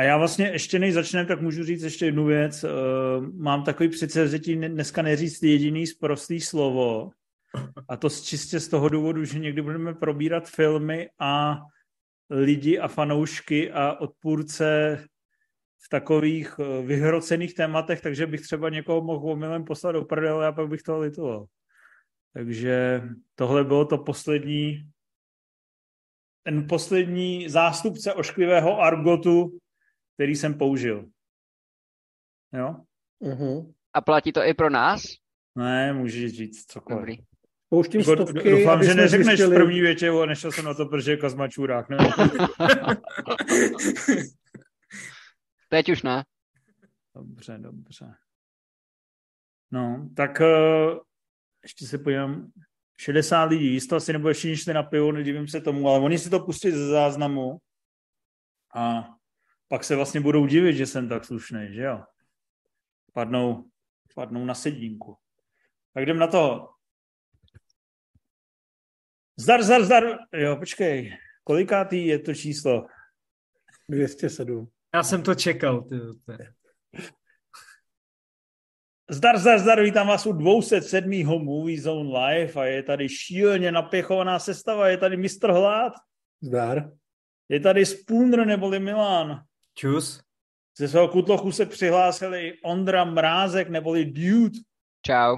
A já vlastně ještě než začneme, tak můžu říct ještě jednu věc. Mám takový předsevzetí dneska neříct jediný zprostý slovo. A to čistě z toho důvodu, že někdy budeme probírat filmy a lidi a fanoušky a odpůrce v takových eh, vyhrocených tématech, takže bych třeba někoho mohl omylem poslat do prdele a pak bych toho litoval. Takže tohle bylo to poslední, ten poslední zástupce ošklivého argotu, který jsem použil. Jo? Uh-huh. A platí to i pro nás? Ne, můžeš říct cokoliv. Dobrý. Pouštím jako, stovky, Doufám, že neřekneš zjistili... v první větě, o nešel jsem na to, protože je Kazma čurák, ne? Teď už ne. Dobře, dobře. No, tak uh, ještě se podívám. 60 lidí, jisto asi nebo ještě šli na pivo, nedivím se tomu, ale oni si to pustí ze záznamu a pak se vlastně budou divit, že jsem tak slušný, že jo? Padnou, padnou na sedínku. Tak jdem na to. Zdar, zdar, zdar. Jo, počkej. Kolikátý je to číslo? 207. Já jsem to čekal. Ty. Zdar, zdar, zdar, vítám vás u 207. Movie Zone Live a je tady šíleně napěchovaná sestava, je tady mistr Hlad. Zdar. Je tady Spooner neboli Milan. Čus. Ze svého kutlochu se přihlásili Ondra Mrázek neboli Dude. Čau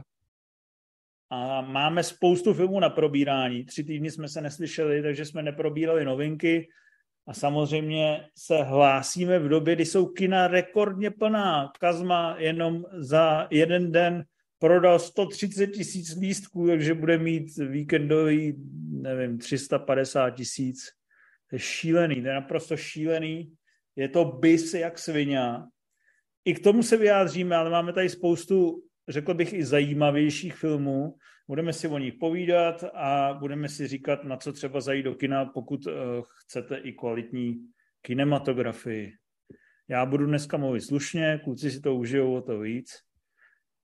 a máme spoustu filmů na probírání. Tři týdny jsme se neslyšeli, takže jsme neprobírali novinky a samozřejmě se hlásíme v době, kdy jsou kina rekordně plná. Kazma jenom za jeden den prodal 130 tisíc lístků, takže bude mít víkendový, nevím, 350 tisíc. To je šílený, to je naprosto šílený. Je to bys jak svině. I k tomu se vyjádříme, ale máme tady spoustu řekl bych, i zajímavějších filmů. Budeme si o nich povídat a budeme si říkat, na co třeba zajít do kina, pokud uh, chcete i kvalitní kinematografii. Já budu dneska mluvit slušně, kluci si to užijou o to víc.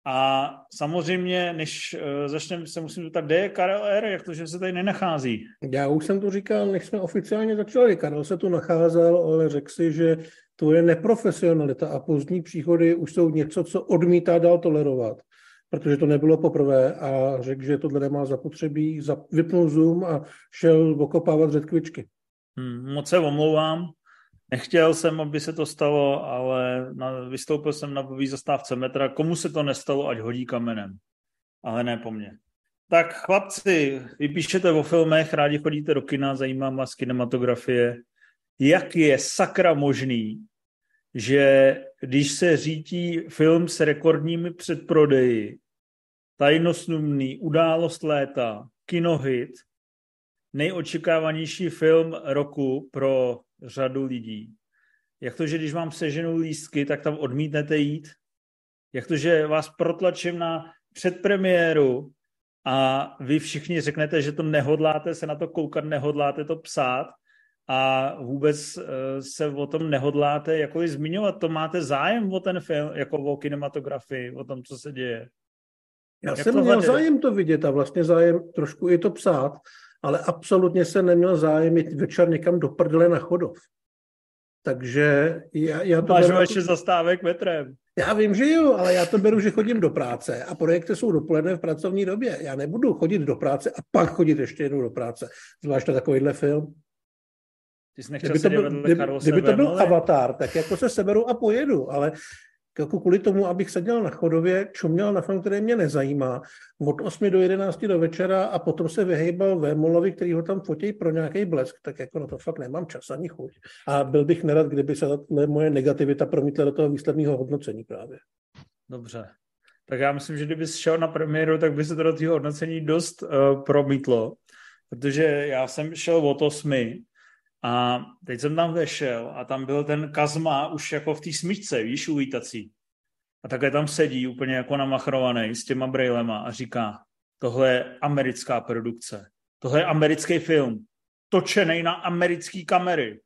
A samozřejmě, než uh, začneme, se musím zeptat, kde je Karel R., jak to, že se tady nenachází? Já už jsem to říkal, než jsme oficiálně začali. Karel se tu nacházel, ale řekl si, že to je neprofesionalita a pozdní příchody už jsou něco, co odmítá dál tolerovat, protože to nebylo poprvé a řekl, že tohle nemá zapotřebí, vypnul Zoom a šel okopávat řetkvičky. Hmm, moc se omlouvám, nechtěl jsem, aby se to stalo, ale na, vystoupil jsem na zastávce metra. Komu se to nestalo, ať hodí kamenem, ale ne po mně. Tak chlapci, vy píšete o filmech, rádi chodíte do kina, zajímá vás kinematografie jak je sakra možný, že když se řítí film s rekordními předprodeji, tajnosnumný, událost léta, kinohit, nejočekávanější film roku pro řadu lidí. Jak to, že když vám seženou lístky, tak tam odmítnete jít? Jak to, že vás protlačím na předpremiéru a vy všichni řeknete, že to nehodláte se na to koukat, nehodláte to psát a vůbec eh, se o tom nehodláte jakkoliv zmiňovat. To máte zájem o ten film, jako o kinematografii, o tom, co se děje. Já Jak jsem měl zájem to vidět a vlastně zájem trošku i to psát, ale absolutně se neměl zájem jít večer někam do prdele na chodov. Takže já, já to... Máš beru... ještě zastávek metrem. Já vím, že jo, ale já to beru, že chodím do práce a projekty jsou dopoledne v pracovní době. Já nebudu chodit do práce a pak chodit ještě jednou do práce. Zvlášť na takovýhle film. Ty jsi nechtěl kdyby to byl, kdyby, kdyby to byl avatar, tak jako se seberu a pojedu, ale jako kvůli tomu, abych seděl na chodově, čuměl na film, který mě nezajímá, od 8 do 11 do večera a potom se vyhejbal Vémolovi, který ho tam fotí pro nějaký blesk, tak jako na to fakt nemám čas ani chuť. A byl bych nerad, kdyby se moje negativita promítla do toho výsledného hodnocení právě. Dobře. Tak já myslím, že kdyby šel na premiéru, tak by se to do toho hodnocení dost uh, promítlo, protože já jsem šel od 8 a teď jsem tam vešel a tam byl ten Kazma už jako v té smyčce, víš, uvítací. A takhle tam sedí úplně jako namachrovaný s těma brejlema a říká, tohle je americká produkce. Tohle je americký film. Točený na americké kamery.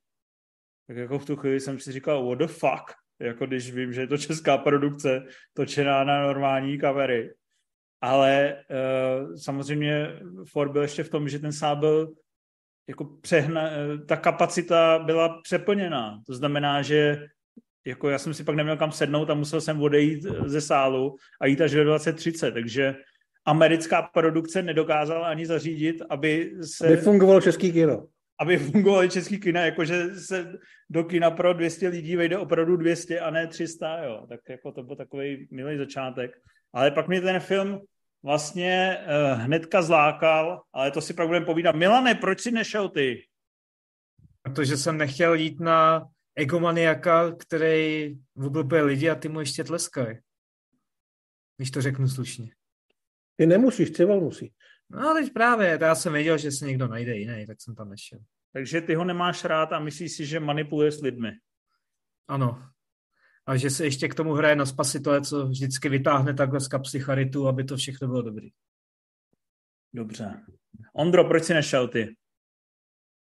Tak jako v tu chvíli jsem si říkal, what the fuck? Jako když vím, že je to česká produkce, točená na normální kamery. Ale uh, samozřejmě Ford byl ještě v tom, že ten sál byl jako přehna, ta kapacita byla přeplněná. To znamená, že jako já jsem si pak neměl kam sednout a musel jsem odejít ze sálu a jít až do 2030, takže americká produkce nedokázala ani zařídit, aby se... Aby fungovalo český kino. Aby fungovalo český kino, jakože se do kina pro 200 lidí vejde opravdu 200 a ne 300, jo. Tak jako to byl takový milý začátek. Ale pak mě ten film vlastně uh, hnedka zlákal, ale to si pak budeme povídat. Milane, proč si nešel ty? Protože jsem nechtěl jít na egomaniaka, který vůbec lidi a ty mu ještě tleskají. Když to řeknu slušně. Ty nemusíš, Cival musí. No teď právě, já jsem věděl, že se někdo najde jiný, tak jsem tam nešel. Takže ty ho nemáš rád a myslíš si, že manipuluje s lidmi. Ano. A že se ještě k tomu hraje na spasitele, co vždycky vytáhne takhle z kapsy charitu, aby to všechno bylo dobrý. Dobře. Ondro, proč jsi nešel ty?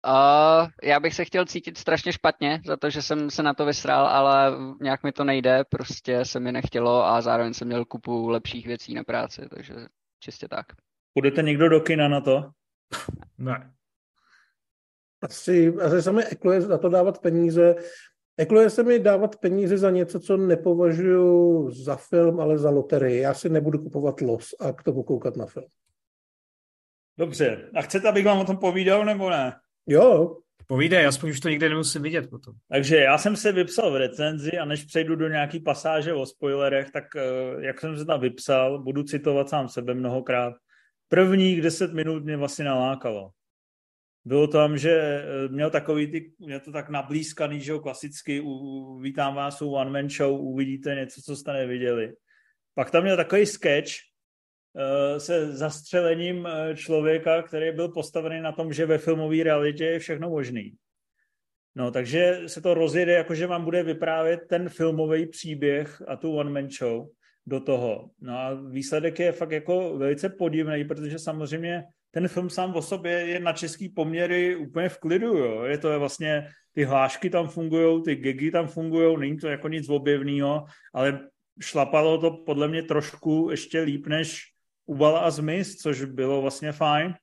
Uh, já bych se chtěl cítit strašně špatně za to, že jsem se na to vysral, ale nějak mi to nejde, prostě se mi nechtělo a zároveň jsem měl kupu lepších věcí na práci, takže čistě tak. Budete někdo do kina na to? Ne. Asi, asi se mi ekluje na to dávat peníze. Ekluje se mi dávat peníze za něco, co nepovažuji za film, ale za loterii. Já si nebudu kupovat los a k tomu koukat na film. Dobře. A chcete, abych vám o tom povídal, nebo ne? Jo. Povídej, aspoň už to nikdy nemusím vidět potom. Takže já jsem se vypsal v recenzi a než přejdu do nějaký pasáže o spoilerech, tak eh, jak jsem se tam vypsal, budu citovat sám sebe mnohokrát. Prvních deset minut mě vlastně nalákalo. Bylo tam, že eh, měl takový ty, mě to tak nablízkaný, že jo, klasicky, u, vítám vás u One Man Show, uvidíte něco, co jste neviděli. Pak tam měl takový sketch, Eh, se zastřelením eh, člověka, který byl postavený na tom, že ve filmové realitě je všechno možný. No, takže se to rozjede, jakože vám bude vyprávět ten filmový příběh a tu one-man show do toho. No a výsledek je fakt jako velice podivný, protože samozřejmě ten film sám o sobě je na český poměry úplně v klidu, jo. Je to vlastně, ty hlášky tam fungují, ty gegy tam fungují, není to jako nic objevného, ale šlapalo to podle mě trošku ještě líp, než Ubala a Zmiz, což bylo vlastně fajn,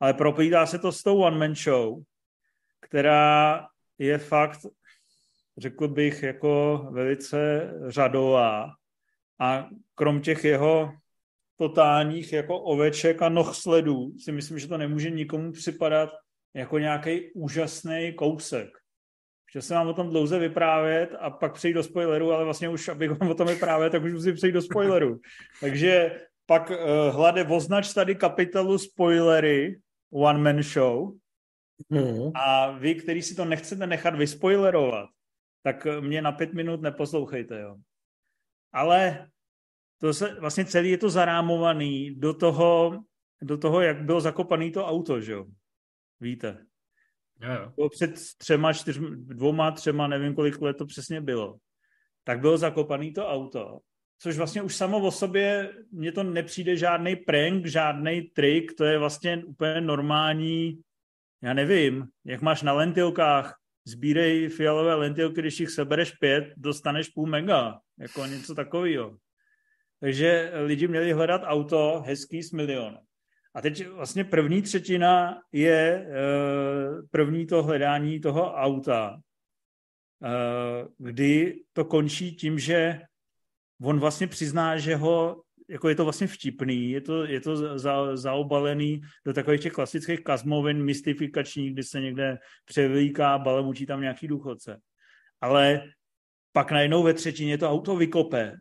ale propítá se to s tou one-man show, která je fakt, řekl bych, jako velice řadová a krom těch jeho totálních jako oveček a nohsledů si myslím, že to nemůže nikomu připadat jako nějaký úžasný kousek. Že se nám o tom dlouze vyprávět a pak přejít do spoileru, ale vlastně už, abych vám o tom vyprávět, tak už musím přejít do spoileru. Takže pak uh, hlade, označ tady kapitolu spoilery One Man Show mm. a vy, který si to nechcete nechat vyspoilerovat, tak mě na pět minut neposlouchejte, jo. Ale to se, vlastně celý je to zarámovaný do toho, do toho, jak bylo zakopaný to auto, že jo. Víte. Yeah. Bylo před třema, čtyř, dvoma, třema, nevím, kolik let to přesně bylo. Tak bylo zakopaný to auto což vlastně už samo o sobě mně to nepřijde žádný prank, žádný trik, to je vlastně úplně normální, já nevím, jak máš na lentilkách, sbírej fialové lentilky, když jich sebereš pět, dostaneš půl mega, jako něco takového. Takže lidi měli hledat auto hezký s milionem. A teď vlastně první třetina je eh, první to hledání toho auta, eh, kdy to končí tím, že on vlastně přizná, že ho, jako je to vlastně vtipný, je to, je to za, zaobalený do takových těch klasických kazmovin mystifikačních, kdy se někde převlíká, balemučí tam nějaký důchodce. Ale pak najednou ve třetině to auto vykope.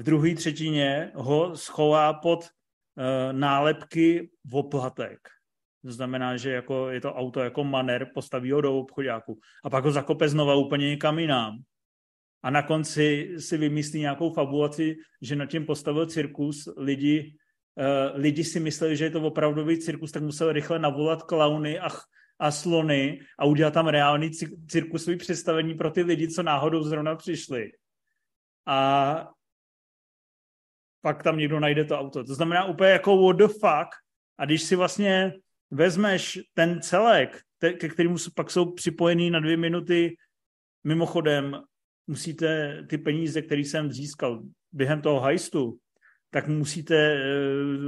V druhé třetině ho schová pod uh, nálepky oplatek. To znamená, že jako je to auto jako maner, postaví ho do obchodáku. A pak ho zakope znova úplně někam jinam a na konci si vymyslí nějakou fabulaci, že na tím postavil cirkus, lidi, uh, lidi si mysleli, že je to opravdový cirkus, tak musel rychle navolat klauny a, a slony a udělat tam reálný cirkusový představení pro ty lidi, co náhodou zrovna přišli. A pak tam někdo najde to auto. To znamená úplně jako what the fuck. A když si vlastně vezmeš ten celek, te, ke kterému pak jsou připojený na dvě minuty mimochodem musíte ty peníze, které jsem získal během toho hajstu, tak musíte eh,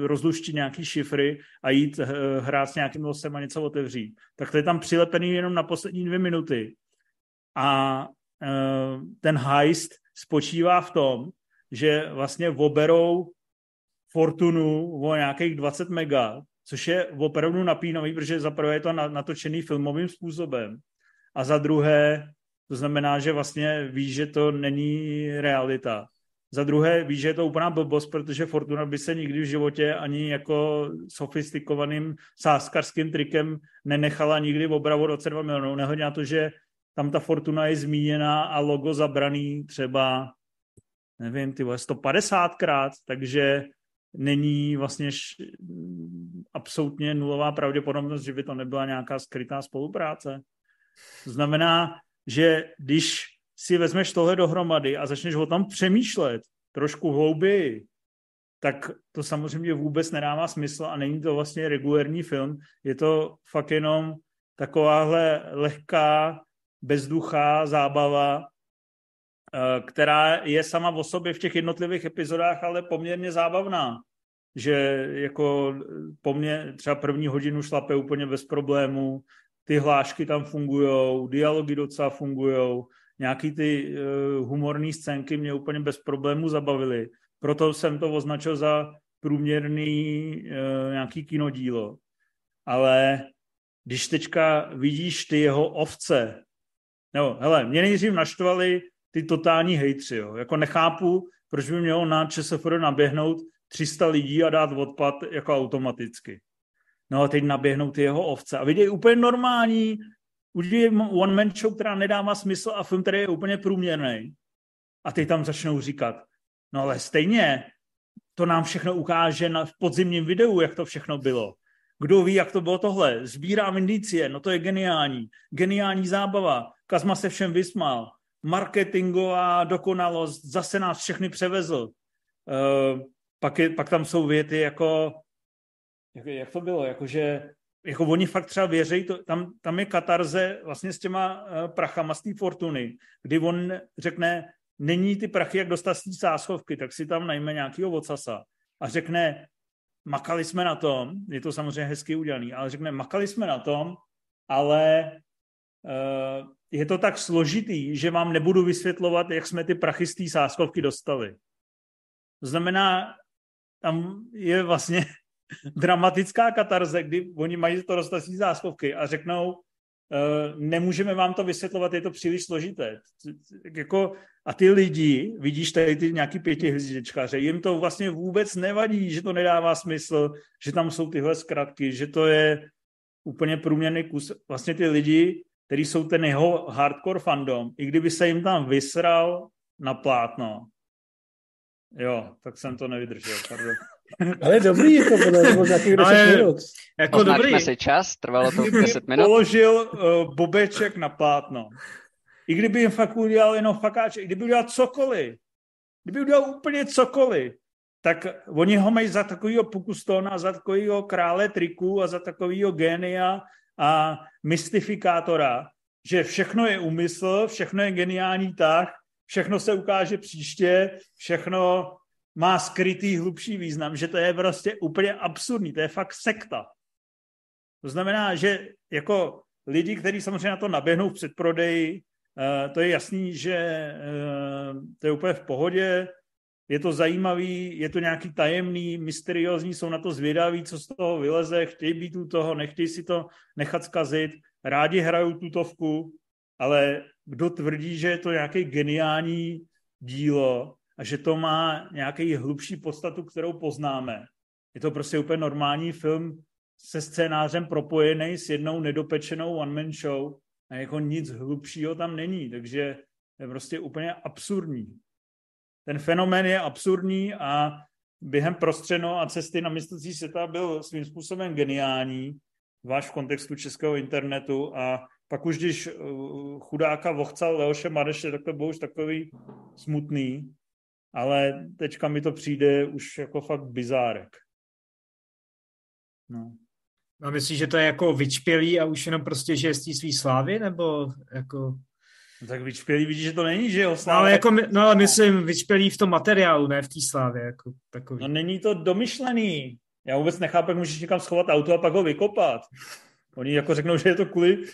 rozluštit nějaký šifry a jít eh, hrát s nějakým losem a něco otevřít. Tak to je tam přilepený jenom na poslední dvě minuty. A ten heist spočívá v tom, že vlastně oberou Fortunu o nějakých 20 mega, což je opravdu napínavý, protože za prvé je to natočený filmovým způsobem a za druhé to znamená, že vlastně víš, že to není realita. Za druhé víš, že je to úplná blbost, protože Fortuna by se nikdy v životě ani jako sofistikovaným sáskarským trikem nenechala nikdy v obravu roce 2 milionů. Nehodně na to, že tam ta Fortuna je zmíněna a logo zabraný třeba, nevím, ty 150krát, takže není vlastně š, absolutně nulová pravděpodobnost, že by to nebyla nějaká skrytá spolupráce. To znamená, že když si vezmeš tohle dohromady a začneš o tom přemýšlet trošku hlouběji, tak to samozřejmě vůbec nedává smysl a není to vlastně regulérní film. Je to fakt jenom takováhle lehká, bezduchá zábava, která je sama o sobě v těch jednotlivých epizodách, ale poměrně zábavná. Že jako po mně třeba první hodinu šlape úplně bez problému, ty hlášky tam fungují, dialogy docela fungují, nějaký ty uh, humorní scénky mě úplně bez problémů zabavily. Proto jsem to označil za průměrný uh, nějaký kinodílo. Ale když teďka vidíš ty jeho ovce, no, hele, mě nejdřív naštvali ty totální hejtři, jo. Jako nechápu, proč by mělo na ČSFR naběhnout 300 lidí a dát odpad jako automaticky. No a teď naběhnou ty jeho ovce a vidějí úplně normální, udělají one man show, která nedává smysl a film, který je úplně průměrný. A teď tam začnou říkat, no ale stejně to nám všechno ukáže na, v podzimním videu, jak to všechno bylo. Kdo ví, jak to bylo tohle? Sbírám indicie, no to je geniální. Geniální zábava. Kazma se všem vysmál. Marketingová dokonalost, zase nás všechny převezl. Uh, pak, je, pak tam jsou věty jako jak, jak to bylo, jakože jako oni fakt třeba věří, to, tam, tam je katarze vlastně s těma uh, prachama z té fortuny, kdy on řekne, není ty prachy, jak dostat z té tak si tam najme nějakého vocasa a řekne, makali jsme na tom, je to samozřejmě hezky udělaný, ale řekne, makali jsme na tom, ale je to tak složitý, že vám nebudu vysvětlovat, jak jsme ty prachy z té sáskovky dostali. To znamená, tam je vlastně dramatická katarze, kdy oni mají to roztací záschovky a řeknou, uh, nemůžeme vám to vysvětlovat, je to příliš složité. Jako, a ty lidi, vidíš tady ty nějaký pětihvězdičkaře, jim to vlastně vůbec nevadí, že to nedává smysl, že tam jsou tyhle zkratky, že to je úplně průměrný kus. Vlastně ty lidi, který jsou ten jeho hardcore fandom, i kdyby se jim tam vysral na plátno, jo, tak jsem to nevydržel, pardon. Ale dobrý, to bylo, to bylo nějakých 10 Ale, minut. Jako Označme dobrý. si čas, trvalo to 10 minut. Položil uh, bobeček na plátno. I kdyby jim fakt udělal jenom fakáče, i kdyby udělal cokoliv, kdyby udělal úplně cokoliv, tak oni ho mají za takového pokustona, za takového krále triků a za takového génia a mystifikátora, že všechno je úmysl, všechno je geniální tak, všechno se ukáže příště, všechno má skrytý hlubší význam, že to je prostě úplně absurdní, to je fakt sekta. To znamená, že jako lidi, kteří samozřejmě na to naběhnou v předprodeji, eh, to je jasný, že eh, to je úplně v pohodě, je to zajímavý, je to nějaký tajemný, mysteriózní, jsou na to zvědaví, co z toho vyleze, chtějí být u toho, nechtějí si to nechat zkazit, rádi hrajou tutovku, ale kdo tvrdí, že je to nějaký geniální dílo, a že to má nějaký hlubší podstatu, kterou poznáme. Je to prostě úplně normální film se scénářem propojený s jednou nedopečenou one-man show a jako nic hlubšího tam není, takže je prostě úplně absurdní. Ten fenomén je absurdní a během prostřeno a cesty na mistrovství světa byl svým způsobem geniální, váš v kontextu českého internetu a pak už když uh, chudáka vochcal Leoše Mareše, tak to bylo už takový smutný ale teďka mi to přijde už jako fakt bizárek. No. A myslíš, že to je jako vyčpělý a už jenom prostě žije z té svý slávy, nebo jako... No tak vyčpělý vidíš, že to není, že jo? No ale, jako, no, ale myslím vyčpělý v tom materiálu, ne v té slávě, jako takový. No není to domyšlený. Já vůbec nechápu, jak můžeš někam schovat auto a pak ho vykopat. Oni jako řeknou, že je to kvůli,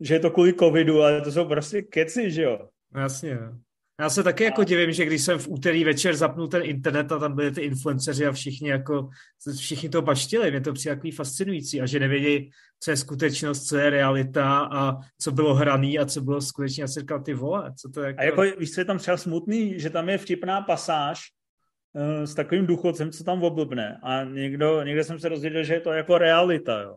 že je to kvůli covidu, ale to jsou prostě keci, že jo? No jasně, jo. Já se taky jako divím, že když jsem v úterý večer zapnul ten internet a tam byli ty influenceři a všichni jako, všichni to baštili, mě to přijde takový fascinující a že nevědí, co je skutečnost, co je realita a co bylo hraný a co bylo skutečně. Já si říkal, ty vole, co to je jako... A jako, víš, co je tam třeba smutný, že tam je vtipná pasáž uh, s takovým důchodcem, co tam oblbne a někdo, někde jsem se dozvěděl, že je to jako realita, jo.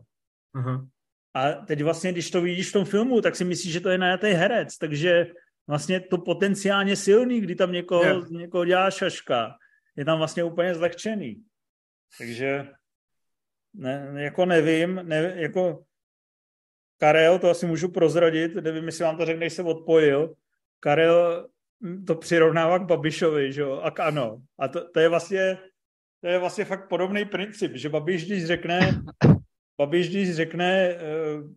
Aha. A teď vlastně, když to vidíš v tom filmu, tak si myslíš, že to je najatý herec, takže vlastně to potenciálně silný, kdy tam někoho, yeah. někoho dělá šaška, je tam vlastně úplně zlehčený. Takže ne, jako nevím, ne, jako Karel, to asi můžu prozradit, nevím, jestli vám to řekne, když se odpojil, Karel to přirovnává k Babišovi, že jo, a k ano. A to, to, je vlastně, to je vlastně fakt podobný princip, že Babiš, když řekne, Babiš, když řekne, uh,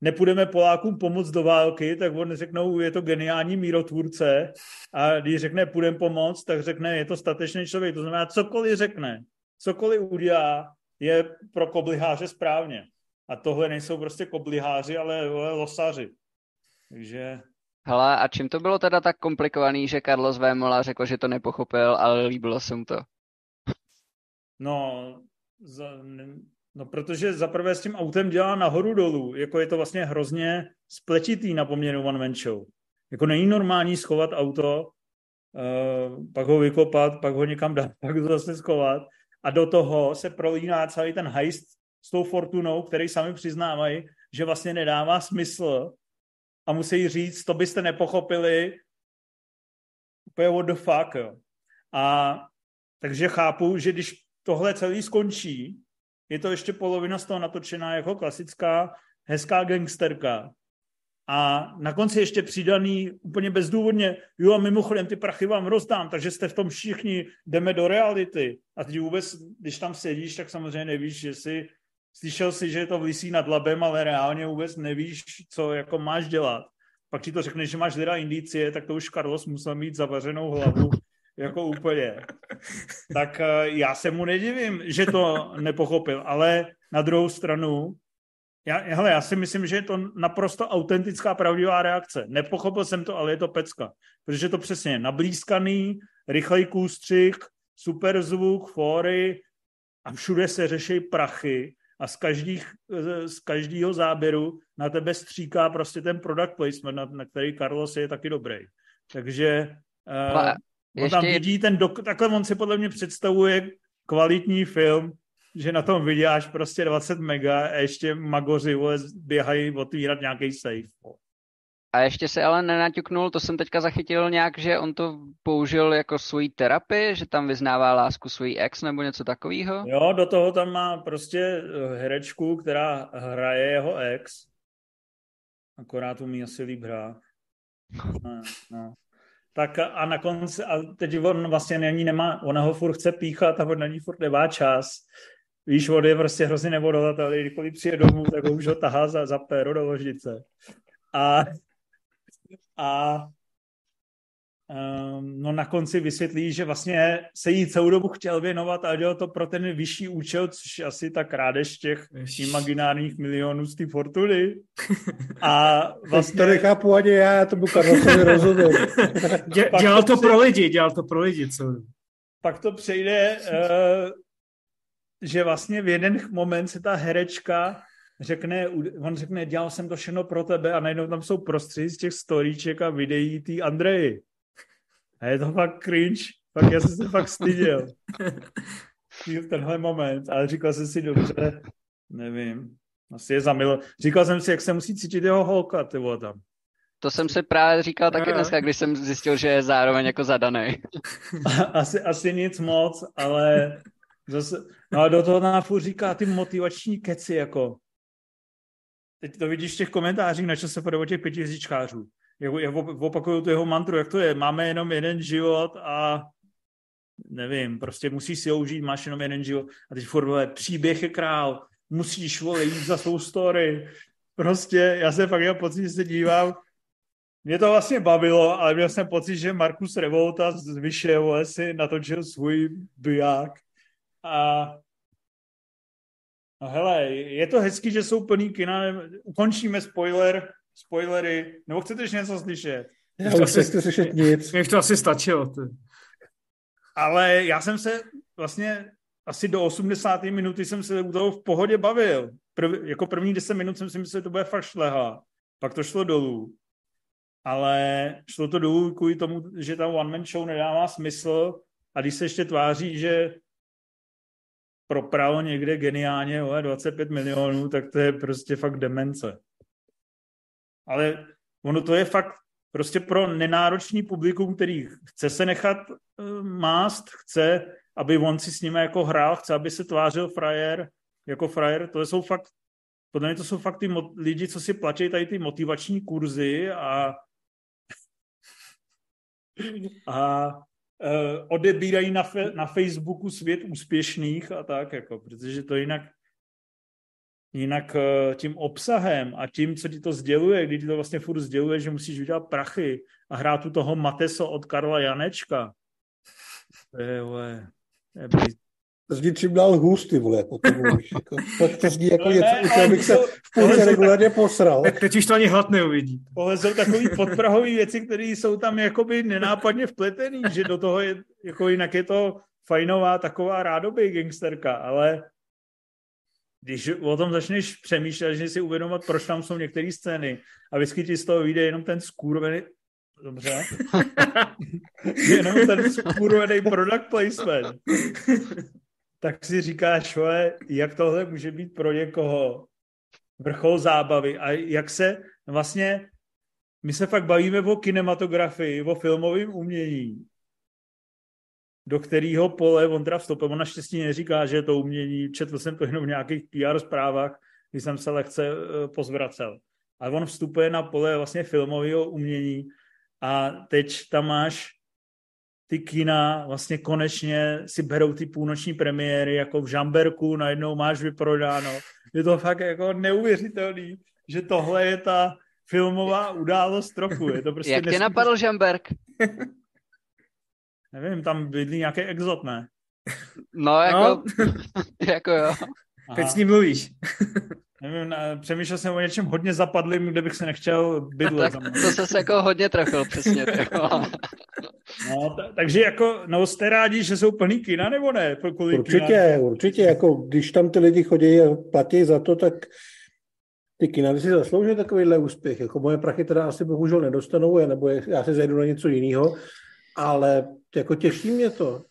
nepůjdeme Polákům pomoct do války, tak oni řeknou, je to geniální mírotvůrce a když řekne půjdeme pomoct, tak řekne, je to statečný člověk. To znamená, cokoliv řekne, cokoliv udělá, je pro kobliháře správně. A tohle nejsou prostě kobliháři, ale, ale losaři. Takže... Hele, a čím to bylo teda tak komplikovaný, že Carlos Vémola řekl, že to nepochopil, ale líbilo se mu to? No, za, No, protože zaprvé s tím autem dělá nahoru dolů, jako je to vlastně hrozně spletitý na poměru one man show. Jako není normální schovat auto, uh, pak ho vykopat, pak ho někam dát, pak ho zase schovat a do toho se prolíná celý ten heist s tou fortunou, který sami přiznávají, že vlastně nedává smysl a musí říct, to byste nepochopili, úplně what the fuck, jo. A takže chápu, že když tohle celý skončí, je to ještě polovina z toho natočená jako klasická hezká gangsterka. A na konci ještě přidaný úplně bezdůvodně, jo a mimochodem ty prachy vám rozdám, takže jste v tom všichni, jdeme do reality. A teď vůbec, když tam sedíš, tak samozřejmě nevíš, že si, slyšel si, že je to vysí nad labem, ale reálně vůbec nevíš, co jako máš dělat. Pak ti to řekneš, že máš teda indicie, tak to už Carlos musel mít zavařenou hlavu jako úplně. Tak eh, já se mu nedivím, že to nepochopil, ale na druhou stranu, já, hele, já si myslím, že je to naprosto autentická, pravdivá reakce. Nepochopil jsem to, ale je to pecka. Protože je to přesně nablízkaný, rychlej kůstřik, super zvuk, fóry a všude se řeší prachy a z, každých, z každého záběru na tebe stříká prostě ten product placement, na, na který Carlos je taky dobrý. Takže uh, On ještě... tam vidí ten dok- takhle on si podle mě představuje kvalitní film, že na tom vyděláš prostě 20 mega a ještě magoři vole, běhají otvírat nějaký safe. A ještě se ale nenaťuknul, to jsem teďka zachytil nějak, že on to použil jako svoji terapii, že tam vyznává lásku svojí ex nebo něco takového? Jo, do toho tam má prostě eh, herečku, která hraje jeho ex. Akorát umí asi líp hrát. No, no tak a na konci, a teď on vlastně není, nemá, ona ho furt chce píchat a on na ní furt nemá čas. Víš, on je prostě hrozně nevodolatelný, kdykoliv přijde domů, tak ho už ho tahá za, za péro do ložnice. A, a no na konci vysvětlí, že vlastně se jí celou dobu chtěl věnovat a dělal to pro ten vyšší účel, což asi ta krádež těch imaginárních milionů z té fortuny. A vlastně... To nechápu ani já, já tomu Karlosovi rozumím. Dě, dělal to, to pro lidi, dělal to pro lidi, co? Pak to přejde, uh, že vlastně v jeden moment se ta herečka řekne, on řekne, dělal jsem to všechno pro tebe a najednou tam jsou prostředí z těch storíček a videí té Andreji. A je to fakt cringe. Fakt já jsem se fakt styděl. v tenhle moment. Ale říkal jsem si dobře, nevím. Asi je zamilo. Říkal jsem si, jak se musí cítit jeho holka, ty vole tam. To jsem si právě říkal taky dneska, když jsem zjistil, že je zároveň jako zadaný. asi, asi nic moc, ale zase, no a do toho nám furt říká ty motivační keci, jako teď to vidíš v těch komentářích na se o těch pětihvězdičkářů jak, jak opakuju tu jeho mantru, jak to je, máme jenom jeden život a nevím, prostě musíš si ho užít, máš jenom jeden život. A teď furt vole, příběh je král, musíš vole jít za svou story. Prostě já jsem fakt měl pocit, že se dívám, mě to vlastně bavilo, ale měl jsem pocit, že Markus Revolta z Vyše si natočil svůj biják. A No hele, je to hezký, že jsou plný kina, ukončíme spoiler, spoilery, nebo chcete ještě něco slyšet? Já už nechci slyšet nic. Mě to asi stačilo. Ty. Ale já jsem se vlastně asi do 80. minuty jsem se u toho v pohodě bavil. Prv, jako první 10 minut jsem si myslel, že to bude fakt šleha. Pak to šlo dolů. Ale šlo to dolů kvůli tomu, že ta one-man show nedává smysl a když se ještě tváří, že propralo někde geniálně o 25 milionů, tak to je prostě fakt demence. Ale ono to je fakt prostě pro nenáročný publikum, který chce se nechat uh, mást, chce, aby on si s nimi jako hrál, chce, aby se tvářil frajer, jako frajer, to jsou fakt, podle mě to jsou fakt ty mo- lidi, co si platí tady ty motivační kurzy a a uh, odebírají na, fe- na Facebooku svět úspěšných a tak, jako, protože to jinak jinak uh, tím obsahem a tím, co ti to sděluje, když ti to vlastně furt sděluje, že musíš vydělat prachy a hrát tu toho Mateso od Karla Janečka. To je, vole, to je to zní čím dál hůř, ty vole, potom mluvíš. Jako, tak to zní jako No něco, ne, u čeho ale bych se to- v půlce regulárně posral. Tak teď už to ani hlad neuvidí. Tohle jsou takové podprahové věci, které jsou tam jakoby nenápadně vpletený, že do toho je, jako jinak je to fajnová taková rádoby gangsterka, ale když o tom začneš přemýšlet, že si uvědomovat, proč tam jsou některé scény a vždycky ti z toho vyjde jenom ten skurvený, dobře, jenom ten skurvený product placement, tak si říkáš, vole, jak tohle může být pro někoho vrchol zábavy? A jak se vlastně, my se fakt bavíme o kinematografii, o filmovém umění, do kterého pole on teda vstoupil. On naštěstí neříká, že je to umění, četl jsem to jenom v nějakých PR zprávách, když jsem se lehce eh, pozvracel. Ale on vstupuje na pole vlastně filmového umění a teď tam máš ty kina vlastně konečně si berou ty půlnoční premiéry, jako v Žamberku najednou máš vyprodáno. Je to fakt jako neuvěřitelný, že tohle je ta filmová událost roku. Je to prostě Jak tě napadl Žamberg? Nevím, tam bydlí nějaký exot, ne? No, jako, jako jo. Teď s ním mluvíš. Nevím, ne, přemýšlel jsem o něčem hodně zapadlým, kde bych se nechtěl bydlet. Tak to se jako hodně trefil přesně. Jako. No, ta, takže jako, no jste rádi, že jsou plný kina, nebo ne? Kvůli Určitě, kina? určitě, jako když tam ty lidi chodí a platí za to, tak ty kina si zaslouží takovýhle úspěch. Jako moje prachy teda asi bohužel nedostanou, já- nebo já se zajdu na něco jiného, ale jako těší mě to.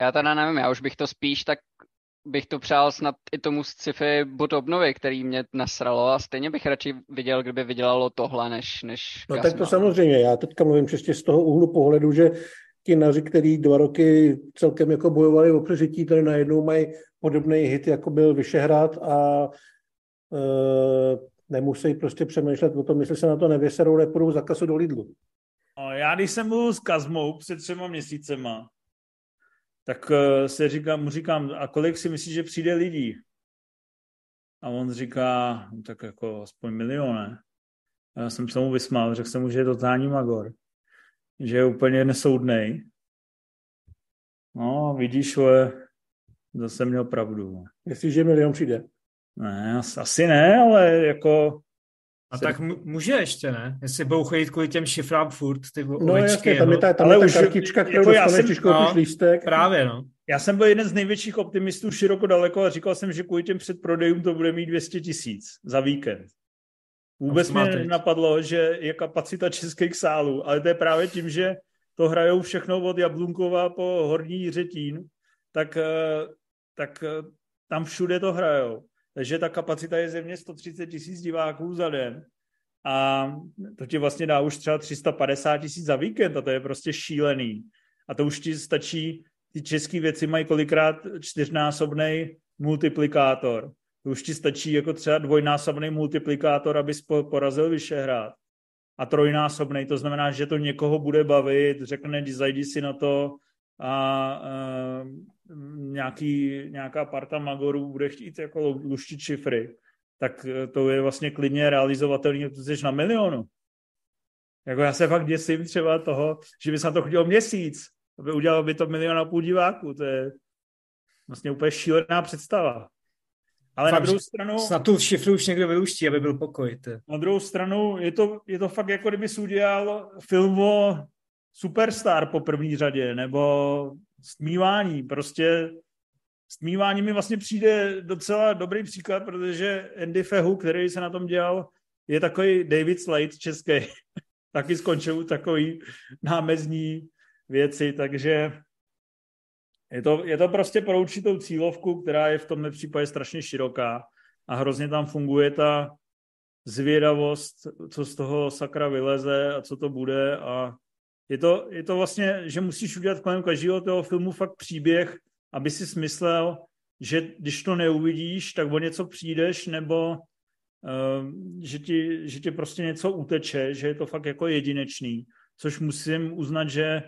Já teda nevím, já už bych to spíš tak bych to přál snad i tomu sci-fi bud obnovy, který mě nasralo a stejně bych radši viděl, kdyby vydělalo tohle, než, než No tak Gasman. to samozřejmě, já teďka mluvím čistě z toho úhlu pohledu, že kinaři, který dva roky celkem jako bojovali o přežití, tady najednou mají podobný hit, jako byl Vyšehrad a e, nemusí prostě přemýšlet o tom, jestli se na to nevyserou, nepůjdou za kasu do Lidlu. Já když jsem mluvil s Kazmou před třema měsícema, tak uh, se říkám, mu říkám, a kolik si myslíš, že přijde lidí? A on říká, no, tak jako aspoň milion, ne? A já jsem se mu vysmál, řekl jsem mu, že je totální magor. Že je úplně nesoudnej. No, vidíš, vole, zase měl pravdu. Myslíš, že milion přijde? Ne, as- asi ne, ale jako A tak může ještě, ne? Jestli budou chodit kvůli těm šifrám furt, ty No ovečky. jasně, tam je ta, tam Ale je ta už- kartička, kterou jako já dostaneš, jsem- když koupíš no, lístek. Právě, no. Já jsem byl jeden z největších optimistů široko daleko a říkal jsem, že kvůli těm předprodejům to bude mít 200 tisíc za víkend. Vůbec No, mě teď. nenapadlo, že je kapacita českých sálů, ale to je právě tím, že to hrajou všechno od Jablunkova po Horní Jiřetín, tak, eh, tak eh, tam všude to hrajou. Takže ta kapacita je země 130 tisíc diváků za den a to ti vlastně dá už třeba 350 tisíc za víkend a to je prostě šílený. A to už ti stačí, ty české věci mají kolikrát čtyřnásobný multiplikátor. To už ti stačí jako třeba dvojnásobný multiplikátor, abys po- porazil Vyšehrad. A trojnásobný, to znamená, že to někoho bude bavit, řekne, zajdi si na to a uh, nějaký, nějaká parta magorů bude chtít jako luštit šifry, tak eh, to je vlastně klidně realizovatelný, protože jsi na milionu. Jako já se fakt děsím třeba toho, že by se na to chodilo měsíc, aby udělal by to milion a půl diváků. To je vlastně úplně šílená představa. Ale Fakt, na druhou stranu, Snad tu šifru už někdo vyluští, aby byl pokoj. Ty. na druhou stranu je to, je to fakt jako kdyby jsi udělal film o Superstar po první řadě, nebo stmívání. Prostě stmívání mi vlastně přijde docela dobrý příklad, protože Andy Fehu, který se na tom dělal, je takový David Slade český. Taky skončil takový námezní věci, takže je to, je to prostě pro určitou cílovku, která je v tomhle případě strašně široká a hrozně tam funguje ta zvědavost, co z toho sakra vyleze a co to bude a je to, je to vlastně, že musíš udělat kolem každého toho filmu fakt příběh, aby si smyslel, že když to neuvidíš, tak o něco přijdeš, nebo uh, že, ti, že ti prostě něco uteče, že je to fakt jako jedinečný, což musím uznat, že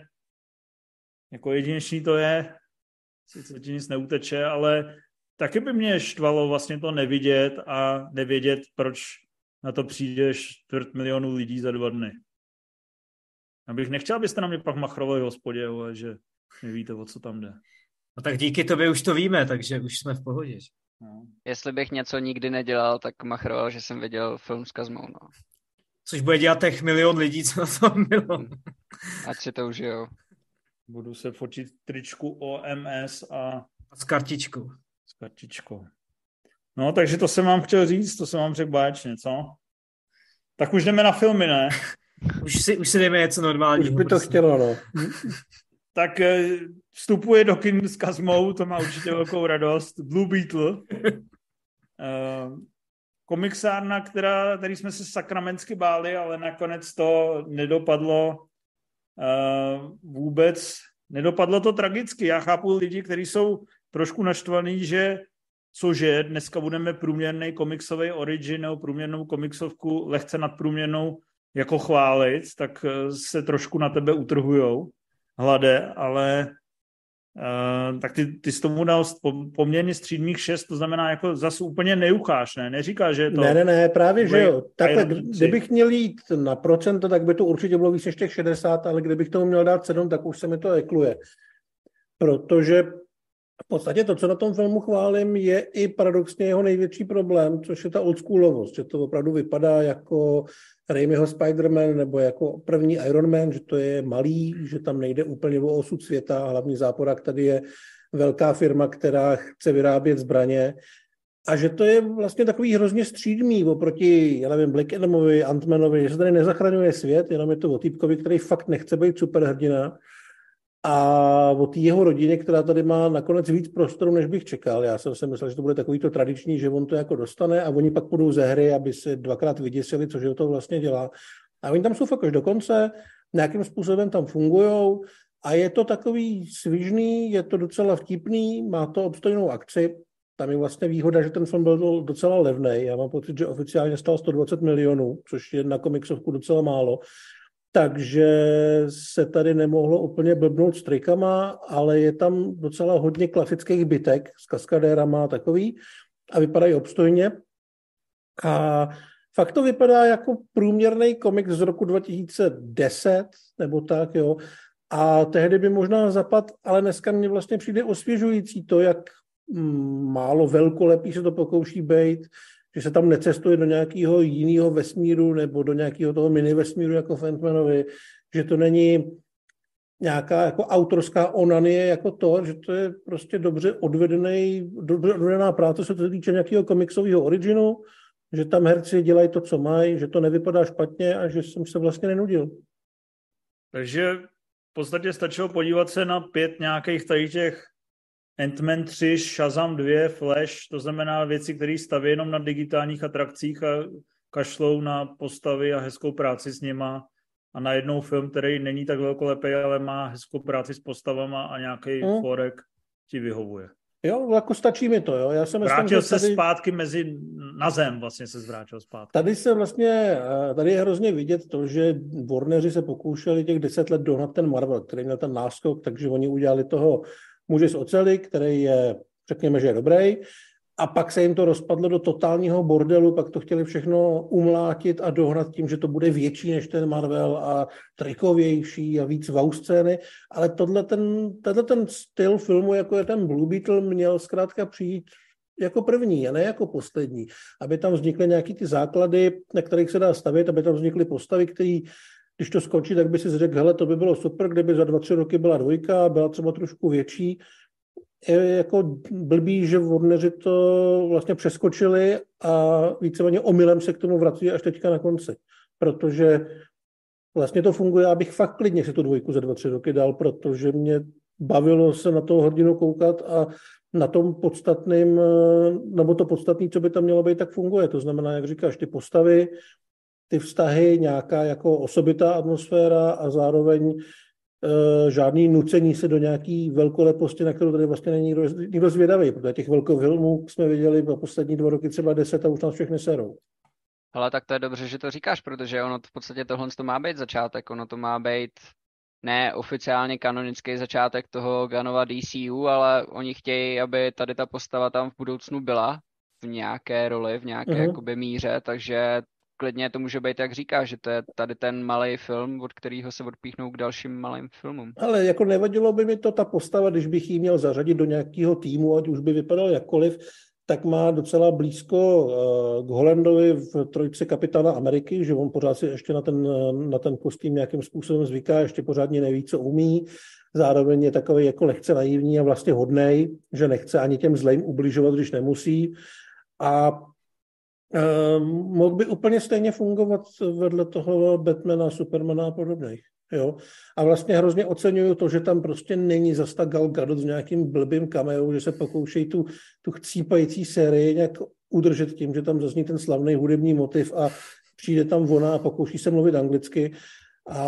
jako jedinečný to je, sice ti nic neuteče, ale taky by mě štvalo vlastně to nevidět a nevědět, proč na to přijdeš čtvrt milionu lidí za dva dny. Abych nechtěl, abyste na mě pak machrovali v hospodě, ale že nevíte, o co tam jde. No tak díky tobě už to víme, takže už jsme v pohodě. že? No. Jestli bych něco nikdy nedělal, tak machroval, že jsem viděl film s Kazmou, no. Což bude dělat těch milion lidí, co na tom bylo. Ať si to užijou. Budu se fotit tričku OMS a A s kartičkou. s kartičkou. No, takže to jsem vám chtěl říct, to jsem vám řekl báječně, co? Tak už jdeme na filmy, ne? Už si, už si dejme něco Už normálního. by to prostě. chtělo, no. Tak eh, vstupuje do kin s Kazmou, to má určitě velkou radost. Blue Beetle. Eh, komiksárna, která, který jsme se sakramentsky báli, ale nakonec to nedopadlo eh, vůbec, nedopadlo to tragicky. Já chápu lidi, kteří jsou trošku naštvaný, že cože, dneska budeme průměrný komiksový origin nebo průměrnou komiksovku lehce nadprůměrnou jako chválit, tak eh, se trošku na tebe utrhujou hlade, ale uh, tak ty, ty jsi tomu dal pom- poměrně střídmých šest, to znamená jako zase úplně neucháš, ne? Neříká, že je to... Ne, ne, ne, právě, že jo. Takhle, kdybych měl jít na procento, tak by to určitě bylo víc než těch 60, ale kdybych tomu měl dát 7, tak už se mi to ekluje. Protože v podstatě to, co na tom filmu chválím, je i paradoxně jeho největší problém, což je ta oldschoolovost, že to opravdu vypadá jako Raimiho Spider-Man nebo jako první Iron Man, že to je malý, že tam nejde úplně o osud světa, hlavní záporák tady je velká firma, která chce vyrábět zbraně. A že to je vlastně takový hrozně střídmý oproti, já nevím, Black Adamovi, Antmanovi, že se tady nezachraňuje svět, jenom je to o týpkovi, který fakt nechce být superhrdina a o té jeho rodině, která tady má nakonec víc prostoru, než bych čekal. Já jsem si myslel, že to bude takový to tradiční, že on to jako dostane a oni pak půjdou ze hry, aby se dvakrát vyděsili, což to vlastně dělá. A oni tam jsou fakt až do konce, nějakým způsobem tam fungují a je to takový svižný, je to docela vtipný, má to obstojnou akci. Tam je vlastně výhoda, že ten film byl docela levný. Já mám pocit, že oficiálně stal 120 milionů, což je na komiksovku docela málo. Takže se tady nemohlo úplně blbnout s trikama, ale je tam docela hodně klasických bytek s kaskadérama a takový a vypadají obstojně. A fakt to vypadá jako průměrný komik z roku 2010 nebo tak, jo. A tehdy by možná zapad, ale dneska mně vlastně přijde osvěžující to, jak mm, málo velkolepý se to pokouší být, že se tam necestuje do nějakého jiného vesmíru nebo do nějakého toho mini vesmíru jako Fantmanovi, že to není nějaká jako autorská onanie jako to, že to je prostě dobře odvedený, dobře odvedená práce, se týče nějakého komiksového originu, že tam herci dělají to, co mají, že to nevypadá špatně a že jsem se vlastně nenudil. Takže v podstatě stačilo podívat se na pět nějakých tady těch Ant-Man 3, Shazam 2, Flash, to znamená věci, které staví jenom na digitálních atrakcích a kašlou na postavy a hezkou práci s nima a najednou film, který není tak velkolepý, ale má hezkou práci s postavama a nějaký Hmm. forek ti vyhovuje. Jo, jako stačí mi to, jo. Já jsem Vrátil se zpátky mezi, na zem vlastně se zvrátil zpátky. Tady se vlastně, eh, tady je hrozně vidět to, že Warneri se pokoušeli těch deset let dohnat ten Marvel, který měl ten náskok, takže oni udělali toho muže z oceli, který je, řekněme, že je dobrý, a pak se jim to rozpadlo do totálního bordelu, pak to chtěli všechno umlátit a dohnat tím, že to bude větší než ten Marvel a trikovější a víc wow scény, ale tohle ten, tenhle ten styl filmu, jako je ten Blue Beetle, měl zkrátka přijít jako první a ne jako poslední. Aby tam vznikly nějaký ty základy, na kterých se dá stavit, aby tam vznikly postavy, které když to skončí, tak by si řekl, hele, to by bylo super, kdyby za dva, tři roky byla dvojka, byla třeba trošku větší. Je jako blbý, že Warneri to vlastně přeskočili a víceméně omylem se k tomu vrací až teďka na konci. Protože vlastně to funguje, abych fakt klidně si tu dvojku za dva, tři roky dal, protože mě bavilo se na toho hrdinu koukat a na tom podstatným, nebo to podstatné, co by tam mělo být, tak funguje. To znamená, jak říkáš, ty postavy, ty vztahy, nějaká jako osobitá atmosféra a zároveň e, žádný nucení se do nějaký velkoleposti, na kterou tady vlastně není nikdo, nikdo zvědavý, protože těch velkofilmů jsme viděli za poslední dva roky třeba deset a už nás všechny serou. Ale tak to je dobře, že to říkáš, protože ono v podstatě tohle to má být začátek, ono to má být ne oficiálně kanonický začátek toho Ganova DCU, ale oni chtějí, aby tady ta postava tam v budoucnu byla v nějaké roli, v nějaké uh-huh. jakoby míře, takže klidně to může být, jak říká, že to je tady ten malý film, od kterého se odpíchnou k dalším malým filmům. Ale jako nevadilo by mi to ta postava, když bych ji měl zařadit do nějakého týmu, ať už by vypadal jakkoliv, tak má docela blízko uh, k Holandovi v trojce kapitána Ameriky, že on pořád si ještě na ten, na ten kostým nějakým způsobem zvyká, ještě pořádně neví, co umí. Zároveň je takový jako lehce naivní a vlastně hodnej, že nechce ani těm zlým ubližovat, když nemusí. A uh, mohl by úplně stejně fungovat vedle toho Batmana, Supermana a podobných. Jo? A vlastně hrozně oceňuju to, že tam prostě není zas tak Gal Gadot s nějakým blbým cameo, že se pokoušejí tu, tu chcípající sérii nějak udržet tím, že tam zazní ten slavný hudební motiv a přijde tam ona a pokouší se mluvit anglicky. A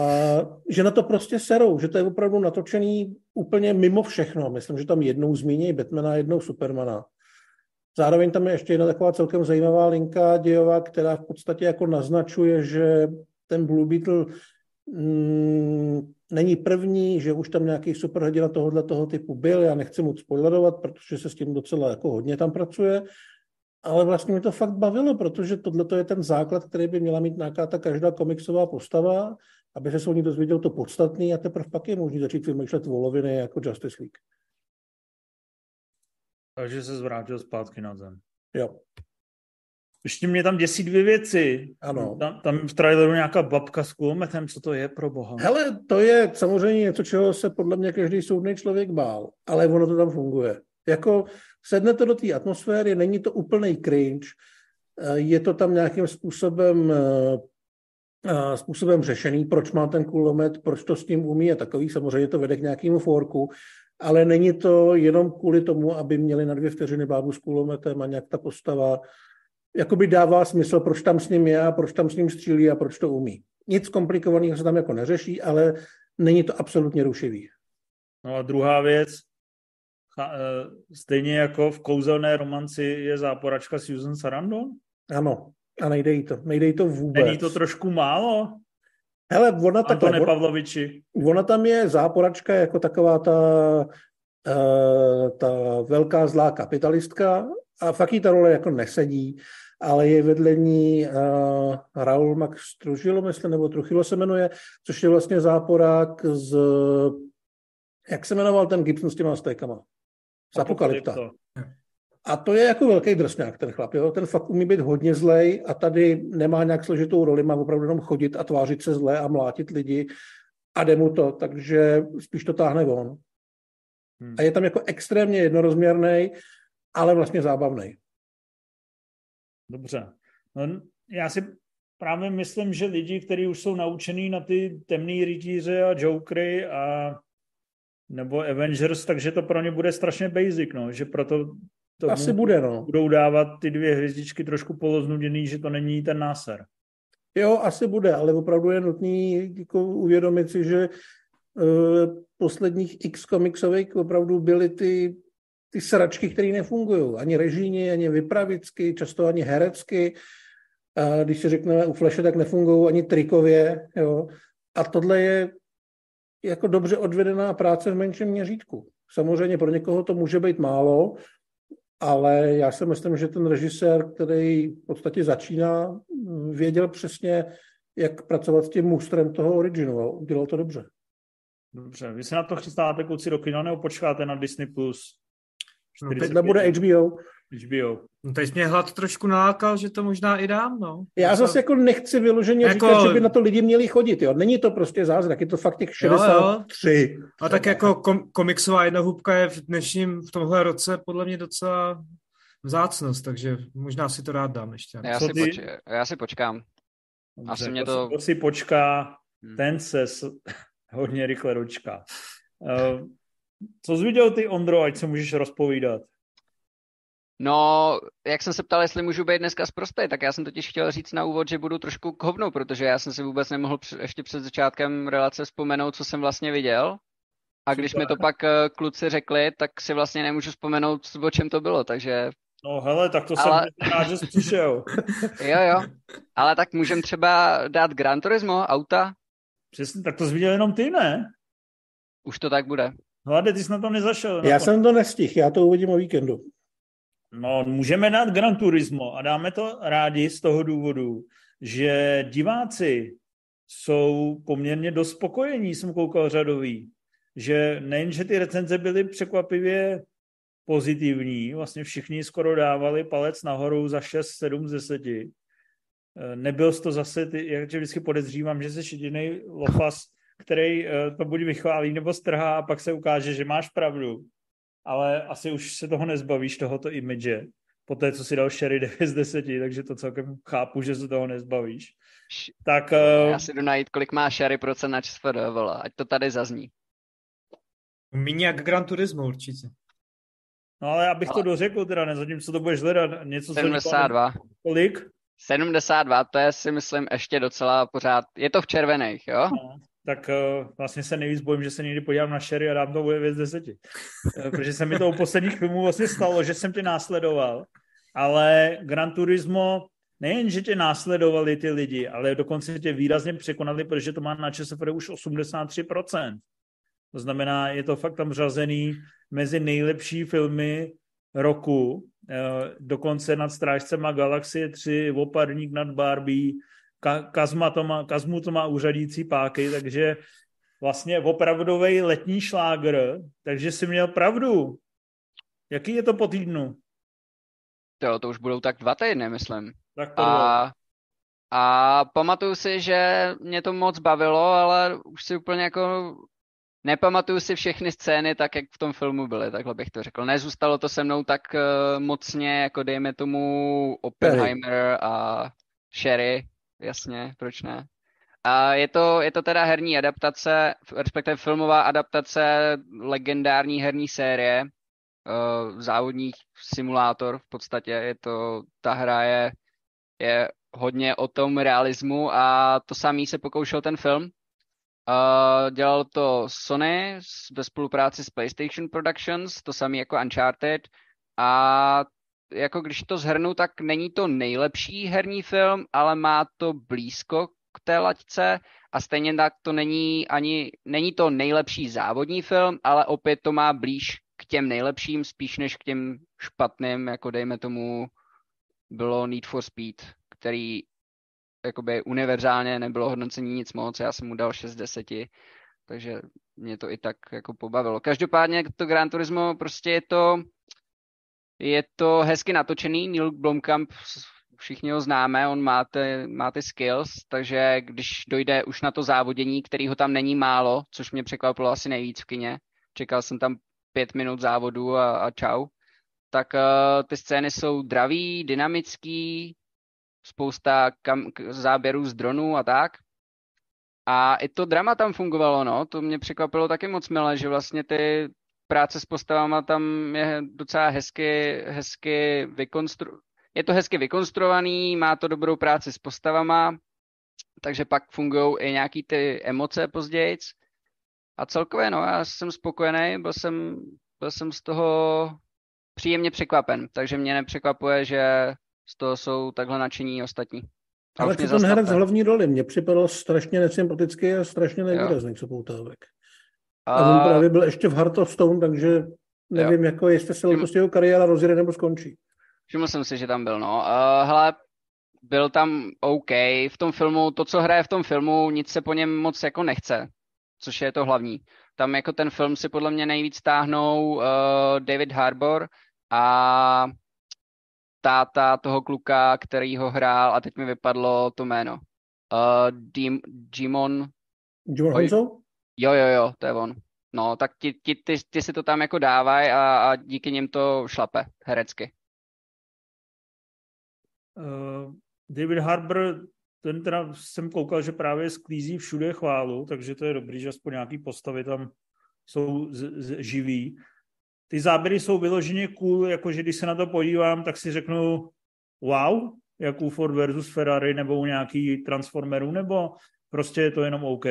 že na to prostě serou, že to je opravdu natočený úplně mimo všechno. Myslím, že tam jednou zmíní Batmana, jednou Supermana. Zároveň tam je ještě jedna taková celkem zajímavá linka dějová, která v podstatě jako naznačuje, že ten Blue Beetle mm, není první, že už tam nějaký superhrdina tohohle toho typu byl, já nechci moc spoilerovat, protože se s tím docela jako hodně tam pracuje, ale vlastně mi to fakt bavilo, protože tohle je ten základ, který by měla mít nějaká ta každá komiksová postava, aby se o ní dozvěděl to podstatný a teprve pak je možný začít vymýšlet voloviny jako Justice League. Takže se zvrátil zpátky na zem. Jo. Ještě mě tam děsí dvě věci. Ano. Tam, tam v traileru nějaká babka s kulometem, co to je pro boha? Hele, to je samozřejmě něco, čeho se podle mě každý soudný člověk bál, ale ono to tam funguje. Jako sedne to do té atmosféry, není to úplný cringe, eh, je to tam nějakým způsobem eh, eh, způsobem řešený, proč má ten kulomet, proč to s tím umí a takový, samozřejmě to vede k nějakému forku, ale není to jenom kvůli tomu, aby měli na dvě vteřiny bábu s kulometem a nějak ta postava jakoby dává smysl, proč tam s ním je a proč tam s ním střílí a proč to umí. Nic komplikovaného se tam jako neřeší, ale není to absolutně rušivý. No a druhá věc, e, stejně jako v kouzelné romanci je záporačka Susan Sarandon? Ano, a nejde jí to, nejde jí to vůbec. Není to trošku málo? Hele, ona takhle, Antone Pavloviči. Ona tam je záporačka jako taková ta, uh, ta velká zlá kapitalistka a fakt jí ta role jako nesedí ale je vedle ní uh, Raul Max Trujillo, myslím, nebo Truchilo se jmenuje, což je vlastně záporák z, jak se jmenoval ten Gibson s těma stékama? Z Apokalypta. A to je jako velký drsňák, ten chlap. Jo? Ten fakt umí být hodně zlej a tady nemá nějak složitou roli, má opravdu jenom chodit a tvářit se zle a mlátit lidi a jde mu to, takže spíš to táhne on. Hmm. A je tam jako extrémně jednorozměrný, ale vlastně zábavný. Dobře. No, já si právě myslím, že lidi, kteří už jsou naučený na ty temný rytíře a jokery a nebo Avengers, takže to pro ně bude strašně basic, no, že proto to Asi bude, no. budou dávat ty dvě hvězdičky trošku poloznuděný, že to není ten náser. Jo, asi bude, ale opravdu je nutný jako uvědomit si, že uh, posledních x komiksových opravdu byly ty ty sračky, které nefungují. Ani režijně, ani vypravicky, často ani herecky. A když si řekneme u Flashe, tak nefungují ani trikově. Jo. A tohle je jako dobře odvedená práce v menším měřítku. Samozřejmě pro někoho to může být málo, ale já si myslím, že ten režisér, který v podstatě začíná, věděl přesně, jak pracovat s tím mustrem toho originu a udělal to dobře. Dobře, vy se na to chystáte kluci do kina nebo počkáte na Disney+. Plus? No, 45 Teď nebude HBO. HBO. No teď mě hlad trošku nalákal, že to možná i dám, no. Já zase jako nechci vyloženě Jako- říkat, že by na to lidi měli chodit. Jo. Není to prostě zázrak, je to fakt těch 63. A tak jako kom, komiksová jednohubka je v dnešním, v tomhle roce podle mě docela vzácnost, takže možná si to rád dám ještě. Já Co si, ty? poč- já si počkám. Dobře, Asi mě to- si- Kdo si počká, Hmm. ten se s... hodně rychle dočká. Uh, co jsi viděl ty, Ondro, ať se můžeš rozpovídat? No, jak jsem se ptal, jestli můžu být dneska zprostý, tak já jsem totiž chtěl říct na úvod, že budu trošku k hovnu, protože já jsem si vůbec nemohl ještě před začátkem relace vzpomenout, co jsem vlastně viděl. A když Super. mi to pak eh, kluci řekli, tak si vlastně nemůžu vzpomenout, o čem to bylo, takže No hele, tak to Ale- jsem rád, že jsi přišel. jo, jo. Ale tak můžem třeba dát Gran Turismo, auta, Přesně, tak to jsi viděl jenom ty, ne? už to tak bude. Hlade, ty jsi na to nezašel. na Já to. jsem to nestihl, já to uvidím o víkendu. No, můžeme dát Gran Turismo a dáme to rádi z toho důvodu, že diváci jsou poměrně dost spokojení, jsem koukal řadový, že nejen, že ty recenze byly překvapivě pozitivní, vlastně všichni skoro dávali palec nahoru za 6-7 z 10. Eh, Nebyl to zase, ty, jak tě vždycky podezřívám, že jsi jediný lofas, který eh, to buď vychválí nebo strhá a pak se ukáže, že máš pravdu ale asi už se toho nezbavíš, tohoto image, po té, co si dal Sherry 9 z 10, takže to celkem chápu, že se toho nezbavíš. Tak, uh, Já si jdu najít, kolik má Sherry procent na ČSFD, vole, ať to tady zazní. Míně jak Gran Turismo určitě. no ale abych to dořekl, teda nezadím, co to budeš hledat, něco, co 72. Kolik? 72, to je si myslím ještě docela pořád, je to v červených, jo? No, tak uh, vlastně se nejvíc bojím, že se někdy podívám na Sherry a dám to bude věc 10. Uh, protože se mi to u posledních filmů vlastně stalo, že jsem tě následoval, ale Gran Turismo nejen, že tě následovali ty lidi, ale dokonce tě výrazně překonali, protože to má na ČSFD už 83%. To znamená, je to fakt tam řazený mezi nejlepší filmy roku, eh, dokonce nad Strážcema Galaxie 3, Oparník nad Barbie, Ka- Kazma to má, Kazmu to má úřadící páky, takže vlastně opravdový letní šlágr, takže si měl pravdu. Jaký je to po týdnu? To, to už budou tak dva týdny, myslím. Tak to. A, a pamatuju si, že mě to moc bavilo, ale už si úplně jako nepamatuju si všechny scény tak, jak v tom filmu byly, takhle bych to řekl. Nezůstalo to se mnou tak uh, mocně, jako dejme tomu Oppenheimer a Sherry, jasně, proč ne. A je to, je to teda herní adaptace, respektive filmová adaptace legendární herní série, uh, závodní simulátor v podstatě, je to, ta hra je, je hodně o tom realismu a to samý se pokoušel ten film. Uh, dělal to Sony ve spolupráci s PlayStation Productions, to samý jako Uncharted a jako když to zhrnu, tak není to nejlepší herní film, ale má to blízko k té laťce a stejně tak to není ani, není to nejlepší závodní film, ale opět to má blíž k těm nejlepším, spíš než k těm špatným, jako dejme tomu bylo Need for Speed, který jakoby univerzálně nebylo hodnocení nic moc, já jsem mu dal 6 z 10, takže mě to i tak jako pobavilo. Každopádně to Gran Turismo prostě je to je to hezky natočený, Neil Blomkamp, všichni ho známe, on má ty, má ty skills, takže když dojde už na to závodění, kterého tam není málo, což mě překvapilo asi nejvíc v kině, čekal jsem tam pět minut závodu a, a čau, tak uh, ty scény jsou dravý, dynamický, spousta kam, záběrů z dronů a tak. A i to drama tam fungovalo, no, to mě překvapilo taky moc milé, že vlastně ty práce s postavama tam je docela hezky, hezky vykonstru... Je to hezky vykonstruovaný, má to dobrou práci s postavama, takže pak fungují i nějaký ty emoce později. A celkově, no, já jsem spokojený, byl jsem, byl jsem z toho příjemně překvapen, takže mě nepřekvapuje, že z toho jsou takhle nadšení ostatní. A Ale mě ten herec hlavní roli? Mně připadal strašně nesympatický a strašně nevýrazný, co poutávek. A on právě byl ještě v Heart of Stone, takže nevím, jako jestli se letos jeho kariéra rozjede nebo skončí. všiml jsem si, že tam byl, no. Uh, hele, byl tam OK. V tom filmu, to, co hraje v tom filmu, nic se po něm moc jako nechce, což je to hlavní. tam jako ten film si podle mě nejvíc táhnou uh, David Harbour a táta toho kluka, který ho hrál, a teď mi vypadlo to jméno. Uh, Dim, Jimon. Jimon Honzo? Jo, jo, jo, to je on. No, tak ti, ti, ty, ty si to tam jako dávaj a, a díky nim to šlape herecky. Uh, David Harbour, ten teda jsem koukal, že právě sklízí všude chválu, takže to je dobrý, že aspoň nějaký postavy tam jsou z, z, živý. Ty záběry jsou vyloženě cool, jakože když se na to podívám, tak si řeknu wow, jak u Ford versus Ferrari nebo u nějaký Transformerů, nebo prostě je to jenom OK.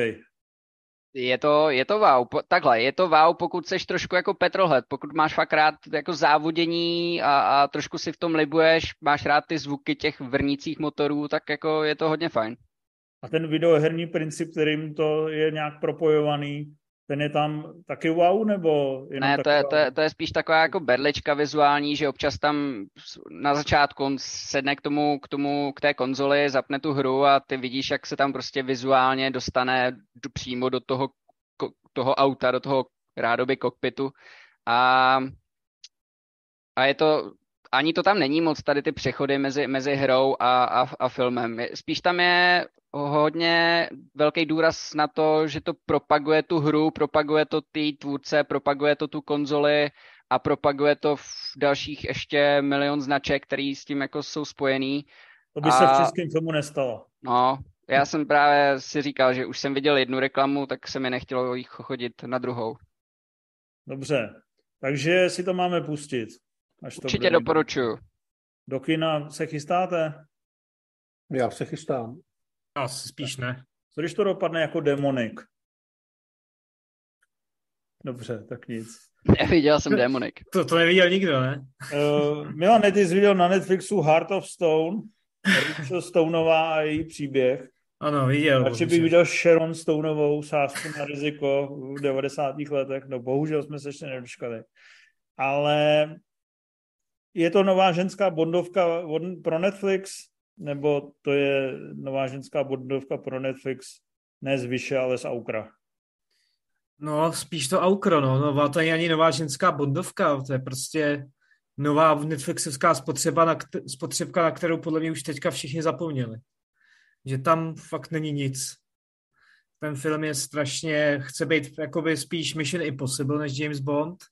Je to, je to wow. Po, takhle, je to wow, pokud seš trošku jako petrolhead, pokud máš fakt rád jako závodění a, a trošku si v tom libuješ, máš rád ty zvuky těch vrnících motorů, tak jako je to hodně fajn. A ten videoherní princip, kterým to je nějak propojovaný, ten je tam taky wow, nebo jenom Ne, to je, to, je, to je spíš taková jako berlička vizuální, že občas tam na začátku on sedne k tomu, k tomu, k té konzoli, zapne tu hru a ty vidíš, jak se tam prostě vizuálně dostane do, přímo do toho, toho auta, do toho rádoby kokpitu. A, a je to, ani to tam není moc tady ty přechody mezi, mezi hrou a, a, a filmem. Spíš tam je hodně velký důraz na to, že to propaguje tu hru, propaguje to ty tvůrce, propaguje to tu konzoli a propaguje to v dalších ještě milion značek, který s tím jako jsou spojený. To by a... se v českém filmu nestalo. No, já jsem právě si říkal, že už jsem viděl jednu reklamu, tak se mi nechtělo jich chodit na druhou. Dobře, takže si to máme pustit. Až to Určitě doporučuju. Do kina se chystáte? Já se chystám. Asi spíš ne. Co když to dopadne jako demonik? Dobře, tak nic. Neviděl jsem Demonik. To, to neviděl nikdo, ne? Uh, Milan, ty jsi viděl na Netflixu Heart of Stone, Rachel Stoneová a její příběh. Ano, viděl. Radši bych viděl Sharon Stoneovou sázku na riziko v 90. letech. No bohužel jsme se ještě nedočkali. Ale je to nová ženská bondovka pro Netflix, nebo to je nová ženská bondovka pro Netflix, ne z Vyše, ale z Aukra? No, spíš to Aukro, no. Nová, to je ani nová ženská bondovka, to je prostě nová Netflixovská spotřeba, na, spotřebka, na kterou podle mě už teďka všichni zapomněli. Že tam fakt není nic. Ten film je strašně, chce být jakoby spíš Mission Impossible než James Bond,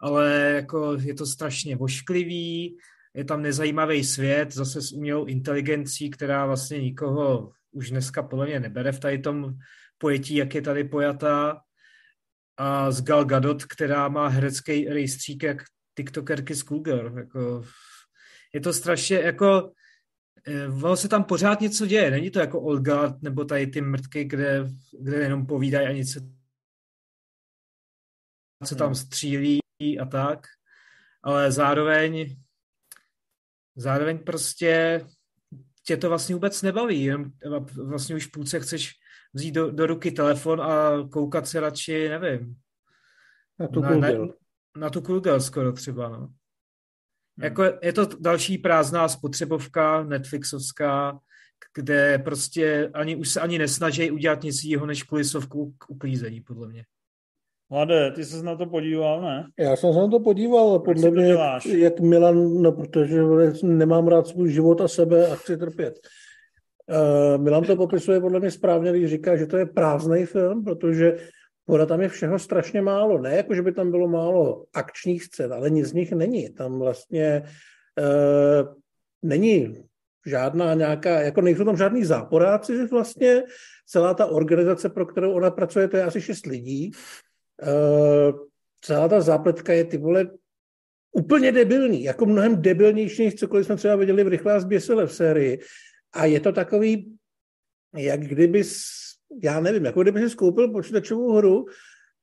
ale jako je to strašně vošklivý, je tam nezajímavý svět, zase s umělou inteligencí, která vlastně nikoho už dneska podle mě nebere v tady tom pojetí, jak je tady pojatá. A z Gal Gadot, která má herecký rejstřík jak tiktokerky z Cougar. Jako, je to strašně jako eh, ono se tam pořád něco děje. Není to jako Olga nebo tady ty mrtky, kde, kde jenom povídají a nic se, se tam střílí a tak. Ale zároveň zároveň prostě tě to vlastně vůbec nebaví, jenom vlastně už půlce chceš vzít do, do ruky telefon a koukat se radši, nevím. Na tu na, na, na tu Google skoro třeba, no. Hmm. Jako je to další prázdná spotřebovka Netflixovská, kde prostě ani, už se ani nesnaží udělat nic jiného než kulisovku k uklízení, podle mě. Mladé, ty jsi na to podíval, ne? Já jsem se na to podíval, podle mě, jak, jak Milan, no protože nemám rád svůj život a sebe a chci trpět. Uh, Milan to popisuje podle mě správně, když říká, že to je prázdný film, protože Voda tam je všeho strašně málo. Ne jako, že by tam bylo málo akčních scén, ale nic z nich není. Tam vlastně uh, není žádná nějaká, jako nejsou tam žádný záporáci, vlastně celá ta organizace, pro kterou ona pracuje, to je asi šest lidí uh, celá ta zápletka je ty vole úplně debilní, jako mnohem debilnější, než cokoliv jsme třeba viděli v Rychlá zběsile v sérii. A je to takový, jak kdyby, já nevím, jako kdyby si skoupil počítačovou hru,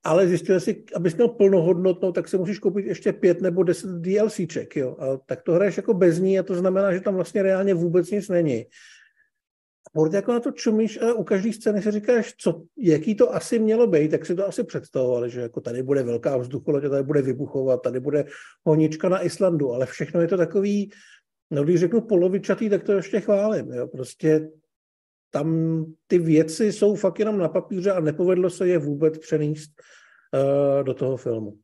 ale zjistil si, abys měl plnohodnotnou, tak si musíš koupit ještě pět nebo deset DLCček, jo. A tak to hraješ jako bez ní a to znamená, že tam vlastně reálně vůbec nic není furt jako na to čumíš a u každé scény si říkáš, co, jaký to asi mělo být, tak si to asi představovali, že jako tady bude velká vzducholoď, tady bude vybuchovat, tady bude honička na Islandu, ale všechno je to takový, no když řeknu polovičatý, tak to ještě chválím, jo, prostě tam ty věci jsou fakt jenom na papíře a nepovedlo se je vůbec přenést uh, do toho filmu.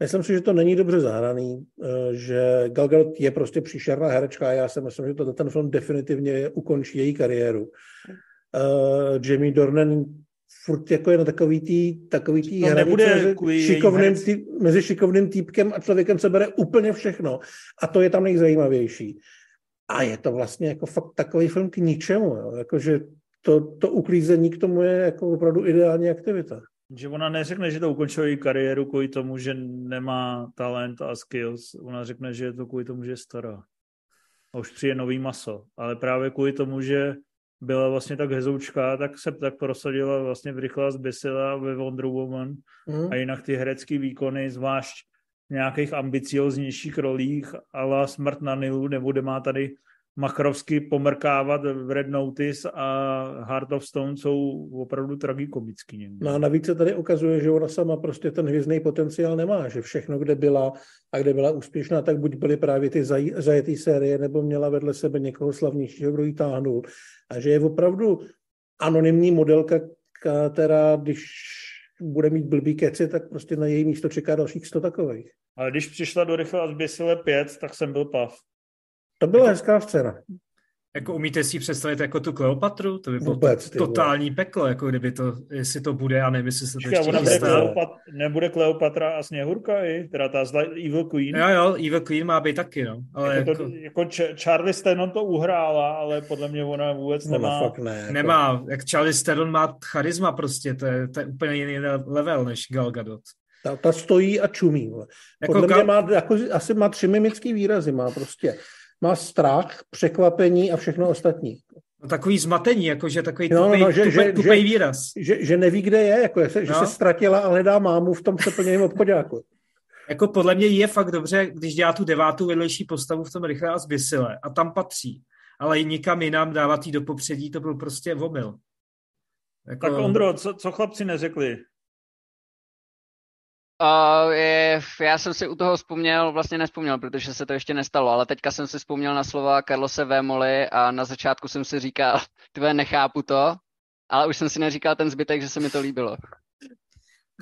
Myslím si, že to není dobře zahraný, uh, že Gal Gadot je prostě příšerná herečka a já si myslím, že to, ten film definitivně ukončí její kariéru. Uh, Jamie Dornan furt jako je na takový tý, takový tý to nebude mezi šikovným, tý, mezi šikovným týpkem a člověkem se bere úplně všechno. A to je tam nejzajímavější. A je to vlastně jako fakt takový film k ničemu. Jo. Jakože to, to uklízení k tomu je jako opravdu ideální aktivita. Že ona neřekne, že to ukončuje její kariéru kvůli tomu, že nemá talent a skills. Ona řekne, že je to kvůli tomu, že je stará. A už přijde nový maso. Ale právě kvůli tomu, že byla vlastně tak hezoučká, tak se tak prosadila vlastně v Rychlá zbysila ve Wonder Woman mm. a jinak ty herecké výkony, zvlášť v nějakých ambicioznějších rolích, ale Smrt na Nilu, nebo kde má tady machrovsky pomrkávat v Red Notice a Heart of Stone jsou opravdu tragikomický. Někdy. No a navíc se tady ukazuje, že ona sama prostě ten hvězdný potenciál nemá, že všechno, kde byla a kde byla úspěšná, tak buď byly právě ty zaj, zajetý série, nebo měla vedle sebe někoho slavnějšího, kdo ji táhnul. A že je opravdu anonymní modelka, která když bude mít blbý keci, tak prostě na její místo čeká dalších sto takových. Ale když přišla do Rychle a zběsile pět, tak jsem byl pav. To byla hezká scéna. Jako umíte si představit jako tu Kleopatru? To by bylo Vůbec, totální peklo, jako kdyby to, jestli to bude, a nevím, jestli se to ještě bude Kleopat, nebude Kleopatra a Sněhurka i, teda ta zla, Evil Queen. Jo, jo, Evil Queen má být taky, no. Ale jako, jako... To, jako Charlie Stenon to uhrála, ale podle mě ona vůbec no, nemá. Fakt ne, jako... Nemá, jak Charlie Stenon má charisma prostě, to je, to je úplně jiný level než Gal Gadot. Ta, ta stojí a čumí. Jako Podle Gal... mě má, jako, asi má tři mimický výrazy, má prostě má strach, překvapení a všechno ostatní. No, takový zmatení, jakože takový no, tupej, no, že, tupej, že, tupej výraz. Že, že, neví, kde je, jako, že, se, no. že se ztratila a hledá mámu v tom přeplněném obchodáku. Jako podle mě je fakt dobře, když dělá tu devátou vedlejší postavu v tom rychle a zbysile a tam patří. Ale nikam jinam dávat jí do popředí, to byl prostě omyl. Jako... Tak Ondro, co, co chlapci neřekli? Uh, je, já jsem si u toho vzpomněl, vlastně nespomněl, protože se to ještě nestalo, ale teďka jsem si vzpomněl na slova Carlose Vémoli a na začátku jsem si říkal, tvé nechápu to, ale už jsem si neříkal ten zbytek, že se mi to líbilo.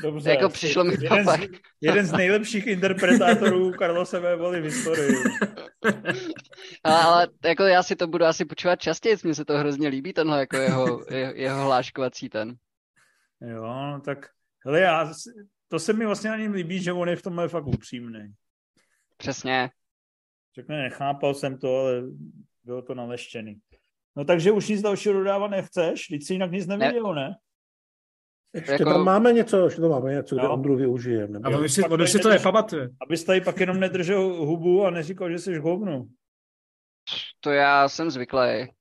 Dobře, jako přišlo mi to jeden, z, jeden z nejlepších interpretátorů Carlose Vémoli v historii. ale, ale jako já si to budu asi počívat častěji, mně se to hrozně líbí, tenhle jako jeho, jeho, jeho hláškovací ten. Jo, tak hele, já to se mi vlastně ani líbí, že on je v tomhle fakt upřímný. Přesně. Řekne, nechápal jsem to, ale bylo to naleštěný. No takže už nic dalšího dodávat nechceš? Teď si jinak nic neviděl, ne? Ještě jako... tam máme něco, ještě tam máme něco, kde Ondru využijeme. Ale on si, on si to nepamatuje. Abys tady pak jenom nedržel hubu a neříkal, že jsi hovnu. To já jsem zvyklý.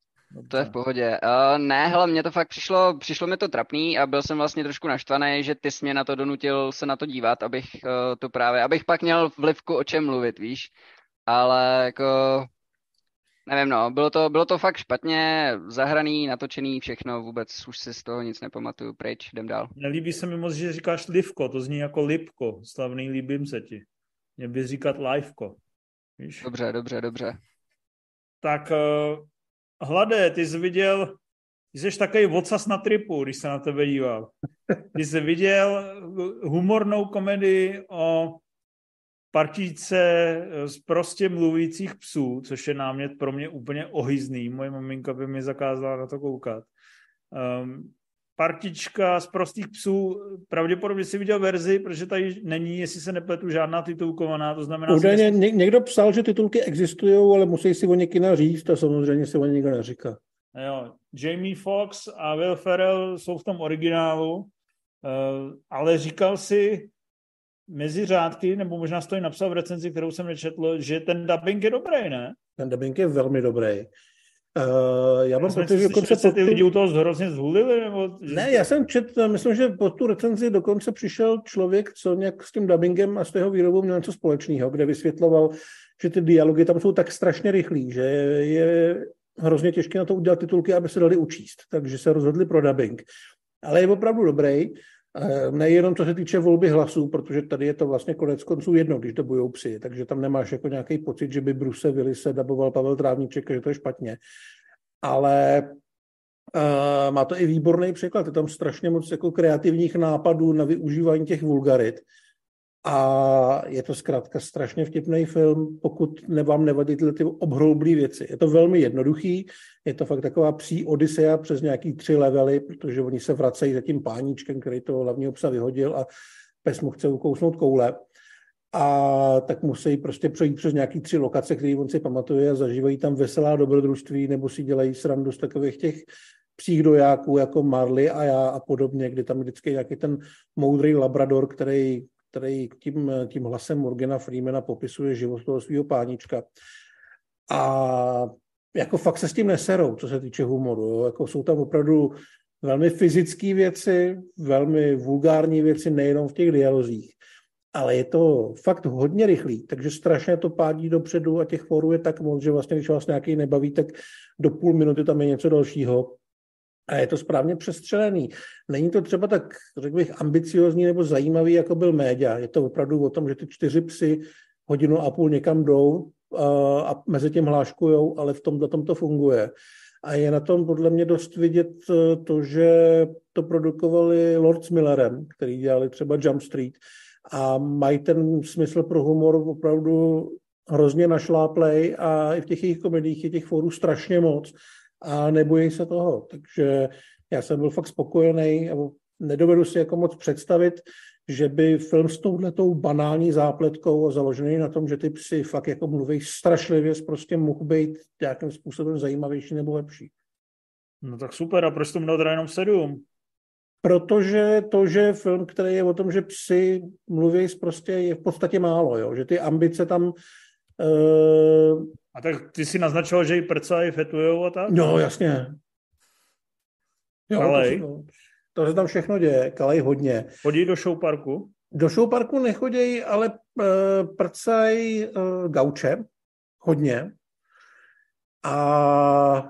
To je v pohodě. Uh, ne, hele, mně to fakt přišlo, přišlo mi to trapný a byl jsem vlastně trošku naštvaný, že ty jsi mě na to donutil se na to dívat, abych uh, to právě, abych pak měl vlivku o čem mluvit, víš. Ale jako, nevím no, bylo to, bylo to fakt špatně zahraný, natočený, všechno, vůbec už si z toho nic nepamatuju, pryč, jdem dál. Nelíbí se mi moc, že říkáš livko, to zní jako lipko, slavný líbím se ti. Mě by říkat liveko. Víš? Dobře, dobře, dobře. Tak uh Hlade, ty jsi viděl, ty jsi takový vocas na tripu, když se na tebe díval. Ty jsi viděl humornou komedii o partíce z prostě mluvících psů, což je námět pro mě úplně ohyzný. Moje maminka by mi zakázala na to koukat. Um, partička z prostých psů, pravděpodobně si viděl verzi, protože tady není, jestli se nepletu, žádná titulkovaná, to znamená... Údajně jestli... někdo psal, že titulky existují, ale musí si o ně kina říct a samozřejmě si o nikdo neříká. Jo, Jamie Fox a Will Ferrell jsou v tom originálu, eh, ale říkal si mezi řádky, nebo možná to napsal v recenzi, kterou jsem nečetl, že ten dubbing je dobrý, ne? Ten dubbing je velmi dobrý. Uh, já mám pocit, že dokonce... Se ty lidi u toho hrozně zhulili? Nebo... Ne, já jsem čet, myslím, že po tu recenzi dokonce přišel člověk, co nějak s tím dubbingem a s jeho výrobou měl něco společného, kde vysvětloval, že ty dialogy tam jsou tak strašně rychlí, že je hrozně těžké na to udělat titulky, aby se dali učíst. Takže se rozhodli pro dubbing. Ale je opravdu dobrý. Eh, nejenom co se týče volby hlasů, protože tady je to vlastně konec konců jedno, když dobujou psy, takže tam nemáš jako nějaký pocit, že by Bruce Willise daboval Pavel Trávníček, že to je špatně. Ale Uh, má to i výborný příklad, je tam strašně moc jako kreativních nápadů na využívání těch vulgarit. A je to zkrátka strašně vtipný film, pokud vám nevadí tyhle ty obhroublé věci. Je to velmi jednoduchý, je to fakt taková pří Odyssea přes nějaký tři levely, protože oni se vracejí za tím páníčkem, který to hlavního psa vyhodil a pes mu chce ukousnout koule. A tak musí prostě projít přes nějaký tři lokace, které on si pamatuje a zažívají tam veselá dobrodružství nebo si dělají srandu z takových těch psích dojáků jako Marley a já a podobně, kdy tam vždycky nějaký ten moudrý labrador, který který tím, tím hlasem Morgana Freemana popisuje život toho svého pánička. A jako fakt se s tím neserou, co se týče humoru. Jo. Jako jsou tam opravdu velmi fyzické věci, velmi vulgární věci, nejenom v těch dialozích. Ale je to fakt hodně rychlý, takže strašně to pádí dopředu a těch fórů je tak moc, že vlastně, když vás nějaký nebaví, tak do půl minuty tam je něco dalšího a je to správně přestřelený. Není to třeba tak, řekl bych, ambiciozní nebo zajímavý, jako byl média. Je to opravdu o tom, že ty čtyři psy hodinu a půl někam jdou a, mezi tím hláškujou, ale v tomhle tom to funguje. A je na tom podle mě dost vidět e, to, že to produkovali Lord s Millerem, který dělali třeba Jump Street a mají ten smysl pro humor opravdu hrozně našláplej a i v těch jejich komediích je těch fórů strašně moc a nebojí se toho. Takže já jsem byl fakt spokojený a nedovedu si jako moc představit, že by film s touhletou banální zápletkou a založený na tom, že ty psy fakt jako mluví strašlivě, prostě mohl být nějakým způsobem zajímavější nebo lepší. No tak super, a proč tomu dal jenom sedm? Protože to, že je film, který je o tom, že psy mluví prostě je v podstatě málo, jo? že ty ambice tam uh, a tak ty si naznačoval, že i prca i fetujou a tak? No, jasně. Jo, Kalej. To, se, to se tam všechno děje, kalej hodně. Chodí do show parku? Do show parku nechodí, ale uh, prcaj uh, gauče hodně. A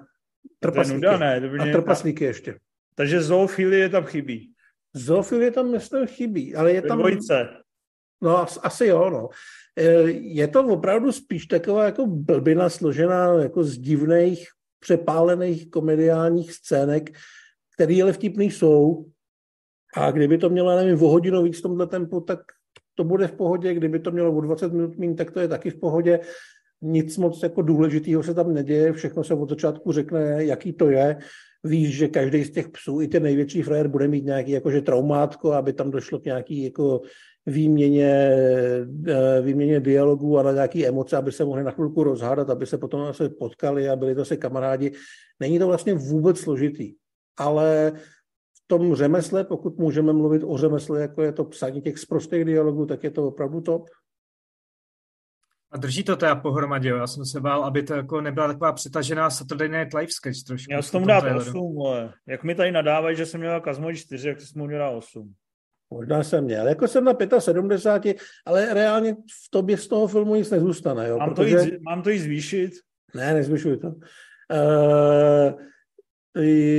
trpaslíky. To nuda, ne? To a trpaslíky ještě. Takže zoofilie tam chybí. Zoofilie tam myslím chybí, ale je tam... Dvojce. No, asi jo, no. E, je to opravdu spíš taková jako blbina složená jako z divných, přepálených komediálních scének, které ale vtipný jsou. A kdyby to mělo, nevím, o hodinu víc v tomhle tempu, tak to bude v pohodě. Kdyby to mělo o 20 minut méně, tak to je taky v pohodě. Nic moc jako důležitého se tam neděje, všechno se od začátku řekne, jaký to je. Víš, že každý z těch psů, i ten největší frajer, bude mít nějaký jakože traumátko, aby tam došlo k nějaký jako výměně, eh, výměně dialogů a na nějaké emoce, aby se mohli na chvilku rozhádat, aby se potom zase potkali a byli zase kamarádi. Není to vlastně vůbec složitý, ale v tom řemesle, pokud můžeme mluvit o řemesle, jako je to psaní těch zprostých dialogů, tak je to opravdu top. A drží to teda pohromadě, jo? Já jsem se bál, aby to jako nebyla taková přetažená Saturday Night Live sketch trošku. Já jsem tomu dát 8, ale jak mi tady nadávají, že jsem měl Kazmo 4, jak jsem mu dát 8. Možná jsem měl. Jako jsem na 75, ale reálně v tobě z toho filmu nic nezůstane. Jo? Mám, protože... to jít, mám to jít zvýšit? Ne, nezvyšuj to. Uh,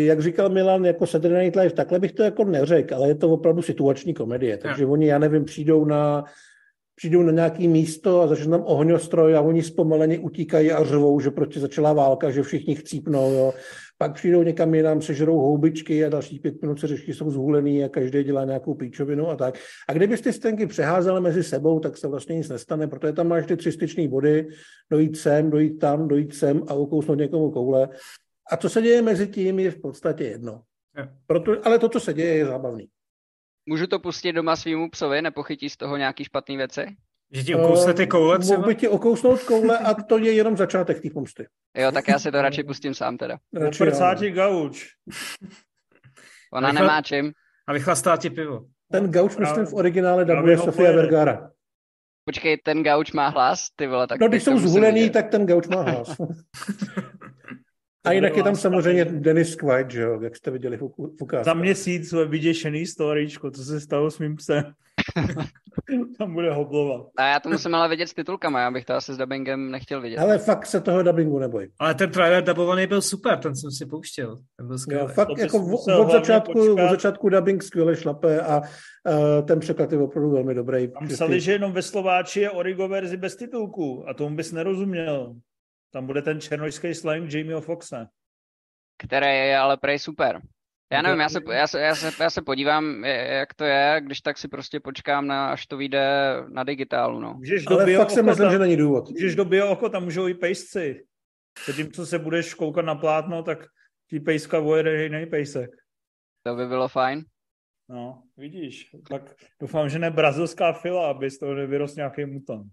jak říkal Milan, jako Saturday Night Live, takhle bych to jako neřekl, ale je to opravdu situační komedie. Takže ja. oni, já nevím, přijdou na přijdou na nějaké místo a začne tam ohňostroj a oni zpomaleně utíkají a řvou, že proti začala válka, že všichni chcípnou. Jo. Pak přijdou někam jinam, sežerou houbičky a dalších pět minut se řeší, jsou zhulený a každý dělá nějakou píčovinu a tak. A kdyby ty stenky přeházely mezi sebou, tak se vlastně nic nestane, protože tam máš ty tři styční body, dojít sem, dojít tam, dojít sem a ukousnout někomu koule. A co se děje mezi tím, je v podstatě jedno. Proto, ale to, co se děje, je zábavný. Můžu to pustit doma svýmu psovi, nepochytí z toho nějaký špatný věci? Že ti ukousne ty koule třeba? Mohl by ti okousnout koule a to je jenom začátek té pomsty. Jo, tak já si to radši pustím sám teda. Radši ti gauč. Ona vychla... nemá čím. A vychlastá ti pivo. Ten gauč, myslím, v originále dabuje Sofia Vergara. Počkej, ten gauč má hlas? Ty vole, tak no, když jsou zhulený, tak ten gauč má hlas. A jinak je tam samozřejmě Dennis Quaid, že jo, jak jste viděli v ukázce. Za měsíc vyděšený storyčko, co se stalo s mým psem. tam bude hoblovat. A já to musím ale vidět s titulkama, já bych to asi s dubbingem nechtěl vidět. Ale fakt se toho dubbingu neboj. Ale ten trailer dubovaný byl super, ten jsem si pouštěl. Ten byl Jo, fakt jako v, od, začátku, od začátku dubbing skvěle šlape a uh, ten překlad je opravdu velmi dobrý. Tam psali, že jenom ve Slováči je origo verzi bez titulku a tomu bys nerozuměl. Tam bude ten černožský slang Jamieho Foxe. který je ale prej super. Já nevím, já se, já, se, já, se, já se podívám, jak to je, když tak si prostě počkám, na, až to vyjde na digitálu. No. Můžeš do Ale fakt si myslím, že není důvod. Můžeš do bio oko, tam můžou i pejsci. co se budeš koukat na plátno, tak ti pejska vojede jiný pejsek. To by bylo fajn. No, vidíš. Tak doufám, že ne brazilská fila, aby z toho nevyrost nějaký mutant.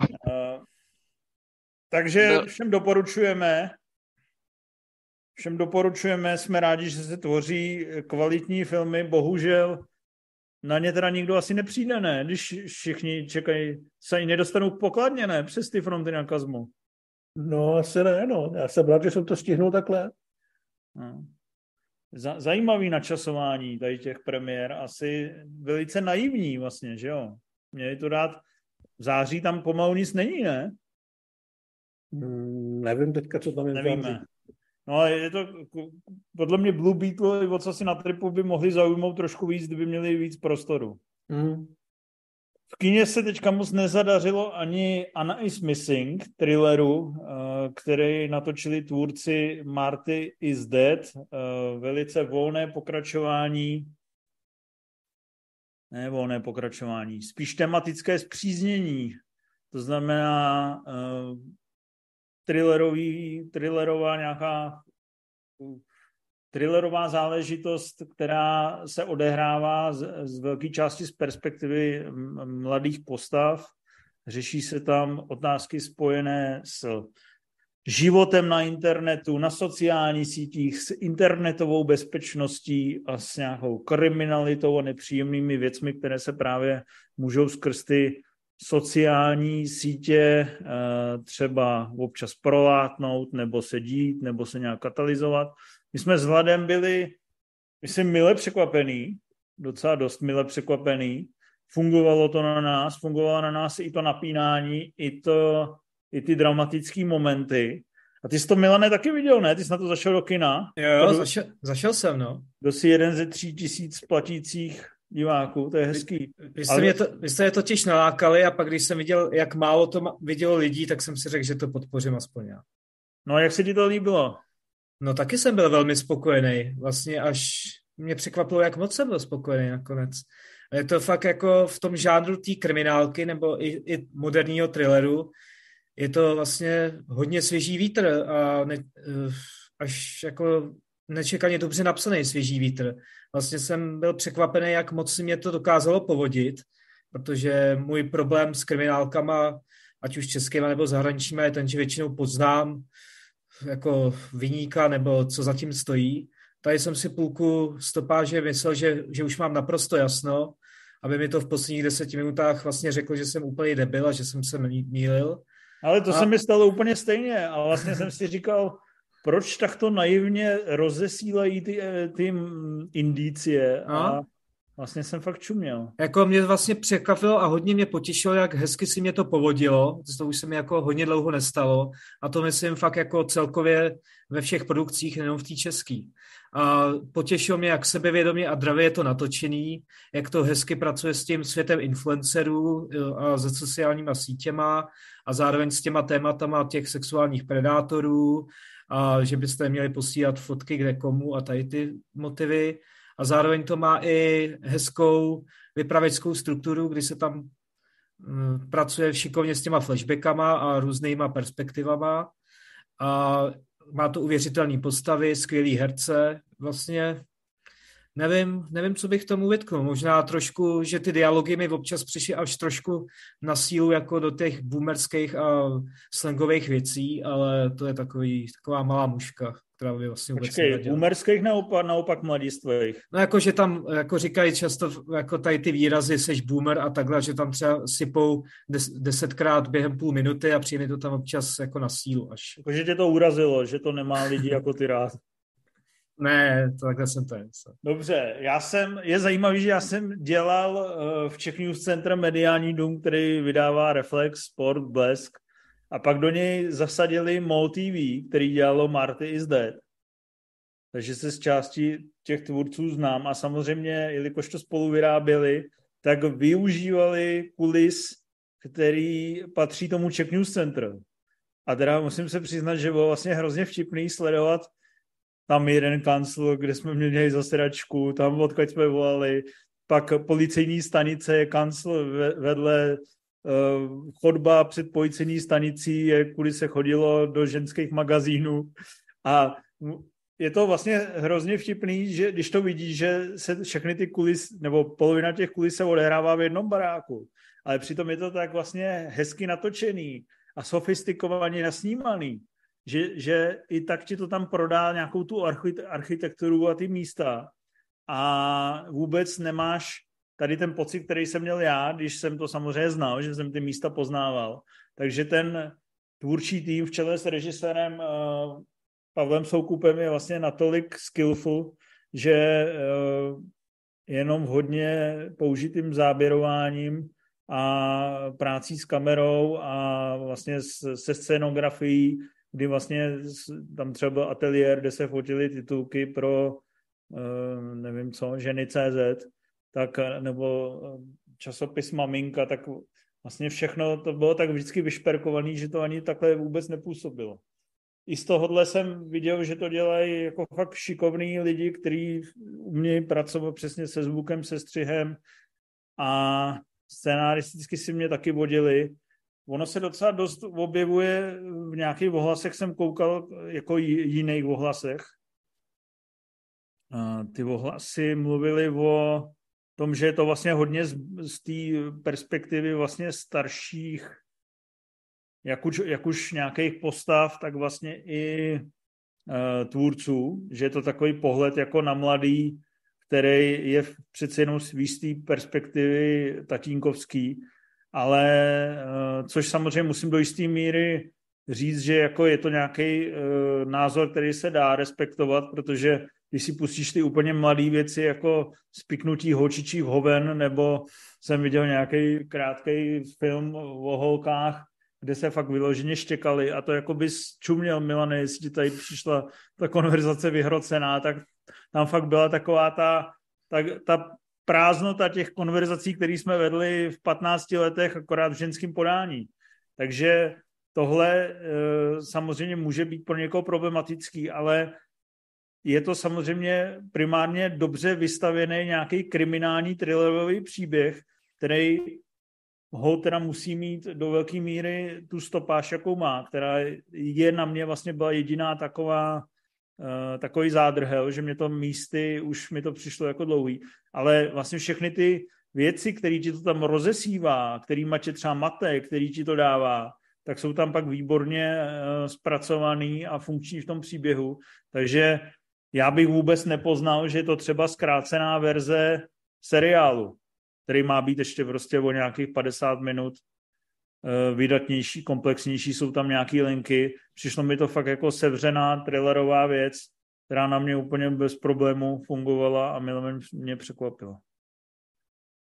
Uh, takže všem doporučujeme, všem doporučujeme, jsme rádi, že se tvoří kvalitní filmy, bohužel na ně teda nikdo asi nepřijde, ne? Když všichni čekají, se ani nedostanou k pokladně, ne? Přes ty fronty na Kazmu. No, asi ne, no. Já jsem rád, že jsem to stihnul takhle. No. Zajímavý načasování tady těch premiér, asi velice naivní vlastně, že jo? Měli to dát, v září tam pomalu nic není, ne? Hmm, nevím teďka, co tam je Nevíme. No je to, podle mě Blue Beetle, o co si na tripu by mohli zaujmout trošku víc, kdyby měli víc prostoru. Hmm. V kině se teďka moc nezadařilo ani Anna is Missing, thrilleru, eh, který natočili tvůrci Marty is Dead. Eh, velice volné pokračování, ne volné pokračování, spíš tematické zpříznění. To znamená uh, thrillerový, thrillerová nějaká thrillerová záležitost, která se odehrává z, z velké části z perspektivy mladých postav. Řeší se tam otázky spojené s životem na internetu, na sociálních sítích, s internetovou bezpečností a s nějakou kriminalitou a nepříjemnými věcmi, které se právě můžou skrz ty sociální sítě eh, třeba občas prolátnout, nebo se dít, nebo se nějak katalyzovat. My jsme s Vladem byli, myslím, mile překvapený, docela dost mile překvapený. Fungovalo to na nás, fungovalo na nás i to napínání, i, to, i ty dramatické momenty. A ty jsi to, Milane, taky viděl, ne? Ty jsi na to zašel do kina. Jo, jo zašel, zašel jsem, no. Byl jsi jeden ze tří tisíc platících diváků, to je hezký. Vy, jste, Ale... mě to, vy jste je totiž nalákali a pak, když jsem viděl, jak málo to vidělo lidí, tak jsem si řekl, že to podpořím aspoň já. No a jak se ti to líbilo? No taky jsem byl velmi spokojený. Vlastně až mě překvapilo, jak moc jsem byl spokojený nakonec. Je to fakt jako v tom žánru té kriminálky nebo i, i moderního thrilleru. Je to vlastně hodně svěží vítr a ne, eh, až jako nečekaně dobře napsaný svěží vítr. Vlastně jsem byl překvapený, jak moc si mě to dokázalo povodit, protože můj problém s kriminálkama, ať už českýma nebo zahraničníma, je ten, že většinou poznám jako vyníka nebo co zatím stojí. Tady jsem si půlku stopáže myslel, že, že už mám naprosto jasno, aby mi to v posledních deseti minutách vlastně řekl, že jsem úplně debil a že jsem se mýlil. Ale to a... se mi stalo úplně stejně a vlastně jsem si říkal, proč takto naivně rozesílají ty, eh, ty indicie a, a vlastně jsem fakt čuměl. Jako mě vlastně překvapilo a hodně mě potěšilo, jak hezky si mě to povodilo, to už se mi jako hodně dlouho nestalo a to myslím fakt jako celkově ve všech produkcích, nejenom v té české. A potěšilo mě, jak sebevědomě a dravě je to natočený, jak to hezky pracuje s tím světem influencerů a se sociálníma sítěma a zároveň s těma tématama těch sexuálních predátorů a že byste měli posílat fotky kde komu a tady ty motivy. A zároveň to má i hezkou vypraveckou strukturu, kdy se tam mm, pracuje šikovně s těma flashbackama a různýma perspektivama. A má to uvěřitelné postavy, skvělý herce. Vlastně nevím, nevím, co bych tomu vytknul. Možná trošku, že ty dialogy mi občas přišly až trošku na sílu jako do těch boomerských a slangových věcí, ale to je takový, taková malá muška, která by vlastně vůbec Počkej, boomerských naopak, naopak mladistvých. No jako, že tam, jako říkají často, jako tady ty výrazy, seš boomer a takhle, že tam třeba sypou des, desetkrát během půl minuty a přijde to tam občas jako na sílu až. Jako, že tě to urazilo, že to nemá lidi jako ty rád. Ne, to takhle jsem to myslel. Dobře, já jsem, je zajímavý, že já jsem dělal uh, v Czech News Center mediální dům, který vydává Reflex, Sport, Blesk a pak do něj zasadili MOL TV, který dělalo Marty is Dead. Takže se z části těch tvůrců znám a samozřejmě, jelikož to spolu vyráběli, tak využívali kulis, který patří tomu Czech News Center. A teda musím se přiznat, že bylo vlastně hrozně vtipný sledovat tam jeden kancel, kde jsme měli zasedačku, tam odkud jsme volali, pak policejní stanice je kancel vedle uh, chodba před policejní stanicí, kudy se chodilo do ženských magazínů. A je to vlastně hrozně vtipný, že když to vidíš, že se všechny ty kulis, nebo polovina těch kulis se odehrává v jednom baráku, ale přitom je to tak vlastně hezky natočený a sofistikovaně nasnímaný, že, že i tak ti to tam prodá nějakou tu architekturu a ty místa a vůbec nemáš tady ten pocit, který jsem měl já, když jsem to samozřejmě znal, že jsem ty místa poznával. Takže ten tvůrčí tým v čele s režisérem uh, Pavlem Soukupem je vlastně natolik skillful, že uh, jenom hodně použitým záběrováním a prací s kamerou a vlastně se scénografií, kdy vlastně tam třeba byl ateliér, kde se fotily titulky pro uh, nevím co, ženy CZ, tak, nebo časopis Maminka, tak vlastně všechno to bylo tak vždycky vyšperkovaný, že to ani takhle vůbec nepůsobilo i z tohohle jsem viděl, že to dělají jako fakt šikovní lidi, kteří umějí pracovat přesně se zvukem, se střihem a scénaristicky si mě taky vodili. Ono se docela dost objevuje v nějakých ohlasech, jsem koukal jako jiných ohlasech. Ty ohlasy mluvili o tom, že je to vlastně hodně z, z té perspektivy vlastně starších jak už, jak už nějakých postav, tak vlastně i uh, tvůrců, že je to takový pohled jako na mladý, který je přece jenom z perspektivy tatínkovský, ale uh, což samozřejmě musím do jisté míry říct, že jako je to nějaký uh, názor, který se dá respektovat, protože když si pustíš ty úplně mladé věci jako spiknutí holčičích hoven, nebo jsem viděl nějaký krátký film o holkách, kde se fakt vyloženě štěkali a to jako bys čuměl, Milane, jestli tady přišla ta konverzace vyhrocená, tak tam fakt byla taková ta, ta, ta prázdnota těch konverzací, které jsme vedli v 15 letech akorát v ženském podání. Takže tohle e, samozřejmě může být pro někoho problematický, ale je to samozřejmě primárně dobře vystavěný nějaký kriminální thrillerový příběh, který ho teda musí mít do velké míry tu stopáž, jakou má, která je na mě vlastně byla jediná taková, uh, takový zádrhel, že mě to místy, už mi to přišlo jako dlouhý, ale vlastně všechny ty věci, které ti to tam rozesívá, který tě třeba mate, který ti to dává, tak jsou tam pak výborně uh, zpracovaný a funkční v tom příběhu. Takže já bych vůbec nepoznal, že je to třeba zkrácená verze seriálu který má být ještě prostě o nějakých 50 minut eh, vydatnější, komplexnější, jsou tam nějaké linky. Přišlo mi to fakt jako sevřená thrillerová věc, která na mě úplně bez problému fungovala a milé mě překvapila.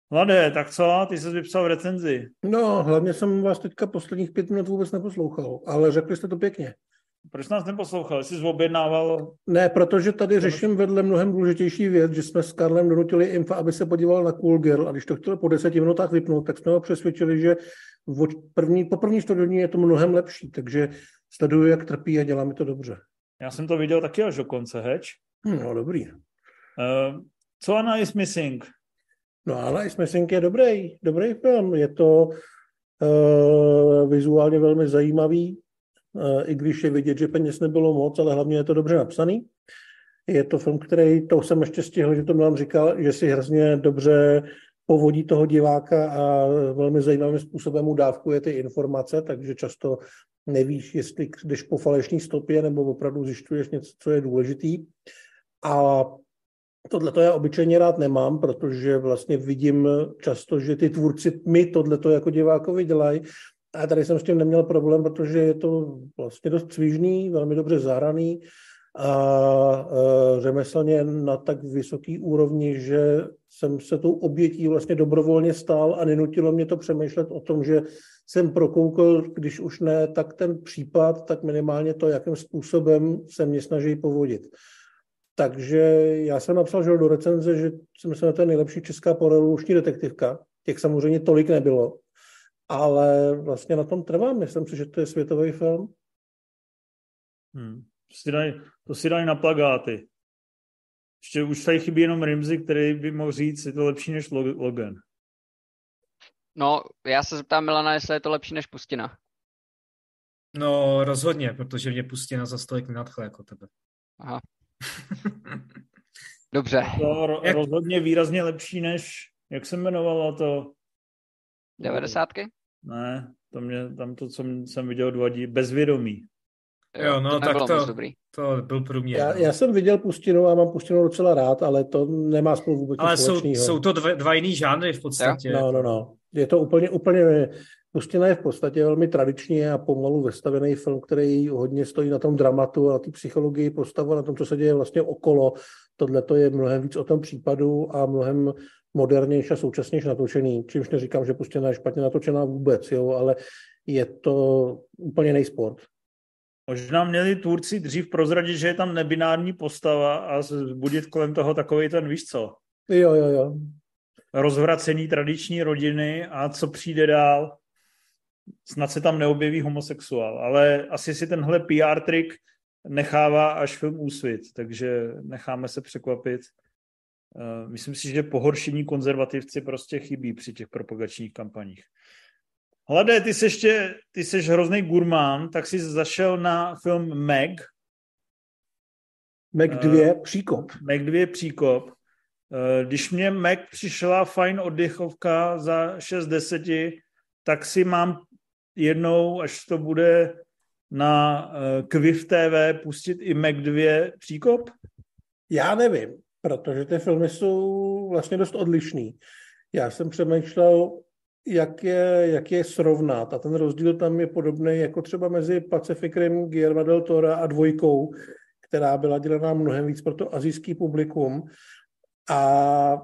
Mladé, tak co? Ty jsi vypsal recenzi. No, hlavně jsem vás teďka posledních pět minut vůbec neposlouchal, ale řekli jste to pěkně. Proč nás neposlouchal? Jsi objednával? Ne, protože tady řeším vedle mnohem důležitější věc, že jsme s Karlem donutili Infa, aby se podíval na Cool Girl a když to chtěl po deseti minutách vypnout, tak jsme ho přesvědčili, že první, po první studiovní je to mnohem lepší, takže sleduju, jak trpí a dělá mi to dobře. Já jsem to viděl taky až do konce, heč? Hm, no, dobrý. Uh, co Anna is Missing? No, Anna is Missing je dobrý, dobrý film. Je to uh, vizuálně velmi zajímavý, i když je vidět, že peněz nebylo moc, ale hlavně je to dobře napsaný. Je to film, který, to jsem ještě stihl, že to Milan říkal, že si hrozně dobře povodí toho diváka a velmi zajímavým způsobem mu dávkuje ty informace, takže často nevíš, jestli jdeš po falešní stopě nebo opravdu zjišťuješ něco, co je důležitý. A tohle to já obyčejně rád nemám, protože vlastně vidím často, že ty tvůrci mi tohle to jako divákovi dělají a tady jsem s tím neměl problém, protože je to vlastně dost cvižný, velmi dobře zahraný a e, řemeslně na tak vysoký úrovni, že jsem se tou obětí vlastně dobrovolně stál a nenutilo mě to přemýšlet o tom, že jsem prokoukl, když už ne, tak ten případ, tak minimálně to, jakým způsobem se mě snaží povodit. Takže já jsem napsal že do recenze, že jsem se na to nejlepší česká porevoluční detektivka. Těch samozřejmě tolik nebylo, ale vlastně na tom trvám. Myslím si, že to je světový film. Hmm. si daj, to si dají na plagáty. Ještě už tady chybí jenom Rimzy, který by mohl říct, je to lepší než Logan. No, já se zeptám Milana, jestli je to lepší než Pustina. No, rozhodně, protože mě Pustina za stolik nenadchle jako tebe. Aha. Dobře. To ro- jak... rozhodně výrazně lepší než, jak se jmenovalo to? 90. Ne, to mě, tam to, co jsem viděl, dvadí, bezvědomí. Jo, no to tak to, dobrý. to byl průměr. Já, já jsem viděl Pustinu a mám Pustinu docela rád, ale to nemá spolu vůbec Ale jsou, jsou to dva, dva jiný žánry v podstatě. No, no, no. Je to úplně, úplně, Pustina je v podstatě velmi tradiční a pomalu vestavený film, který hodně stojí na tom dramatu a na té psychologii postavu, na tom, co se děje vlastně okolo. Tohle to je mnohem víc o tom případu a mnohem modernější a současnější natočený, čímž neříkám, že Pustina je špatně natočená vůbec, jo, ale je to úplně jiný sport. Možná měli tvůrci dřív prozradit, že je tam nebinární postava a zbudit kolem toho takový ten, víš co? Jo, jo, jo. Rozvracení tradiční rodiny a co přijde dál. Snad se tam neobjeví homosexuál, ale asi si tenhle PR trik nechává až film úsvit, takže necháme se překvapit. Eh, myslím si, že pohoršení konzervativci prostě chybí při těch propagačních kampaních. Hlade, ty jsi ještě, ty jsi hrozný gurmán, tak jsi zašel na film Meg. Meg 2, uh, příkop. Meg 2, příkop. Uh, když mě Meg přišla fajn oddechovka za 6 deseti, tak si mám jednou, až to bude na uh, Kviv TV, pustit i Meg 2 příkop? Já nevím, protože ty filmy jsou vlastně dost odlišný. Já jsem přemýšlel, jak je, jak je srovnat. A ten rozdíl tam je podobný jako třeba mezi Pacific Rim Guillermo del Toro a dvojkou, která byla dělaná mnohem víc pro to azijský publikum. A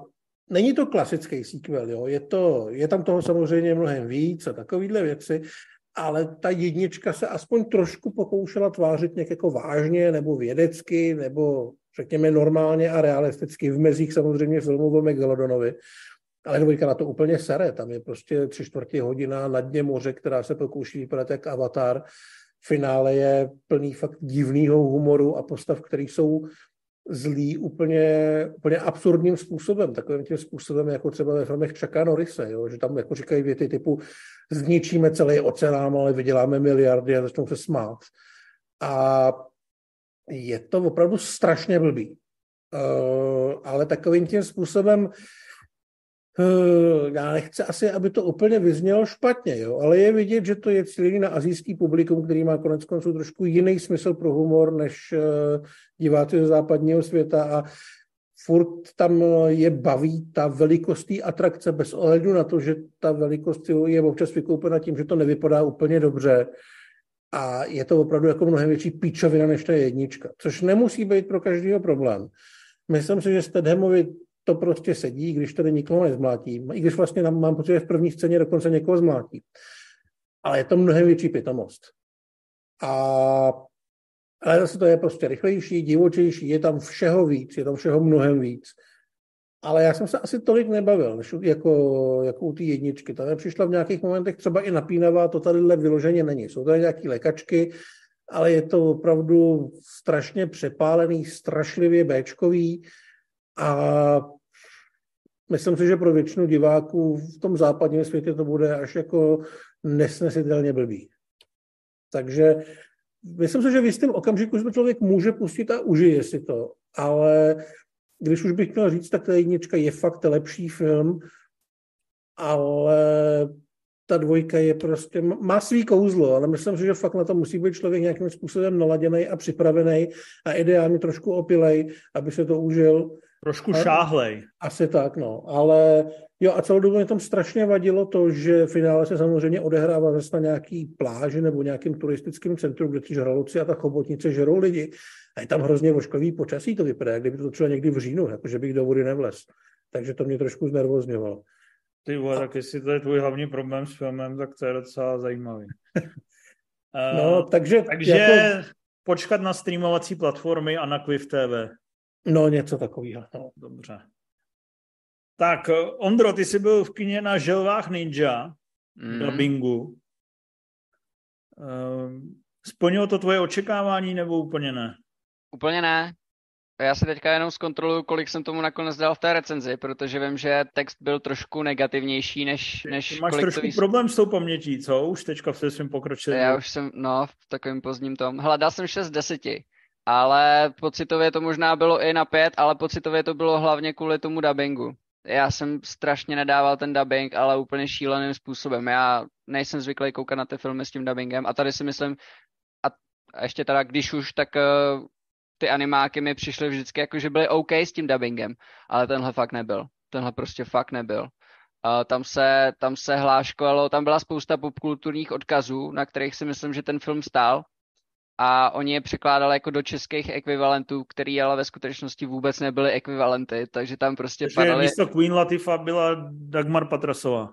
není to klasický sequel, jo? Je, to, je tam toho samozřejmě mnohem víc a takovýhle věci, ale ta jednička se aspoň trošku pokoušela tvářit nějak jako vážně nebo vědecky, nebo řekněme normálně a realisticky v mezích samozřejmě filmu o Megalodonovi. Ale dvojka na to úplně sere. Tam je prostě tři čtvrtě hodina na dně moře, která se pokouší vypadat jak avatar. Finále je plný fakt divného humoru a postav, které jsou zlý úplně, úplně absurdním způsobem, takovým tím způsobem, jako třeba ve filmech Čaká Norise, jo? že tam jako říkají věty typu zničíme celý oceán, ale vyděláme miliardy a začnou se smát. A je to opravdu strašně blbý. Uh, ale takovým tím způsobem, Eh, já nechci asi, aby to úplně vyznělo špatně, jo, ale je vidět, že to je cílený na azijský publikum, který má konec konců trošku jiný smysl pro humor než eh, diváci ze západního světa a furt tam je baví ta velikost té atrakce bez ohledu na to, že ta velikost je občas vykoupena tím, že to nevypadá úplně dobře a je to opravdu jako mnohem větší píčovina než ta jednička, což nemusí být pro každého problém. Myslím si, že Stedhamovi to prostě sedí, když tady nikoho nezmlátí. I když vlastně mám pocit, že v první scéně dokonce někoho zmlátí. Ale je to mnohem větší pitomost. A ale zase to je prostě rychlejší, divočejší, je tam všeho víc, je tam všeho mnohem víc. Ale já jsem se asi tolik nebavil, než jako, jako u té jedničky. Ta přišla v nějakých momentech třeba i napínavá, to tady vyloženě není. Jsou tady nějaké lékačky, ale je to opravdu strašně přepálený, strašlivě béčkový a myslím si, že pro většinu diváků v tom západním světě to bude až jako nesnesitelně blbý. Takže myslím si, že v jistém okamžiku se člověk může pustit a užije si to, ale když už bych měl říct, tak ta jednička je fakt lepší film, ale ta dvojka je prostě, má svý kouzlo, ale myslím si, že fakt na to musí být člověk nějakým způsobem naladěný a připravený a ideálně trošku opilej, aby se to užil. Trošku šáhlej. Asi tak, no. Ale jo, a celou dobu mě tam strašně vadilo to, že finále se samozřejmě odehrává zase na nějaký pláži nebo nějakým turistickým centru, kde ty žraloci a ta chobotnice žerou lidi. A je tam hrozně voškový počasí, to vypadá, jak kdyby to třeba někdy v říjnu, jakože bych do vody nevlez. Takže to mě trošku znervozňovalo. Ty vole, a... tak jestli to je tvůj hlavní problém s filmem, tak to je docela zajímavý. no, takže... Takže jako... počkat na streamovací platformy a na Quiv TV. No, něco takového. No. Dobře. Tak, Ondro, ty jsi byl v kině na Želvách Ninja, mm. dubbingu. Ehm, Splnilo to tvoje očekávání nebo úplně ne? Úplně ne. Já si teďka jenom zkontroluju, kolik jsem tomu nakonec dal v té recenzi, protože vím, že text byl trošku negativnější, než, než Ty máš kolik trošku to výs... problém s tou pamětí, co? Už teďka v svém pokročilém. Já už jsem, no, v takovém pozdním tom. Hledal jsem 6 z 10, ale pocitově to možná bylo i na 5, ale pocitově to bylo hlavně kvůli tomu dubbingu. Já jsem strašně nedával ten dubbing, ale úplně šíleným způsobem. Já nejsem zvyklý koukat na ty filmy s tím dubbingem a tady si myslím, a, a ještě teda, když už, tak uh, ty animáky mi přišly vždycky jako, že byly OK s tím dubbingem, ale tenhle fakt nebyl. Tenhle prostě fakt nebyl. Uh, tam, se, tam se hláškovalo, tam byla spousta popkulturních odkazů, na kterých si myslím, že ten film stál a oni je překládali jako do českých ekvivalentů, který ale ve skutečnosti vůbec nebyly ekvivalenty, takže tam prostě Takže padaly... místo Queen Latifa byla Dagmar Patrasová.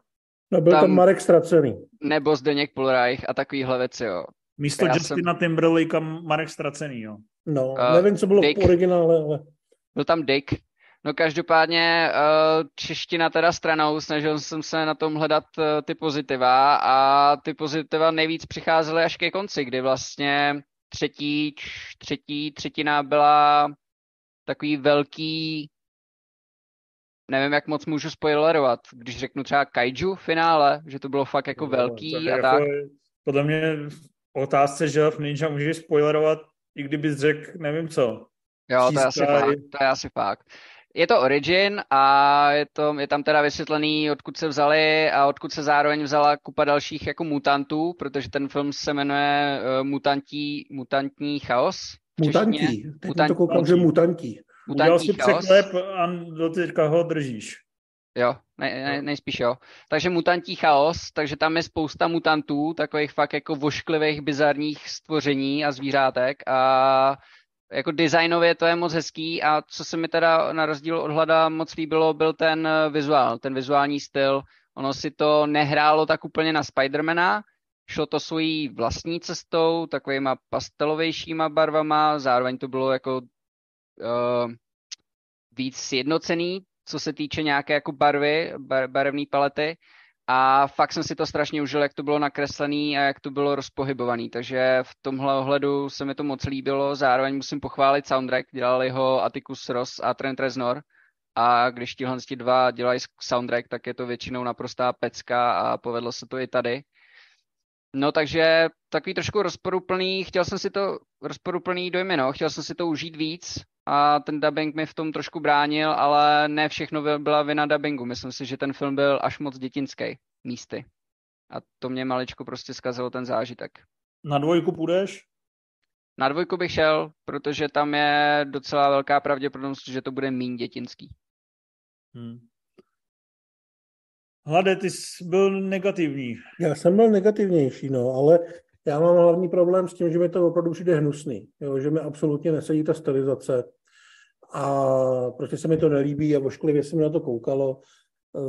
No, byl tam, Tam- Marek Stracený. Nebo Zdeněk Polreich a takovýhle věci, jo. Místo Já Justina Timberlakea Marek Stracený, jo. No, Uh, nevím, co bylo Dick. v originále, ale Byl tam Dick. No každopádně uh, čeština teda stranou, snažil jsem se na tom hledat uh, ty pozitiva a ty pozitiva nejvíc přicházely až ke konci, kdy vlastně třetí, třetí třetina byla takový velký, nevím, jak moc můžu spoilerovat, když řeknu třeba kaiju finále, že to bylo fakt jako velký Tak a jako, tak. Podle mě v otázce, že v Ninja můžeš spoilerovat, i kdybys řekl, nevím co. Jo, to je asi fakt, je- to je asi fakt. Je to Origin a je, to, je tam teda vysvětlený, odkud se vzali a odkud se zároveň vzala kupa dalších jako mutantů, protože ten film se jmenuje uh, Mutantí, Mutantní chaos. mutantí. Teď Mutant- to koukám, že mutantí. Udělal Mutantní si překlep a do teďka ho držíš. Jo, ne, ne, nejspíš jo. Takže mutantí chaos, takže tam je spousta mutantů, takových fakt jako vošklivých, bizarních stvoření a zvířátek a jako designově to je moc hezký a co se mi teda na rozdíl od Hlada moc líbilo, byl ten eh, vizuál, ten vizuální styl. Ono si to nehrálo tak úplně na Spidermana, šlo to svojí vlastní cestou, takovýma pastelovějšíma barvama, zároveň to bylo jako uh, víc sjednocený, co se týče nějaké jako barvy, bar, barevné palety. A fakt jsem si to strašně užil, jak to bylo nakreslený a jak to bylo rozpohybovaný. Takže v tomhle ohledu se mi to moc líbilo. Zároveň musím pochválit soundtrack. Dělali ho Atticus Ross a Trent Reznor. A když tihle ti dva dělají soundtrack, tak je to většinou naprostá pecka a povedlo se to i tady. No takže takový trošku rozporuplný, chtěl jsem si to, rozporuplný dojmy, no, chtěl jsem si to užít víc a ten dubbing mi v tom trošku bránil, ale ne všechno byl- byla vina dubbingu. Myslím si, že ten film byl až moc dětinský místy. A to mě maličko prostě zkazilo ten zážitek. Na dvojku půjdeš? Na dvojku bych šel, protože tam je docela velká pravděpodobnost, že to bude méně dětinský. Hmm. Hlade, ty jsi byl negativní. Já jsem byl negativnější, no, ale já mám hlavní problém s tím, že mi to opravdu přijde hnusný, jo, že mi absolutně nesedí ta stylizace a prostě se mi to nelíbí a vošklivě se mi na to koukalo.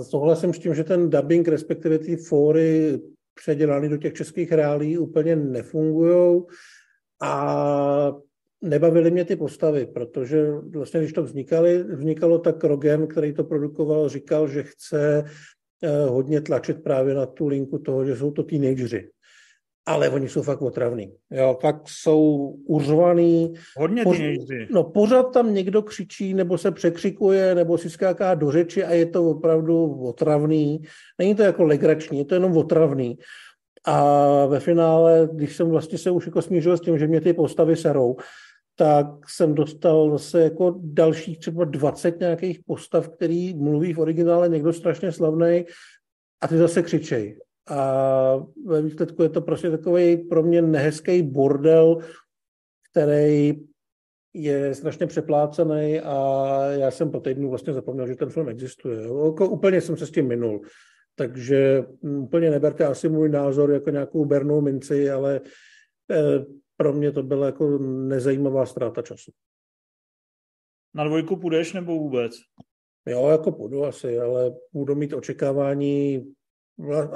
Souhlasím s tím, že ten dubbing, respektive ty fóry předělaný do těch českých reálí úplně nefungují a nebavily mě ty postavy, protože vlastně, když to vznikaly, vznikalo, tak Rogen, který to produkoval, říkal, že chce hodně tlačit právě na tu linku toho, že jsou to teenageři. Ale oni jsou fakt otravní. Jo, fakt jsou uřvaný. Hodně Poř- teenageři. No pořád tam někdo křičí, nebo se překřikuje, nebo si skáká do řeči a je to opravdu otravný. Není to jako legrační, je to jenom otravný. A ve finále, když jsem vlastně se už jako smířil s tím, že mě ty postavy serou, tak jsem dostal zase jako dalších třeba 20 nějakých postav, který mluví v originále někdo strašně slavný a ty zase křičej. A ve výsledku je to prostě takový pro mě nehezký bordel, který je strašně přeplácený a já jsem po týdnu vlastně zapomněl, že ten film existuje. Jako úplně jsem se s tím minul. Takže úplně neberte asi můj názor jako nějakou bernou minci, ale eh, pro mě to byla jako nezajímavá ztráta času. Na dvojku půjdeš nebo vůbec? Jo, jako půjdu asi, ale budu mít očekávání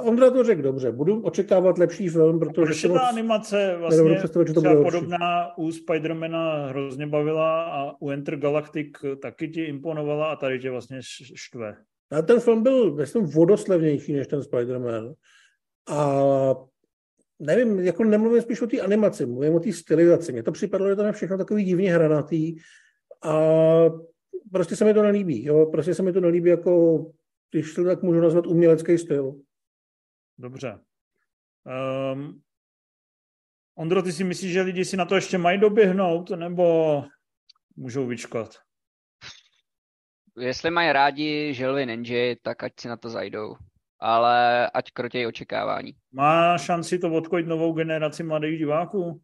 Ondra to řekl dobře, budu očekávat lepší film, protože ta moc animace vlastně představit, že to bude horší. podobná u Spidermana hrozně bavila a u Enter Galactic taky ti imponovala a tady tě vlastně štve. A ten film byl, myslím, vodoslevnější než ten Spider-Man. A nevím, jako nemluvím spíš o té animaci, mluvím o té stylizaci. Mně to připadlo, že to je všechno takový divně hranatý a prostě se mi to nelíbí. Jo? Prostě se mi to nelíbí jako, když to tak můžu nazvat, umělecký styl. Dobře. Um, Ondro, ty si myslíš, že lidi si na to ještě mají doběhnout, nebo můžou vyčkat? Jestli mají rádi želvy Ninja, tak ať si na to zajdou. Ale ať krotějí očekávání. Má šanci to odkojit novou generaci mladých diváků?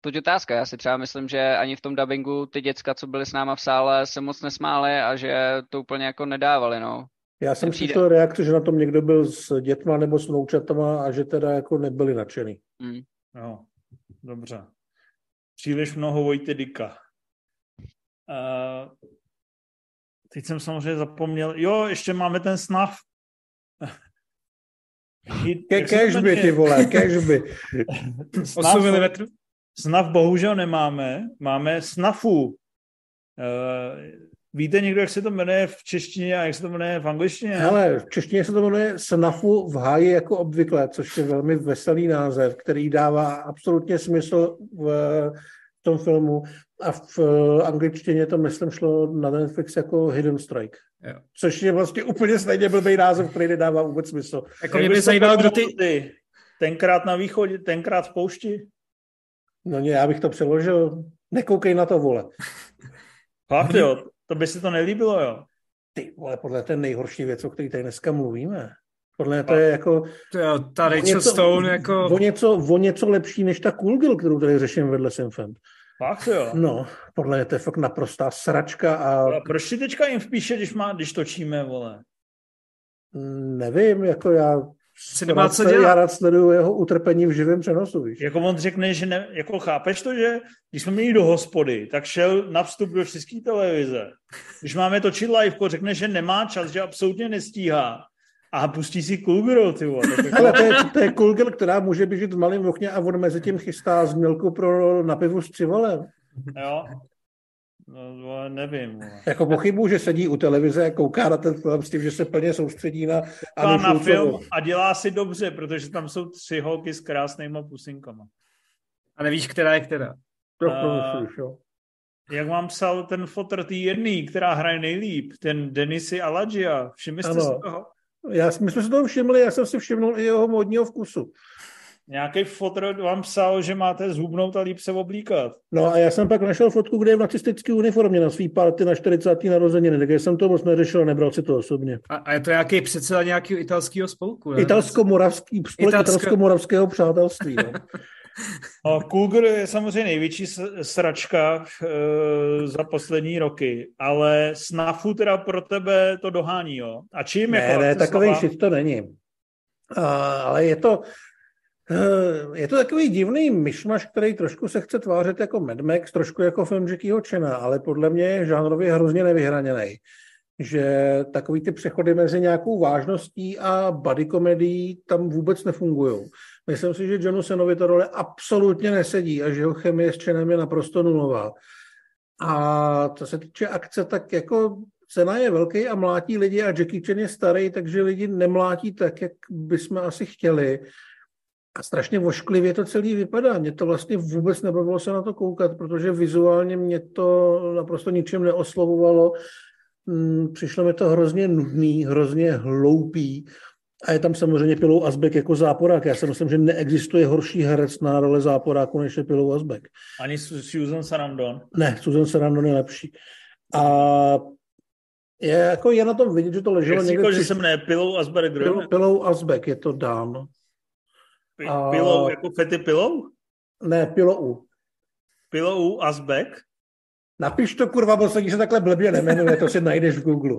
To je otázka. Já si třeba myslím, že ani v tom dubbingu ty děcka, co byly s náma v sále, se moc nesmály a že to úplně jako nedávali, no. Já jsem slyšel reakce, že na tom někdo byl s dětma nebo s vnoučatama a že teda jako nebyli nadšený. Mm. Jo, dobře. Příliš mnoho Vojty Dika. Uh, teď jsem samozřejmě zapomněl. Jo, ještě máme ten snav. Ke, cashby, ty vole, cashby. 8 mm. Snav bohužel nemáme. Máme snafu. Uh, Víte někdo, jak se to jmenuje v češtině a jak se to jmenuje v angličtině? Ale v češtině se to jmenuje Snafu v háji jako obvykle, což je velmi veselý název, který dává absolutně smysl v tom filmu. A v angličtině to, myslím, šlo na Netflix jako Hidden Strike. Jo. Což je vlastně úplně stejně blbý název, který nedává vůbec smysl. Jako mě by zajímalo, kdo ty... Tenkrát na východě, tenkrát v poušti? No ne, já bych to přeložil. Nekoukej na to, vole. Fakt jo, to by si to nelíbilo, jo? Ty vole, podle té nejhorší věc, o které tady dneska mluvíme. Podle to je jako... To je ta Rachel něco, Stone jako... O něco, o něco lepší než ta Cool Girl, kterou tady řeším vedle Simfem. Fakt jo? No, podle mě to je fakt naprostá sračka a... a proč ti teďka jim vpíše, když, má, když točíme, vole? Nevím, jako já si nemá co dělat. Já rád sleduju jeho utrpení v živém přenosu, víš. Jako on řekne, že ne, jako chápeš to, že když jsme měli do hospody, tak šel na vstup do české televize. Když máme točit live, řekne, že nemá čas, že absolutně nestíhá. A pustí si Cool Girl, ty vole. Ale to je, to je Cool Girl, která může běžet v malém okně a on mezi tím chystá změlku pro napivu s civolem. Jo, No, nevím. No. Jako pochybu, že sedí u televize a kouká na ten film s tím, že se plně soustředí na Anu na film a dělá si dobře, protože tam jsou tři holky s krásnýma pusinkama. A nevíš, která je která. To uh, myslíš, jo. Jak vám psal ten fotr tý jedný, která hraje nejlíp, ten Denisy Aladžia. Všimli jste si toho? Já, my jsme si toho všimli, já jsem si všimnul i jeho modního vkusu. Nějaký fotr vám psal, že máte zhubnout a líp se oblíkat. No a já jsem pak našel fotku, kde je v nacistické uniformě na svý party na 40. narozeniny, takže jsem to moc neřešil, nebral si to osobně. A, a je to nějaký předseda nějakého italského spolku? Italsko-moravský, spolek Italsko... italsko-moravského přátelství. No. A Cougar je samozřejmě největší sračka e, za poslední roky, ale snafu teda pro tebe to dohání, jo? A čím ne, jako Ne, takový shit to není. A, ale je to, Eh, je to takový divný myšmaš, který trošku se chce tvářit jako Mad Max, trošku jako film Jackieho Chena, ale podle mě je žánrově hrozně nevyhraněný. Že takový ty přechody mezi nějakou vážností a body komedií tam vůbec nefungují. Myslím si, že Johnu Senovi ta role absolutně nesedí a že jeho chemie s Chenem je naprosto nulová. A co se týče akce, tak jako cena je velký a mlátí lidi a Jackie Chan je starý, takže lidi nemlátí tak, jak bychom asi chtěli. A strašně vošklivě to celý vypadá. Mě to vlastně vůbec nebavilo se na to koukat, protože vizuálně mě to naprosto ničem neoslovovalo. Mm, přišlo mi to hrozně nudný, hrozně hloupý. A je tam samozřejmě Pilou Asbek jako záporák. Já si myslím, že neexistuje horší herec na role záporáku, než je Pilou Asbek. Ani Susan Sarandon? Ne, Susan Sarandon je lepší. A je, jako je na tom vidět, že to leželo někde... Jako, že jsem ne Pilou Asbek. Pilou, Pilou Asbek, je to dám. A... Pilou jako fety pilou? Ne, pilou. Pilou Asbek? Napiš to, kurva, bo se takhle blbě nemenuje, to si najdeš v Google.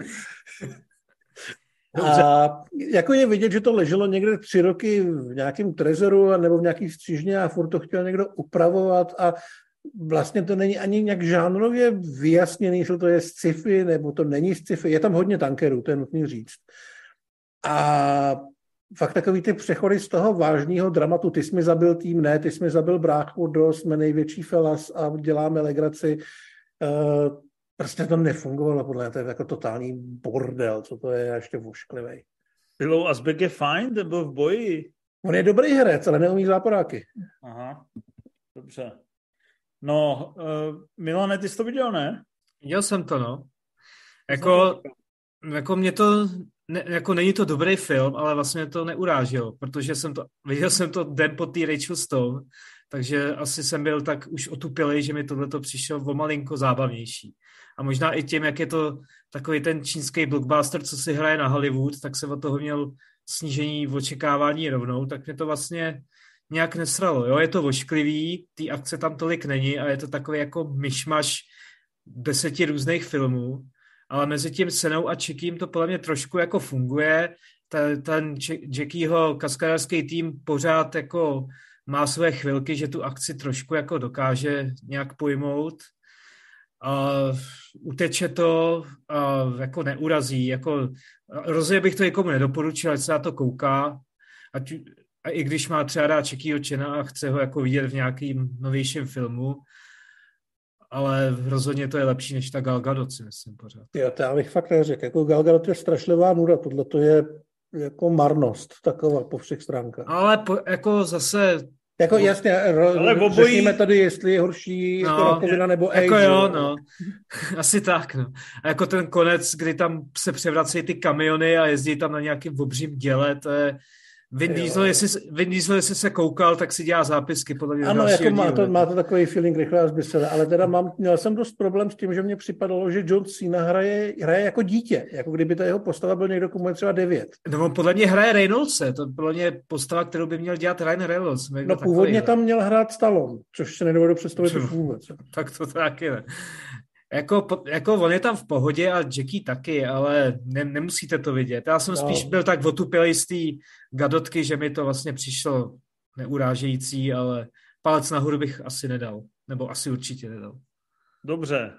A jako je vidět, že to leželo někde tři roky v nějakém trezoru nebo v nějaký střížně a furt to chtěl někdo upravovat a vlastně to není ani nějak žánrově vyjasněný, jestli to je sci-fi nebo to není sci-fi. Je tam hodně tankerů, to je nutný říct. A fakt takový ty přechody z toho vážného dramatu, ty jsi mi zabil tým, ne, ty jsi mi zabil bráchu, do jsme největší felas a děláme legraci. Uh, prostě to nefungovalo podle mě, to je jako totální bordel, co to je, ještě vošklivej. Pilou Asbek je fajn, ten byl v boji. On je dobrý herec, ale neumí záporáky. Aha, dobře. No, uh, Milane, ty jsi to viděl, ne? Viděl jsem to, no. Jako, jako mě to, ne, jako není to dobrý film, ale vlastně to neuráželo, protože jsem to, viděl jsem to den po té Rachel Stone, takže asi jsem byl tak už otupilej, že mi tohle to přišlo o malinko zábavnější. A možná i tím, jak je to takový ten čínský blockbuster, co si hraje na Hollywood, tak se od toho měl snížení v očekávání rovnou, tak mě to vlastně nějak nesralo. Jo? Je to vošklivý, ty akce tam tolik není a je to takový jako myšmaš deseti různých filmů, ale mezi tím Senou a Čekým to podle mě trošku jako funguje. Ten, ten Jackieho kaskadářský tým pořád jako má své chvilky, že tu akci trošku jako dokáže nějak pojmout. A uteče to a jako neurazí. Jako, rozhodně bych to někomu nedoporučil, ať se na to kouká. Ať, a i když má třeba rád Čekýho Čena a chce ho jako vidět v nějakým novějším filmu, ale rozhodně to je lepší než ta Gal Gadot, si myslím pořád. Jo, to já bych fakt neřekl. Jako Gal Gadot je strašlivá nuda, tohle to je jako marnost taková po všech stránkách. Ale po, jako zase jako jasně, ale obojí... řekněme tady, jestli je horší no, jako rakovina nebo AIDS. Jako jo, no. Asi tak, no. A jako ten konec, kdy tam se převracejí ty kamiony a jezdí tam na nějakým obřím děle, to je, Vin Diesel, jestli, Vin Diesel, jestli se koukal, tak si dělá zápisky podle mě. Ano, jako má to, má to takový feeling rychle a zbysele, ale teda mám, měl jsem dost problém s tím, že mě připadalo, že John Cena hraje, hraje jako dítě, jako kdyby ta jeho postava byl někdo, komu je třeba devět. No on podle mě hraje Reynoldse, to podle mě postava, kterou by měl dělat Ryan Reynolds. No původně tam měl hrát Stallone, což se nedovedu představit vůbec. Tak to taky ne. Jako, jako on je tam v pohodě a Jackie taky, ale ne, nemusíte to vidět. Já jsem no. spíš byl tak otupilý z té gadotky, že mi to vlastně přišlo neurážející, ale palec nahoru bych asi nedal. Nebo asi určitě nedal. Dobře.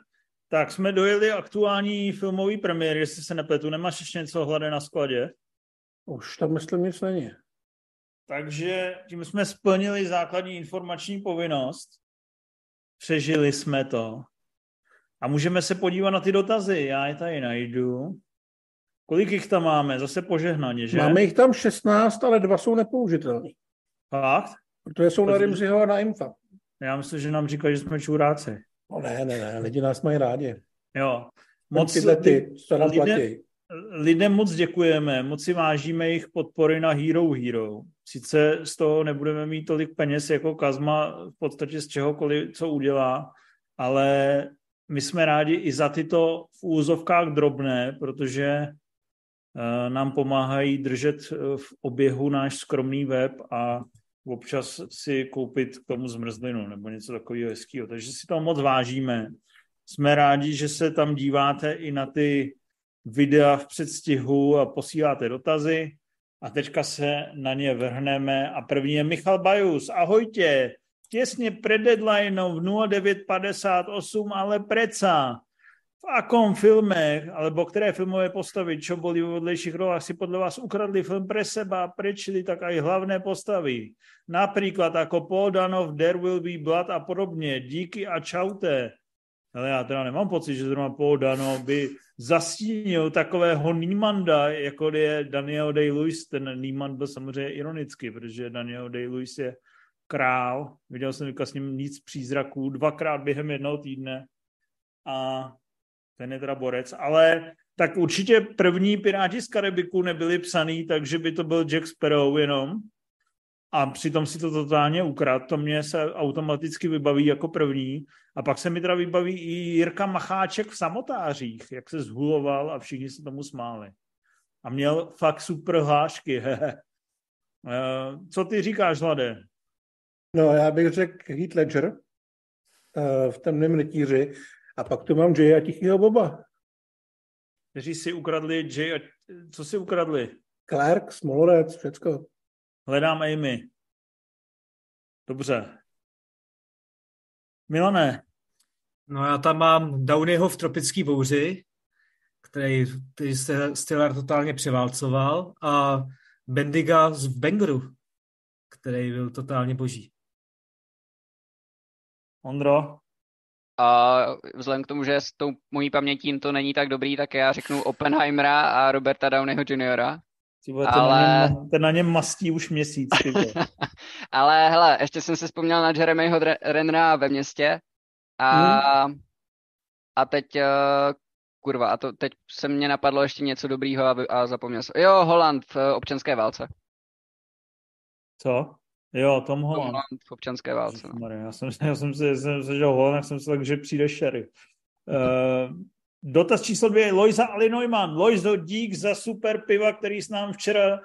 Tak jsme dojeli aktuální filmový premiér, jestli se nepletu. Nemáš ještě něco hlade na skladě? Už tam myslím nic není. Takže tím jsme splnili základní informační povinnost. Přežili jsme to. A můžeme se podívat na ty dotazy. Já je tady najdu. Kolik jich tam máme? Zase požehnaně, že? Máme jich tam 16, ale dva jsou nepoužitelný. Fakt? Protože jsou na Rimziho a na Imfa. Já myslím, že nám říkají, že jsme čuráci. No ne, ne, ne, lidi nás mají rádi. Jo. Moc tyhle ty, co nám lidem, lidem moc děkujeme, moc si vážíme jejich podpory na Hero Hero. Sice z toho nebudeme mít tolik peněz jako Kazma v podstatě z čehokoliv, co udělá, ale my jsme rádi i za tyto v úzovkách drobné, protože eh, nám pomáhají držet eh, v oběhu náš skromný web a občas si koupit k tomu zmrzlinu nebo něco takového hezkého. Takže si to moc vážíme. Jsme rádi, že se tam díváte i na ty videa v předstihu a posíláte dotazy. A teďka se na ně vrhneme. A první je Michal Bajus. Ahojtě, těsně před deadlineom v 0958, ale preca. V akom filme, alebo které filmové postavy, čo boli v vedlejších rolách, si podle vás ukradli film pre seba, prečili tak aj hlavné postavy. Například jako Paul Danov, There Will Be Blood a podobně. Díky a čaute. Ale já teda nemám pocit, že zrovna Paul Dano by zastínil takového Niemanda, jako je Daniel Day-Lewis. Ten Niemand byl samozřejmě ironicky, protože Daniel Day-Lewis je král, viděl jsem s ním nic přízraků, dvakrát během jednoho týdne. A ten je teda borec, ale tak určitě první Piráti z Karibiku nebyli psaný, takže by to byl Jack Sparrow jenom. A přitom si to totálně ukrad, to mě se automaticky vybaví jako první. A pak se mi teda vybaví i Jirka Macháček v samotářích, jak se zhuloval a všichni se tomu smáli. A měl fakt super hlášky. Eh, co ty říkáš, Hlade? No, já bych řekl Heath Ledger uh, v temném rytíři a pak tu mám Jay a Tichýho Boba. Kteří si ukradli Jay a... Co si ukradli? Clark, Smolorec, všecko. Hledám Amy. Dobře. Milane. No já tam mám Downeyho v tropický bouři, který, který Stiller totálně převálcoval a Bendiga z Bangeru, který byl totálně boží. Ondro? A vzhledem k tomu, že s tou mojí pamětí to není tak dobrý, tak já řeknu Oppenheimera a Roberta Downeyho Jr. Tyvo, ale... ten, na něm, ten na něm mastí už měsíc. ale hele, ještě jsem si vzpomněl na Jeremyho Renra ve městě a, hmm. a teď uh, kurva, a to teď se mě napadlo ještě něco dobrýho a, a zapomněl jsem. Jo, Holand v uh, občanské válce. Co? Jo, Tom Holland. Tom Holland v občanské válce. No. Já jsem, já jsem si, jsem si že Holland, jsem si tak, že přijde Sherry. Uh, dotaz číslo dvě, Lojza Ali Neumann. Lojzo, dík za super piva, který s nám včera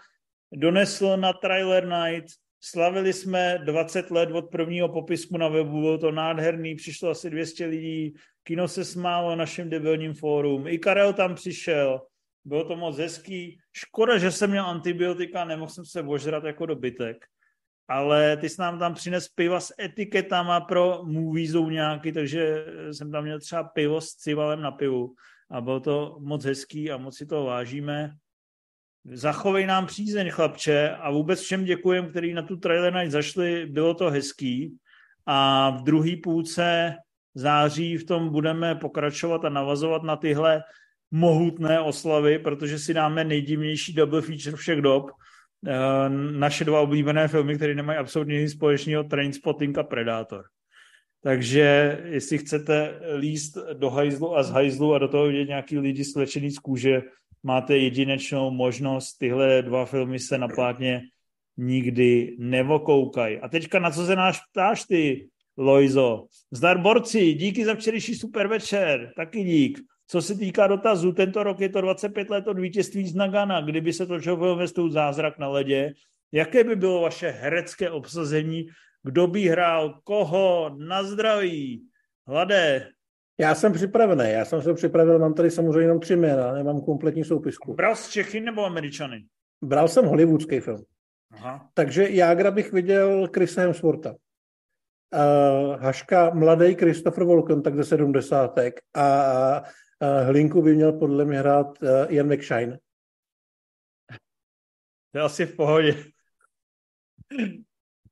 donesl na Trailer Night. Slavili jsme 20 let od prvního popisku na webu, bylo to nádherný, přišlo asi 200 lidí, kino se smálo našem debilním fórum, i Karel tam přišel, bylo to moc hezký. Škoda, že jsem měl antibiotika, nemohl jsem se ožrat jako dobytek. Ale ty jsi nám tam přines piva s etiketama pro movie nějaký, takže jsem tam měl třeba pivo s civalem na pivu. A bylo to moc hezký a moc si to vážíme. Zachovej nám přízeň, chlapče, a vůbec všem děkujem, který na tu trailer night zašli, bylo to hezký. A v druhé půlce září v tom budeme pokračovat a navazovat na tyhle mohutné oslavy, protože si dáme nejdivnější double feature všech dob. Eh, naše dva oblíbené filmy, které nemají absolutně nic společného, Trainspotting a Predator. Takže jestli chcete líst do hajzlu a z hajzlu a do toho vidět nějaký lidi slečený z kůže, máte jedinečnou možnost. Tyhle dva filmy se na plátně nikdy nevokoukají. A teďka na co se nás ptáš ty, Lojzo? Zdar borci, díky za včerejší super večer, taky dík. Co se týká dotazů, tento rok je to 25 let od vítězství z Nagana. Kdyby se točil film ve Zázrak na ledě, jaké by bylo vaše herecké obsazení? Kdo by hrál koho? Na zdraví. Hladé. Já jsem připravený, já jsem se připravil, mám tady samozřejmě jenom tři jména, nemám kompletní soupisku. Bral z Čechy nebo Američany? Bral jsem hollywoodský film. Aha. Takže Jágra bych viděl Chrisa Hemswortha. Uh, Haška mladý Christopher Walken, tak ze sedmdesátek. A uh, Hlinku by měl podle mě hrát uh, Ian McShine. To je asi v pohodě.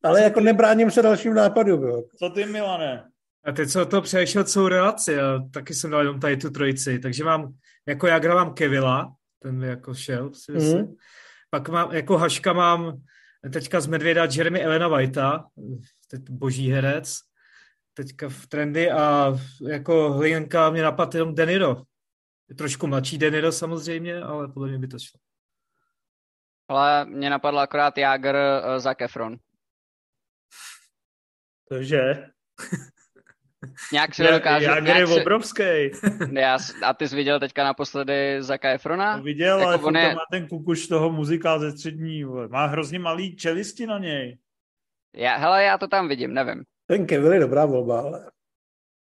Ale Co jako ty... nebráním se dalším nápadům. Co ty, Milane? A teď se o to přešel celou relaci a taky jsem dal jenom tady tu trojici. Takže mám, jako já mám Kevila, ten mi jako šel, si mm. Pak mám, jako Haška mám teďka z Medvěda Jeremy Elena Whitea, teď boží herec, teďka v trendy a jako hlinka mě napadl jenom Deniro. Je trošku mladší Deniro samozřejmě, ale podle mě by to šlo. Ale mě napadl akorát Jager uh, za Kefron. Takže? Nějak si dokážu... Jager je si... obrovský. Já, a ty jsi viděl teďka naposledy Zaka Efrona? To viděl, jako ale on je... má ten kukuš toho muzika ze střední. Má hrozně malý čelisti na něj. Já, hele, já to tam vidím, nevím. Ten Kevin je dobrá volba, ale...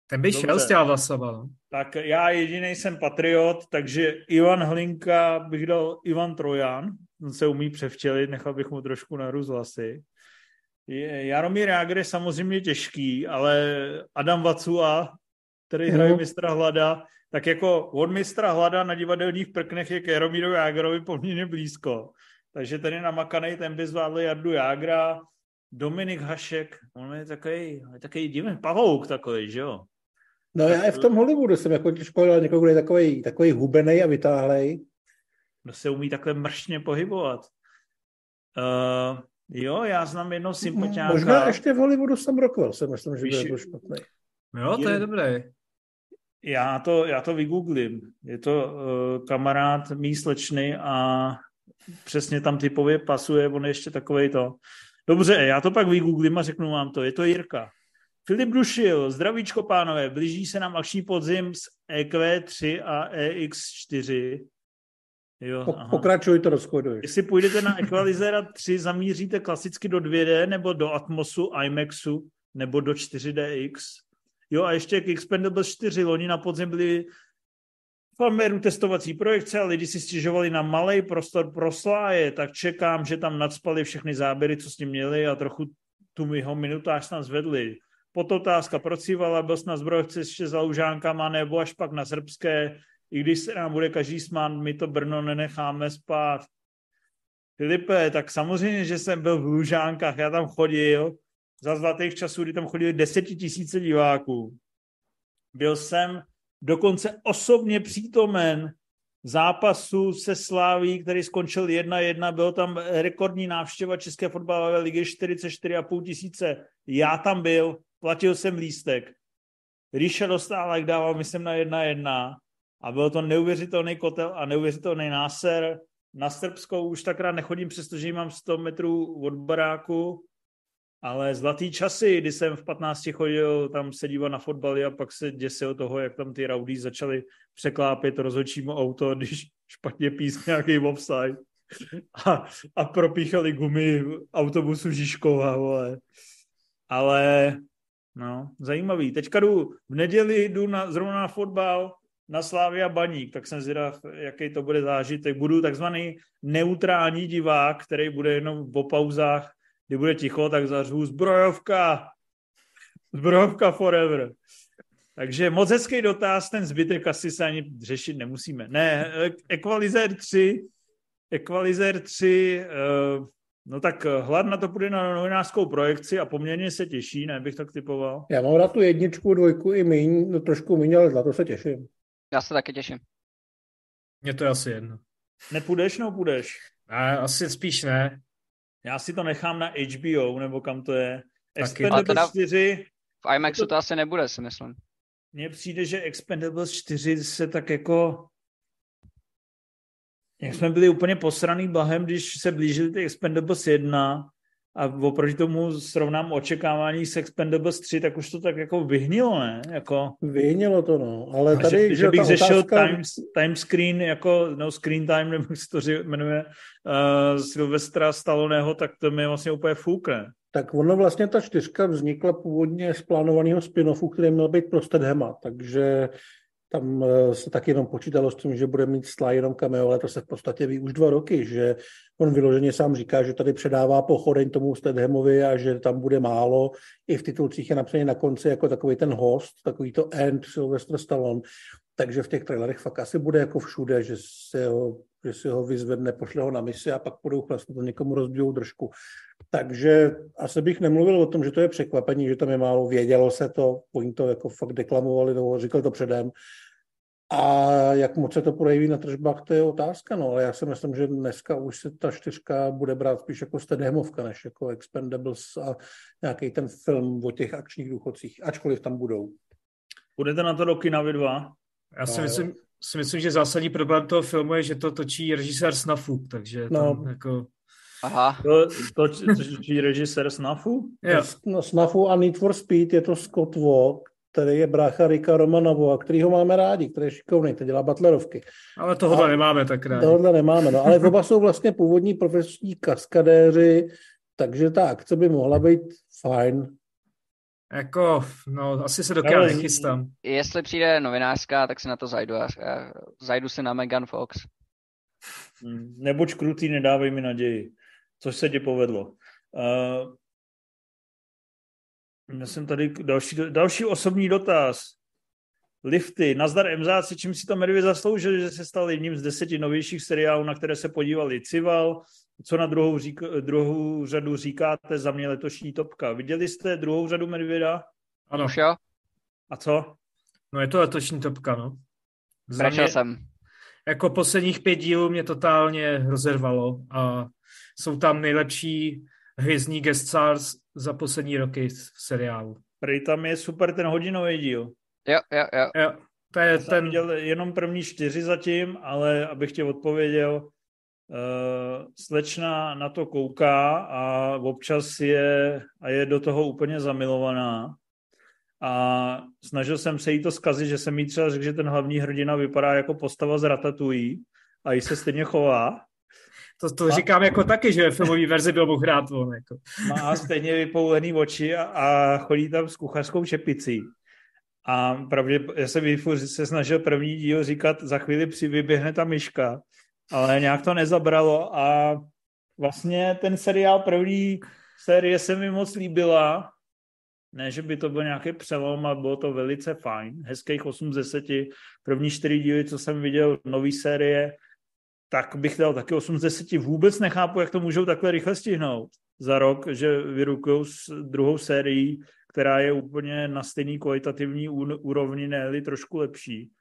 Ten by šel s těma vlasama, no. Tak já jediný jsem patriot, takže Ivan Hlinka bych dal Ivan Trojan, on se umí převčelit, nechal bych mu trošku narůst vlasy. Jaromír Jágr je samozřejmě těžký, ale Adam Vacua, který hraje mm. mistra Hlada, tak jako od mistra Hlada na divadelních prknech je k Jaromíru Jágrovi poměrně blízko. Takže ten je namakaný, ten by zvládl Jardu Jágra, Dominik Hašek, on je takový, je takový divný pavouk takový, že jo? No já i v tom Hollywoodu jsem jako těžko hledal někoho, kdo je takový, takový hubený a vytáhlej. Kdo se umí takhle mršně pohybovat. Uh, Jo, já znám jedno sympatiáka. Možná ještě v Hollywoodu jsem Rockwell, si myslím, že Víš, byl špatný. Jo, to je dobré. Já to, já to vygooglím. Je to uh, kamarád mý slečny a přesně tam typově pasuje, on je ještě takovej to. Dobře, já to pak vygooglím a řeknu vám to. Je to Jirka. Filip Dušil, zdravíčko pánové, blíží se nám akční podzim s EQ3 a EX4. Jo, po, pokračuj to, rozchoduj. Jestli půjdete na Equalizera 3, zamíříte klasicky do 2D nebo do Atmosu, IMAXu nebo do 4DX. Jo a ještě k Expendables 4 loni na podzim byly Fameru testovací projekce a lidi si stěžovali na malý prostor pro sláje, tak čekám, že tam nadspali všechny záběry, co s ním měli a trochu tu jeho minutáž snad zvedli. Pototázka, si byl na zbrojovce ještě za lužánkama nebo až pak na srbské, i když se nám bude každý smát, my to Brno nenecháme spát. Filipe, tak samozřejmě, že jsem byl v Lužánkách, já tam chodil, za zlatých časů, kdy tam chodili desetitisíce diváků. Byl jsem dokonce osobně přítomen zápasu se Sláví, který skončil 1-1, bylo tam rekordní návštěva České fotbalové ligy 44,5 tisíce. Já tam byl, platil jsem lístek. Ríša Dostálek dával, myslím, na 1-1 a byl to neuvěřitelný kotel a neuvěřitelný náser. Na Srbskou už tak rád nechodím, přestože mám 100 metrů od baráku, ale zlatý časy, kdy jsem v 15 chodil tam se dívat na fotbaly a pak se děsil toho, jak tam ty rowdy začaly překlápět rozhodčímu auto, když špatně písk nějaký offside a, a propíchali gumy autobusu Žižkova, vole. Ale no, zajímavý. Teďka jdu, v neděli jdu na, zrovna na fotbal na Slávia Baník, tak jsem zvědav, jaký to bude zážitek. Budu takzvaný neutrální divák, který bude jenom po pauzách kdy bude ticho, tak zařvu zbrojovka, zbrojovka forever. Takže moc hezký dotaz, ten zbytek asi se ani řešit nemusíme. Ne, Equalizer 3, Equalizer 3, uh, no tak hlad na to půjde na novinářskou projekci a poměrně se těší, ne, bych tak typoval. Já mám rád tu jedničku, dvojku i míň, no trošku míň, ale na to se těším. Já se taky těším. Mně to je asi jedno. Nepůjdeš, no půjdeš? A, asi spíš ne. Já si to nechám na HBO, nebo kam to je. Expendables 4... V IMAXu to, to asi nebude, si myslím. Mně přijde, že Expendables 4 se tak jako... Jak jsme byli úplně posraný blahem, když se blížili ty Expendables 1 a oproti tomu srovnám očekávání s Expendables 3, tak už to tak jako vyhnilo, ne? Jako... Vyhnilo to, no. Ale tady, že, že bych řešil otázka... time, time screen, jako, no screen time, nebo jak se to jmenuje, uh, Silvestra Stalloneho, tak to mi vlastně úplně fůkne. Tak ono vlastně ta čtyřka vznikla původně z plánovaného spin-offu, který měl být pro Stedhema, takže tam eh, se taky jenom počítalo s tím, že bude mít Sly jenom cameo, ale to se v podstatě ví už dva roky, že on vyloženě sám říká, že tady předává pochodeň tomu Stedhamovi a že tam bude málo. I v titulcích je napsaný na konci jako takový ten host, takový to end Sylvester Stallone. Takže v těch trailerech fakt asi bude jako všude, že se ho, že si ho vyzvedne, pošle ho na misi a pak budou chlastnout to někomu rozbijou držku. Takže asi bych nemluvil o tom, že to je překvapení, že tam je málo, vědělo se to, oni to jako fakt deklamovali, nebo říkali to předem. A jak moc se to projeví na tržbách, to je otázka, no, ale já si myslím, že dneska už se ta čtyřka bude brát spíš jako Stedhemovka, než jako Expendables a nějaký ten film o těch akčních důchodcích, ačkoliv tam budou. Budete na to roky na vy dva? Já si myslím, si myslím, že zásadní problém toho filmu je, že to točí režisér Snafu, takže no. tam jako... Aha. To, to, to točí režisér Snafu? Yeah. No, Snafu a Need for Speed je to Scott Walk, který je brácha Rika Romanova, který ho máme rádi, který je šikovný, to dělá butlerovky. Ale tohle a nemáme tak rádi. Tohle nemáme, no, ale oba jsou vlastně původní profesní kaskadéři, takže ta akce by mohla být fajn. Jako, no, asi se do kina nechystám. Jestli přijde novinářská, tak si na to zajdu. Já, zajdu si na Megan Fox. Hmm, nebuď krutý, nedávej mi naději. Což se ti povedlo. Uh, já jsem tady další, další osobní dotaz. Lifty. Nazdar Mzáci, čím si to Medvě zasloužil, že se stal jedním z deseti novějších seriálů, na které se podívali Cival. Co na druhou, řík, druhou řadu říkáte za mě letošní topka? Viděli jste druhou řadu Medvěda? Ano. Už jo. A co? No je to letošní topka, no. Za jsem. Jako posledních pět dílů mě totálně rozervalo a jsou tam nejlepší hvězdní guest stars za poslední roky v seriálu. Prej tam je super ten hodinový díl. Jo, jo, jo. jo to je Já ten... viděl jenom první čtyři zatím, ale abych tě odpověděl, uh, slečna na to kouká a občas je, a je do toho úplně zamilovaná. A snažil jsem se jí to zkazit, že jsem jí třeba řekl, že ten hlavní hrdina vypadá jako postava z Ratatouille a jí se stejně chová. To, to a... říkám jako taky, že ve filmové verzi byl mohl hrát on. Jako. Má stejně vypoulený oči a, a chodí tam s kuchařskou čepicí. A pravdě, já jsem se snažil první díl říkat, za chvíli při vyběhne ta myška, ale nějak to nezabralo a vlastně ten seriál první série se mi moc líbila, ne, že by to byl nějaký přelom, ale bylo to velice fajn, hezkých 8 z 10, první čtyři díly, co jsem viděl, nový série, tak bych dal taky 8 z 10. Vůbec nechápu, jak to můžou takhle rychle stihnout za rok, že vyrukují s druhou sérií, která je úplně na stejný kvalitativní úrovni, ne trošku lepší.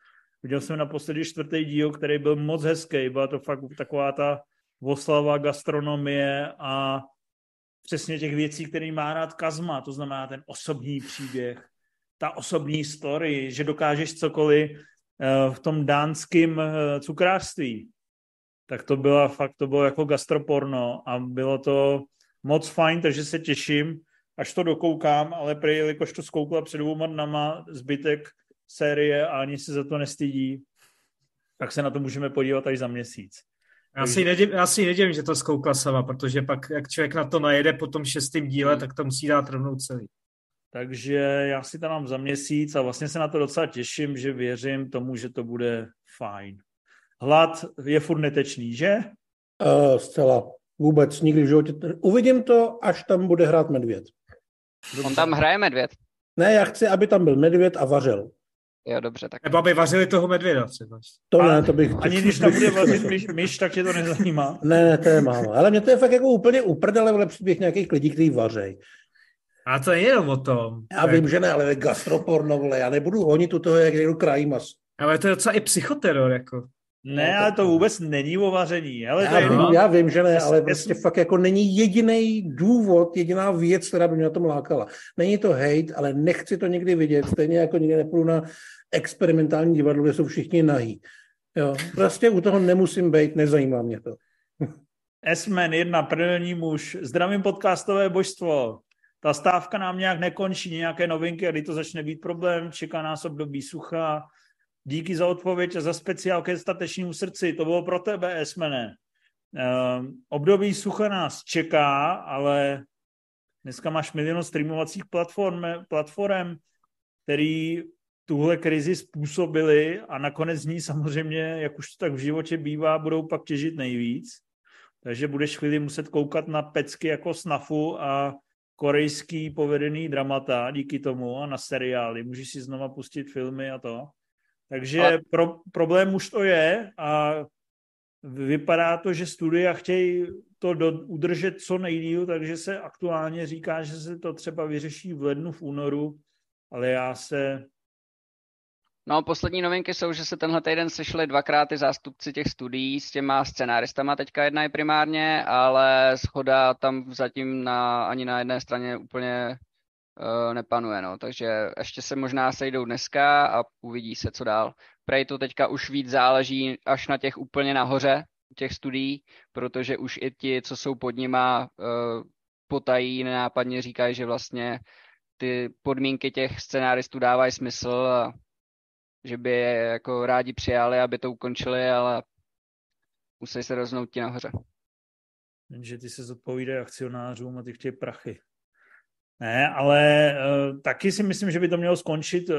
Viděl jsem naposledy čtvrtý díl, který byl moc hezký. Byla to fakt taková ta oslava gastronomie a přesně těch věcí, které má rád Kazma, to znamená ten osobní příběh, ta osobní story, že dokážeš cokoliv eh, v tom dánském eh, cukrářství. Tak to bylo fakt, to bylo jako gastroporno a bylo to moc fajn, takže se těším, až to dokoukám, ale prý, jelikož to zkoukla před dvouma dnama zbytek série a ani se za to nestydí, tak se na to můžeme podívat až za měsíc. Já si, nedím, já si nedím, že to zkoukla sama, protože pak, jak člověk na to najede po tom šestém díle, tak to musí dát rovnou celý. Takže já si to mám za měsíc a vlastně se na to docela těším, že věřím tomu, že to bude fajn. Hlad je furt netečný, že? Uh, zcela. Vůbec nikdy v životě. Uvidím to, až tam bude hrát medvěd. On tam hraje medvěd. Ne, já chci, aby tam byl medvěd a vařil. Jo, dobře, tak. Nebo aby vařili toho medvěda třeba. To ne, to bych... Ani když tam bude vařit myš, myš, tak tě to nezajímá. Ne, ne, to je málo. Ale mě to je fakt jako úplně uprdele, ale příběh nějakých lidí, kteří vařejí. A to je jenom o tom. Já vím, že ne, ale gastroporno, vole, já nebudu honit u toho, jak někdo krají mas. Ale to je docela i psychoteror, jako. Ne, ale to vůbec není o vaření. Ale Já to vím, jenom- já vím, že ne, ale Jestli- prostě fakt jako není jediný důvod, jediná věc, která by mě na tom lákala. Není to hate, ale nechci to někdy vidět, stejně jako někdy nepůjdu na experimentální divadlo, kde jsou všichni nahý. Jo, prostě u toho nemusím být, nezajímá mě to. S-Man, jedna prdelní muž. Zdravím podcastové božstvo. Ta stávka nám nějak nekončí, nějaké novinky, a kdy to začne být problém, čeká nás období sucha. Díky za odpověď a za speciál ke statečnímu srdci. To bylo pro tebe, Esmene. Um, období sucha nás čeká, ale dneska máš milion streamovacích platform, platform který tuhle krizi způsobili a nakonec z ní samozřejmě, jak už to tak v životě bývá, budou pak těžit nejvíc. Takže budeš chvíli muset koukat na pecky jako snafu a korejský povedený dramata díky tomu a na seriály. Můžeš si znova pustit filmy a to. Takže Ale- pro, problém už to je a vypadá to, že studia chtějí to do, udržet co nejdíl, takže se aktuálně říká, že se to třeba vyřeší v lednu, v únoru, ale já se No, poslední novinky jsou, že se tenhle týden sešli dvakrát ty zástupci těch studií s těma scenáristama, teďka jedna je primárně, ale schoda tam zatím na, ani na jedné straně úplně uh, nepanuje, no. Takže ještě se možná sejdou dneska a uvidí se, co dál. Prej to teďka už víc záleží až na těch úplně nahoře, těch studií, protože už i ti, co jsou pod nima, uh, potají, nenápadně říkají, že vlastně ty podmínky těch scenáristů dávají smysl a že by je jako rádi přijali, aby to ukončili, ale musí se roznout ti nahoře. že ty se zodpovídají akcionářům a ty chtějí prachy. Ne, ale uh, taky si myslím, že by to mělo skončit.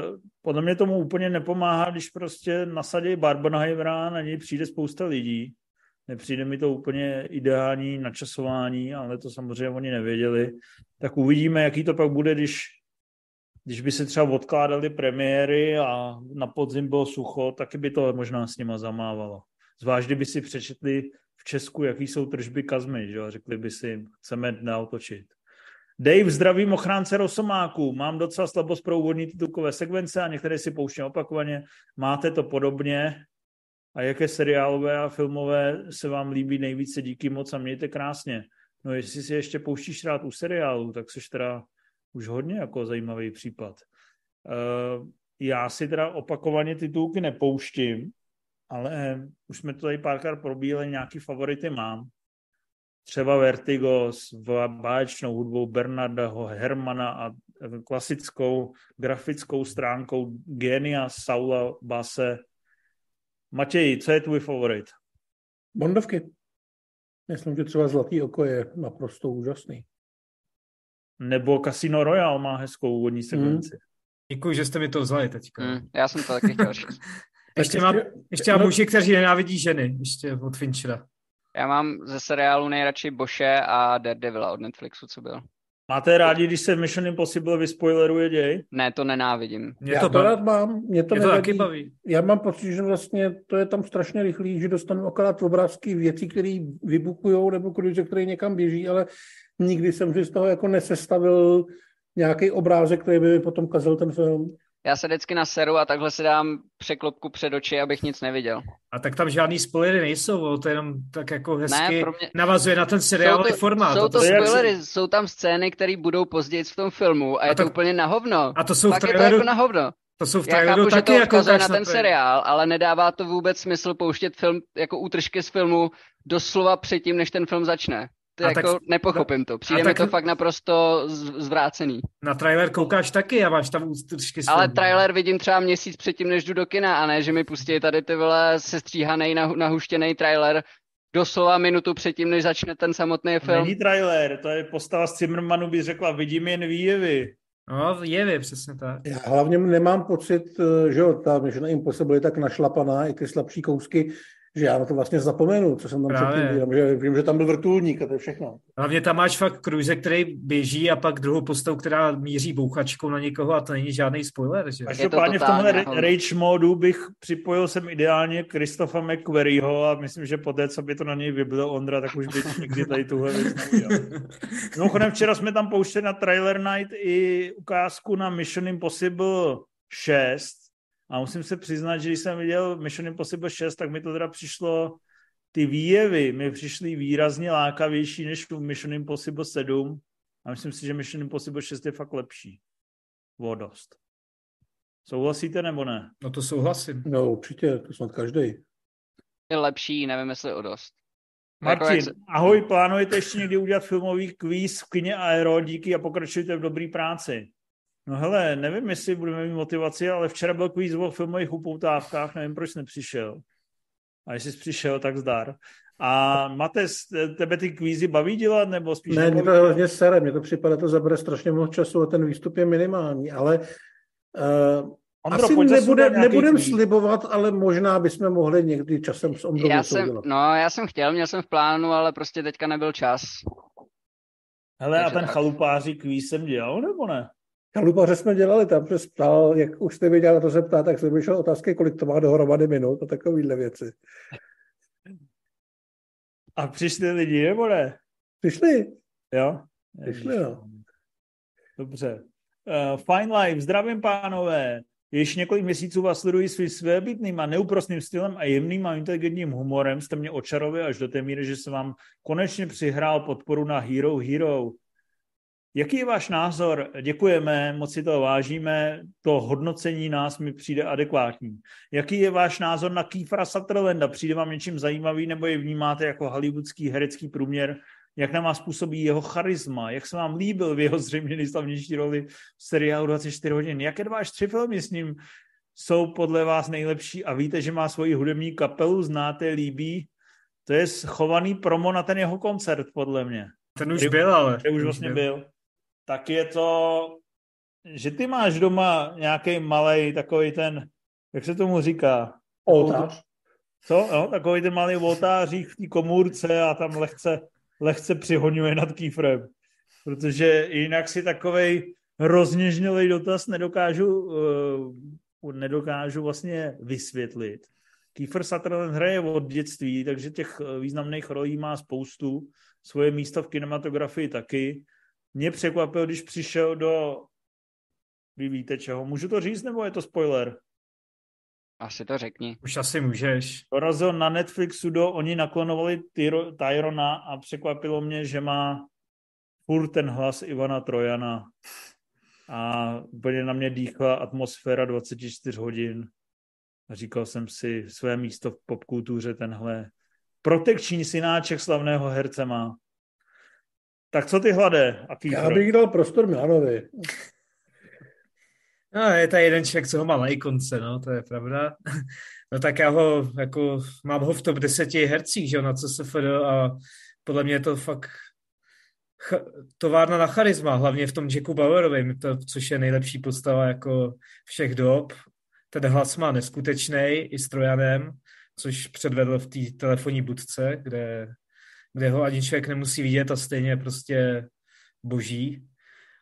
Podle mě tomu úplně nepomáhá, když prostě nasadí Barbenheimera, na něj přijde spousta lidí. Nepřijde mi to úplně ideální načasování, ale to samozřejmě oni nevěděli. Tak uvidíme, jaký to pak bude, když, když by se třeba odkládali premiéry a na podzim bylo sucho, taky by to možná s nima zamávalo. Zvlášť, kdyby si přečetli v Česku, jaký jsou tržby kazmy, že řekli by si, chceme dál točit. Dave, zdravím ochránce Rosomáku. Mám docela slabost pro úvodní titulkové sekvence a některé si pouštím opakovaně. Máte to podobně? A jaké seriálové a filmové se vám líbí nejvíce? Díky moc a mějte krásně. No jestli si ještě pouštíš rád u seriálu, tak jsi teda už hodně jako zajímavý případ. Uh, já si teda opakovaně titulky nepouštím, ale už jsme to tady párkrát probíjeli, nějaký favority mám. Třeba Vertigo s báječnou hudbou Bernardaho Hermana a klasickou grafickou stránkou Genia Saula Base. Matěj, co je tvůj favorit? Bondovky. Myslím, že třeba Zlatý oko je naprosto úžasný. Nebo Casino Royale má hezkou úvodní sekvenci. Děkuji, že jste mi to vzali teďka. Hmm, já jsem to taky chtěl říct. Ještě mám, ještě mám no- muži, kteří nenávidí ženy, ještě od Finchera. Já mám ze seriálu nejradši Boše a Daredevila od Netflixu, co byl. Máte rádi, když se v Mission Impossible vyspoileruje děj? Ne, to nenávidím. Mě Já to, to baví. rád mám, mě to Mě to nevadí. taky baví. Já mám pocit, že vlastně to je tam strašně rychlý, že dostanu akorát obrázky věcí, které vybukují nebo kruize, které někam běží, ale nikdy jsem si z toho jako nesestavil nějaký obrázek, který by mi potom kazil ten film. Já se vždycky naseru a takhle si dám překlopku před oči, abych nic neviděl. A tak tam žádný spoilery nejsou, to jenom tak jako hezky Ne, mě- navazuje na ten seriálový jsou to, formát. Jsou to to je jak spoilery, jsou tam scény, které budou později v tom filmu a je A to tak- úplně na hovno. a to jsou v Fakt je to traileru- jako na hovno. to jsou v Já traileru chápu, že taky to jako na ten to- seriál, ale nedává to vůbec smysl pouštět film jako útržky z filmu doslova předtím, než ten film začne. To A jako tak- nepochopím to. Přijde mi tak- to fakt naprosto zvrácený. Na trailer koukáš taky a máš tam ústržky Ale trailer vidím třeba měsíc předtím, než jdu do kina, a ne, že mi pustí tady ty vole sestříhaný, nahu- nahuštěný trailer doslova minutu předtím, než začne ten samotný film. Není trailer, to je postava z Zimmermanu, by řekla, vidím jen výjevy. No, jevy, přesně tak. Já hlavně nemám pocit, eh, že jo, ta Mission Impossible je tak našlapaná, i ty slabší kousky, že já na to vlastně zapomenu, co jsem tam Právě. předtím viděl. Že vím, že tam byl vrtulník a to je všechno. Hlavně tam máš fakt cruise, který běží a pak druhou postavu, která míří bouchačkou na někoho a to není žádný spoiler, že? Každopádně v totálně tomhle rage modu bych připojil jsem ideálně Christopha McQuarrieho a myslím, že poté, co by to na něj vybil Ondra, tak už by nikdy tady tuhle věc neudělal. Mimochodem včera jsme tam pouštěli na Trailer Night i ukázku na Mission Impossible 6 a musím se přiznat, že když jsem viděl Mission Impossible 6, tak mi to teda přišlo, ty výjevy mi přišly výrazně lákavější než u Mission Impossible 7 a myslím si, že Mission Impossible 6 je fakt lepší. O dost. Souhlasíte nebo ne? No to souhlasím. No určitě, to snad každý. Je lepší, nevím, jestli o dost. Jako Martin, jak ahoj, plánujete ještě někdy udělat filmový kvíz v kině Aero, díky a pokračujte v dobrý práci. No hele, nevím, jestli budeme mít motivaci, ale včera byl kvíz o filmových upoutávkách, nevím, proč nepřišel. A jestli jsi přišel, tak zdar. A Mates, tebe ty kvízy baví dělat, nebo spíš Ne, mě to hrozně sere, mně to připadá, to zabere strašně moc času a ten výstup je minimální, ale uh, Ondro, asi nebude, nebudem kvíz. slibovat, ale možná bychom mohli někdy časem s Ondrou Já jsem, udělat. no, já jsem chtěl, měl jsem v plánu, ale prostě teďka nebyl čas. Hele, a Takže ten tak. chalupáří kvíz jsem dělal, nebo ne? Chalupaře jsme dělali, tam se ptal, jak už jste viděl, to se ptá, tak jsem vyšel otázky, kolik to má dohromady minut a takovýhle věci. A přišli lidi, nebo ne? Přišli? Jo? Přišli, no. Dobře. Uh, Fine Life, zdravím pánové. Již několik měsíců vás sleduji svým svébytným a neúprostným stylem a jemným a inteligentním humorem. Jste mě očarovali až do té míry, že jsem vám konečně přihrál podporu na Hero Hero. Jaký je váš názor? Děkujeme, moc si to vážíme. To hodnocení nás mi přijde adekvátní. Jaký je váš názor na Kiefera Sutherlanda? Přijde vám něčím zajímavý nebo je vnímáte jako hollywoodský herecký průměr? Jak na vás působí jeho charisma? Jak se vám líbil v jeho zřejmě nejslavnější roli v seriálu 24 hodin? Jaké dva až tři filmy s ním jsou podle vás nejlepší a víte, že má svoji hudební kapelu, znáte, líbí? To je schovaný promo na ten jeho koncert, podle mě. Ten už byl, ale. Kde už ten vlastně byl. Tak je to, že ty máš doma nějaký malý takový ten, jak se tomu říká? Oltář. Co? No, takový ten malý oltářík v té komůrce a tam lehce, lehce přihoňuje nad kýfrem. Protože jinak si takovej rozněžnělej dotaz nedokážu, uh, nedokážu vlastně vysvětlit. Kiefer Sutherland hraje od dětství, takže těch eh, významných rolí má spoustu. Svoje místo v kinematografii taky. Mě překvapil, když přišel do... Vy víte čeho? Můžu to říct, nebo je to spoiler? Asi to řekni. Už asi můžeš. Dorazil na Netflixu do, oni naklonovali Tyro, Tyrona a překvapilo mě, že má furt ten hlas Ivana Trojana a úplně na mě dýchla atmosféra 24 hodin. A říkal jsem si, své místo v popkultuře tenhle protekční synáček slavného herce má. Tak co ty hladé? A Já bych dal prostor Milanovi. No, je tady jeden člověk, co ho má lajkonce, no, to je pravda. No tak já ho, jako, mám ho v top 10 hercích, že jo, na CSFD a podle mě je to fakt ch- továrna na charisma, hlavně v tom Jacku Bauerovi, to, což je nejlepší postava jako všech dob. Ten hlas má neskutečný i s Trojanem, což předvedl v té telefonní budce, kde, kde ho ani člověk nemusí vidět a stejně prostě boží.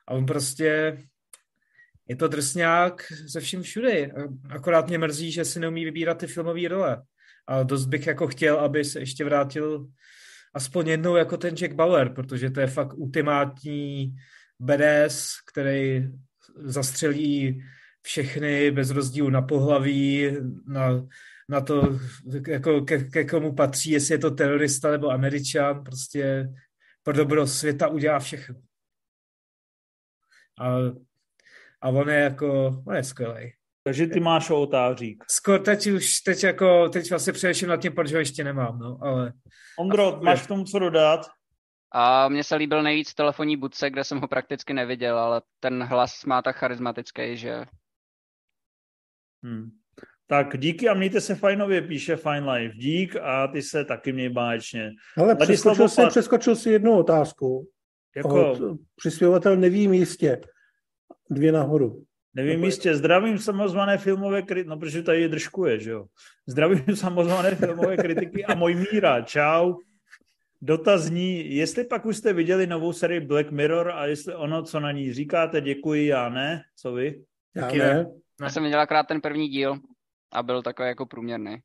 A on prostě je to drsňák ze vším všude. Akorát mě mrzí, že si neumí vybírat ty filmové role. A dost bych jako chtěl, aby se ještě vrátil aspoň jednou jako ten Jack Bauer, protože to je fakt ultimátní badass, který zastřelí všechny bez rozdílu na pohlaví, na, na to, jako ke, ke komu patří, jestli je to terorista nebo američan, prostě pro dobro světa udělá všechno. A, a on je jako, on je skvělý. Takže ty máš otářík. Skoro teď už, teď jako, teď vlastně především nad tím, protože ještě nemám, no, ale... Ondro, máš k tomu co dodat? A mně se líbil nejvíc telefonní budce, kde jsem ho prakticky neviděl, ale ten hlas má tak charismatický, že... Hmm. Tak díky a mějte se fajnově, píše Fine Life. Dík a ty se taky měj báječně. Ale přeskočil si, přeskočil si jednu otázku. Jako... Od přispěvatel nevím jistě. Dvě nahoru. Nevím jistě, zdravím samozvané filmové kritiky, no protože tady je držkuje, že jo. Zdravím samozvané filmové kritiky a můj míra, čau. Dotazní, jestli pak už jste viděli novou sérii Black Mirror a jestli ono, co na ní říkáte, děkuji, já ne. Co vy? Já ne. Já jsem viděl akorát ten první díl a byl takový jako průměrný.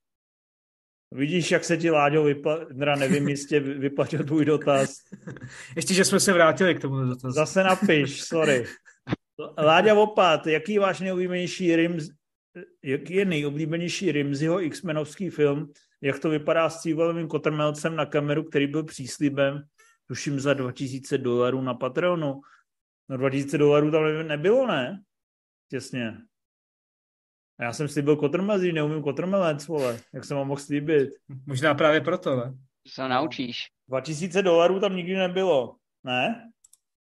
Vidíš, jak se ti, Láďo, vypa- nevím, jistě vyplatil tvůj dotaz. Ještě, že jsme se vrátili k tomu dotazu. Zase napiš, sorry. Láďa Vopat, jaký je váš nejoblíbenější Rims, jaký je nejoblíbenější Rimziho X-menovský film? Jak to vypadá s cívalovým kotrmelcem na kameru, který byl příslibem, tuším za 2000 dolarů na Patreonu. No 2000 dolarů tam nebylo, ne? Těsně. A já jsem slíbil kotrmazí, neumím kotrmelec, vole. Jak jsem vám mohl slíbit? Možná právě proto, ne? Se naučíš. 2000 dolarů tam nikdy nebylo, ne?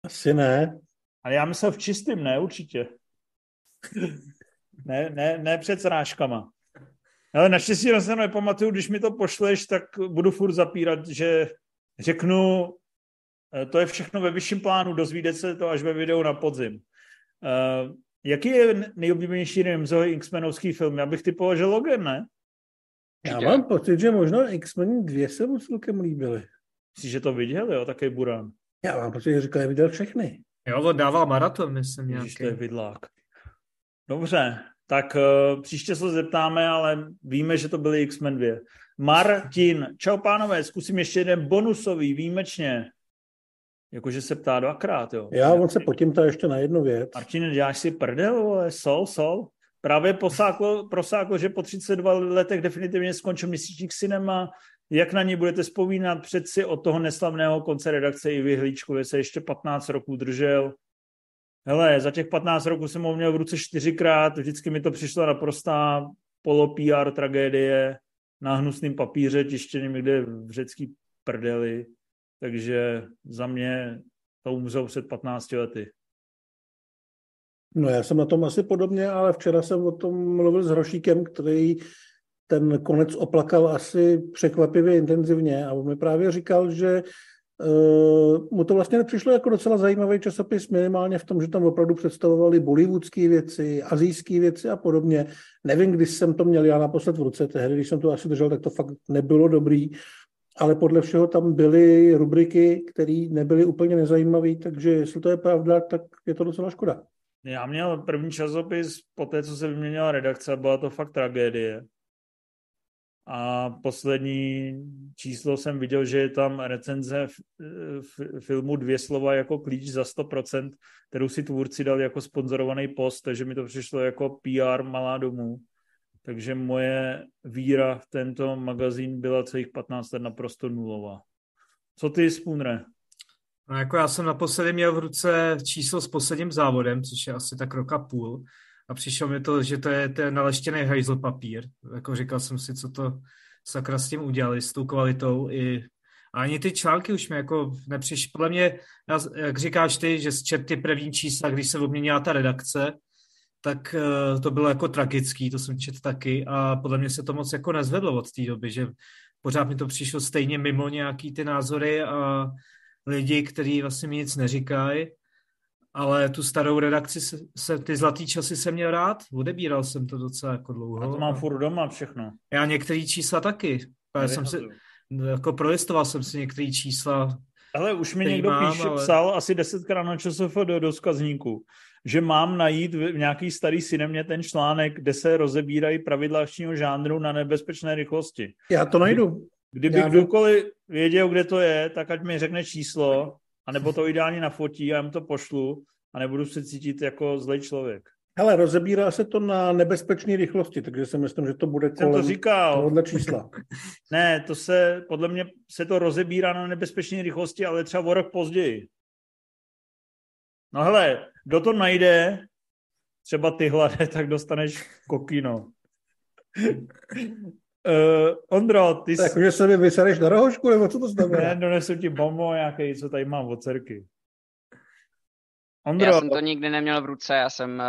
Asi ne. Ale já myslel v čistým, ne, určitě. ne, ne, ne před srážkama. Ale naštěstí na se nepamatuju, když mi to pošleš, tak budu furt zapírat, že řeknu, eh, to je všechno ve vyšším plánu, dozvíde se to až ve videu na podzim. Jaký je nejoblíbenější Remzovi X-menovský film? Já bych typoval, že Logan, ne? Já mám pocit, že možná X-Men 2 se mu celkem líbily. Myslíš, že to viděl, jo, taky Buran? Já mám pocit, že říkal, že viděl všechny. Jo, on dával maraton, myslím, nějaký. Ježiš, to je vidlák. Dobře, tak uh, příště se zeptáme, ale víme, že to byly X-Men 2. Martin, čau pánové, zkusím ještě jeden bonusový, výjimečně. Jakože se ptá dvakrát, jo. Já, on se potím to ještě na jednu věc. Martin, děláš si prdel, vole, sol, sol. Právě posáklo, prosáklo, že po 32 letech definitivně skončil měsíčník cinema. Jak na ní budete vzpomínat? Přeci od toho neslavného konce redakce i vyhlíčkově se ještě 15 roků držel. Hele, za těch 15 roků jsem ho měl v ruce čtyřikrát, vždycky mi to přišlo naprostá polo-PR tragédie na hnusným papíře, tištěným někde v řecký prdeli. Takže za mě to umřel před 15 lety. No já jsem na tom asi podobně, ale včera jsem o tom mluvil s Hrošíkem, který ten konec oplakal asi překvapivě intenzivně a on mi právě říkal, že Uh, mu to vlastně nepřišlo jako docela zajímavý časopis, minimálně v tom, že tam opravdu představovali bollywoodské věci, azijské věci a podobně. Nevím, když jsem to měl já naposled v ruce, tehdy, když jsem to asi držel, tak to fakt nebylo dobrý, ale podle všeho tam byly rubriky, které nebyly úplně nezajímavé, takže jestli to je pravda, tak je to docela škoda. Já měl první časopis po té, co se vyměnila redakce, byla to fakt tragédie. A poslední číslo jsem viděl, že je tam recenze v, v, filmu Dvě slova jako klíč za 100%, kterou si tvůrci dali jako sponzorovaný post, takže mi to přišlo jako PR malá domů. Takže moje víra v tento magazín byla celých 15 let naprosto nulová. Co ty, Spunre? No jako já jsem naposledy měl v ruce číslo s posledním závodem, což je asi tak roka půl a přišlo mi to, že to je ten naleštěný hajzl papír. Jako říkal jsem si, co to sakra s tím udělali, s tou kvalitou i a ani ty články už mi jako nepřiš. Podle mě, jak říkáš ty, že zčet ty první čísla, když se obměnila ta redakce, tak uh, to bylo jako tragický, to jsem čet taky a podle mě se to moc jako nezvedlo od té doby, že pořád mi to přišlo stejně mimo nějaký ty názory a lidi, kteří vlastně mi nic neříkají ale tu starou redakci se, se, ty zlatý časy jsem měl rád, odebíral jsem to docela jako dlouho. A to mám furt doma všechno. Já některé čísla taky. Já jsem si, jako prolistoval jsem si některé čísla. Ale už mi někdo mám, píše, ale... psal asi desetkrát na ČSF do, do skazníku, že mám najít v nějaký starý synemě ten článek, kde se rozebírají pravidla akčního žánru na nebezpečné rychlosti. Já to najdu. Kdyby Já kdokoliv věděl, kde to je, tak ať mi řekne číslo a nebo to ideálně nafotí a jim to pošlu a nebudu se cítit jako zlej člověk. Ale rozebírá se to na nebezpečné rychlosti, takže si myslím, že to bude Jsem to kolem říkal. tohohle čísla. Ne, to se, podle mě se to rozebírá na nebezpečné rychlosti, ale třeba o rok později. No hele, kdo to najde, třeba ty hlade, tak dostaneš kokino. Uh, Ondro, ty jsi... Jakože se mi vysereš na rohošku, nebo co to Ne, znamená? donesu ti bombo nějaký, co tady mám od cerky. Ondro, Já jsem to nikdy neměl v ruce, já jsem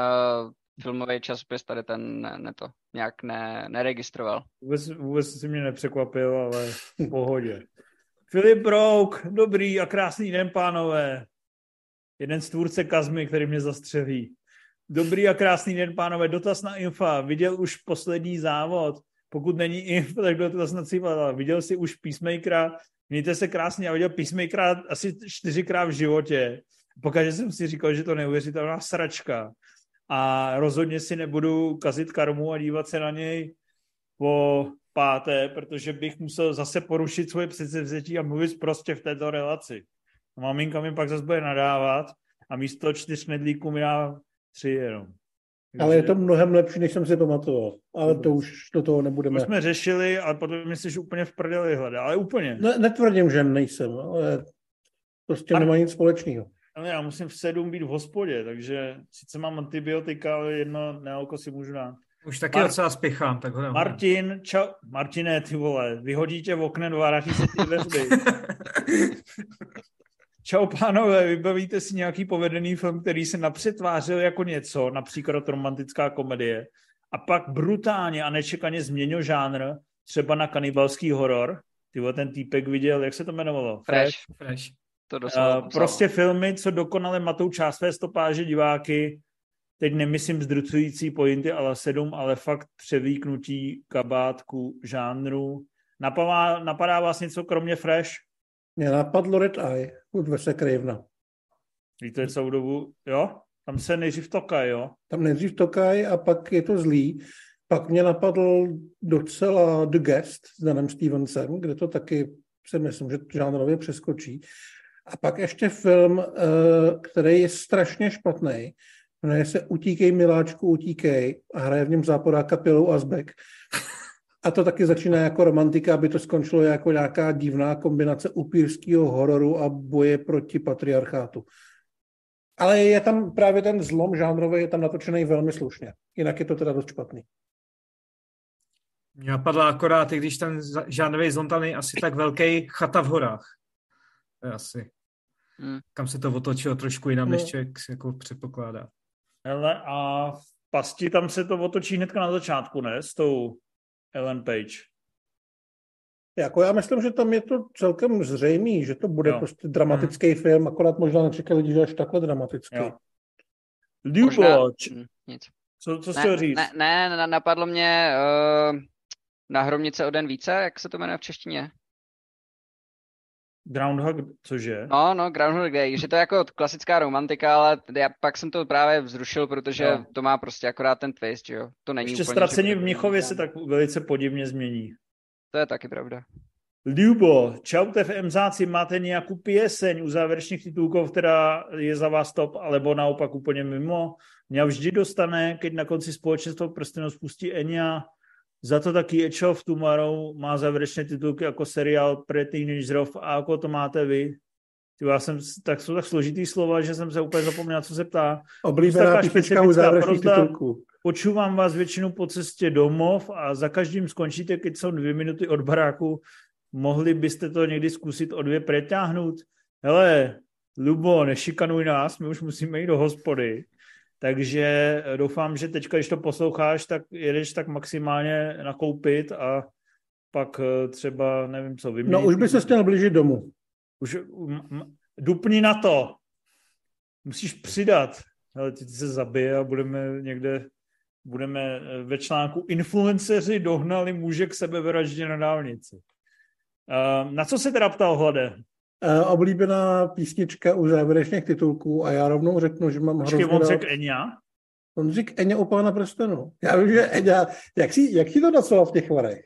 uh, filmový časopis tady ten ne, ne to nějak ne, neregistroval. vůbec, vůbec si mě nepřekvapil, ale v pohodě. Filip Brouk, dobrý a krásný den, pánové. Jeden z tvůrce Kazmy, který mě zastřelí. Dobrý a krásný den, pánové. Dotaz na Infa. Viděl už poslední závod? Pokud není Inf, tak dotaz na Cipala. Viděl jsi už Peacemakera? Mějte se krásně. Já viděl Peacemakera asi čtyřikrát v životě. Pokud jsem si říkal, že to neuvěřitelná sračka. A rozhodně si nebudu kazit karmu a dívat se na něj po páté, protože bych musel zase porušit svoje předsevzetí a mluvit prostě v této relaci. A maminka mi pak zase bude nadávat a místo čtyř nedlíků mi dá tři jenom. Ale je to mnohem lepší, než jsem si pamatoval. Ale to už do toho nebudeme. To jsme řešili, ale potom myslíš úplně v prdeli hledá, ale úplně. Ne, netvrdím, že nejsem, ale prostě Mar- nemá nic společného. Ale já musím v sedm být v hospodě, takže sice mám antibiotika, ale jedno nealko si můžu dát. Už taky Mar- docela spěchám, tak ho nemám. Martin, čau. Martine, ty vole, vyhodí tě v oknem, vrátí se ty dveřby. Čau pánové, vybavíte si nějaký povedený film, který se napřed tvářil jako něco, například romantická komedie, a pak brutálně a nečekaně změnil žánr, třeba na kanibalský horor. Ty vole, ten týpek viděl, jak se to jmenovalo? Fresh, Fresh. to Uh, prostě filmy, co dokonale matou část své stopáže diváky, teď nemyslím zdrucující pointy, ale sedm, ale fakt převíknutí kabátku žánru. Napadá, napadá vás něco kromě Fresh? Mě napadlo Red Eye od Vese Cravena. Víte celou dobu, jo? Tam se nejdřív toká, jo? Tam nejdřív tokaj a pak je to zlý. Pak mě napadl docela The Guest s Danem Stevensem, kde to taky si myslím, že žánrově přeskočí. A pak ještě film, eh, který je strašně špatný. Jmenuje se Utíkej, miláčku, utíkej a hraje v něm záporáka Pilou Azbek. A to taky začíná jako romantika, aby to skončilo jako nějaká divná kombinace upírského hororu a boje proti patriarchátu. Ale je tam právě ten zlom žánrový, je tam natočený velmi slušně. Jinak je to teda dost špatný. Mě napadla akorát, i když ten žánrový zlom tam není asi tak velký, chata v horách. To je asi. Hmm. Kam se to otočilo trošku jinam, No. než člověk jako předpokládá. Hele, a v pasti tam se to otočí hnedka na začátku, ne? S tou Ellen Page. Jako já myslím, že tam je to celkem zřejmý, že to bude Jo. prostě dramatický hmm. film, akorát možná nečekají lidi, že až takhle dramatický. Jo. Možná- Lubo, č- Hm, nic. co, co jsi Ne, chtěl říct? ne, ne, na- napadlo mě uh, na hromnice o den více, jak se to jmenuje v češtině? Groundhog, cože? No, no, Groundhog Day, že to je jako klasická romantika, ale já pak jsem to právě vzrušil, protože Jo. to má prostě akorát ten twist, že jo. To není Ještě úplně, ztracení v Mnichově se tak velice podivně změní. To je taky pravda. Lubo, čaute v MZáci, máte nějakou pieseň u závěrečných titulků, která je za vás top, alebo naopak úplně mimo? Mě vždy dostane, keď na konci společenstva prstenů spustí Enya, za to taky Edge of Tomorrow má závěrečné titulky jako seriál pre teenagerov a jako to máte vy? Ty, já jsem, tak jsou tak složitý slova, že jsem se úplně zapomněl, co se ptá. Oblíbená písnička u závěrečných titulků. Počúvam vás většinou po cestě domov a za každým skončíte, keď jsou dvě minuty od baráku. Mohli byste to někdy zkusit o dvě pretáhnout? Hele, Lubo, nešikanuj nás, my už musíme jít do hospody. Takže doufám, že teďka, když to posloucháš, tak jedeš tak maximálně nakoupit a pak eh, třeba, nevím co, vyměnit. No už by se měl blížit domů. Už m- m- dupni na to. Musíš přidat. Ale ty se zabije a budeme někde, budeme eh, ve článku influenceři dohnali muže k sebevraždě na dálnici. Na co se teda ptal Hlade? Uh, oblíbená písnička u závěrečných titulků a já rovnou řeknu, že mám Počkej, hrozně on řekl Enya? On řík Eňa u pána prstenu. Já vím, že Eňa... Jak si, jak si to nazval v těch varech?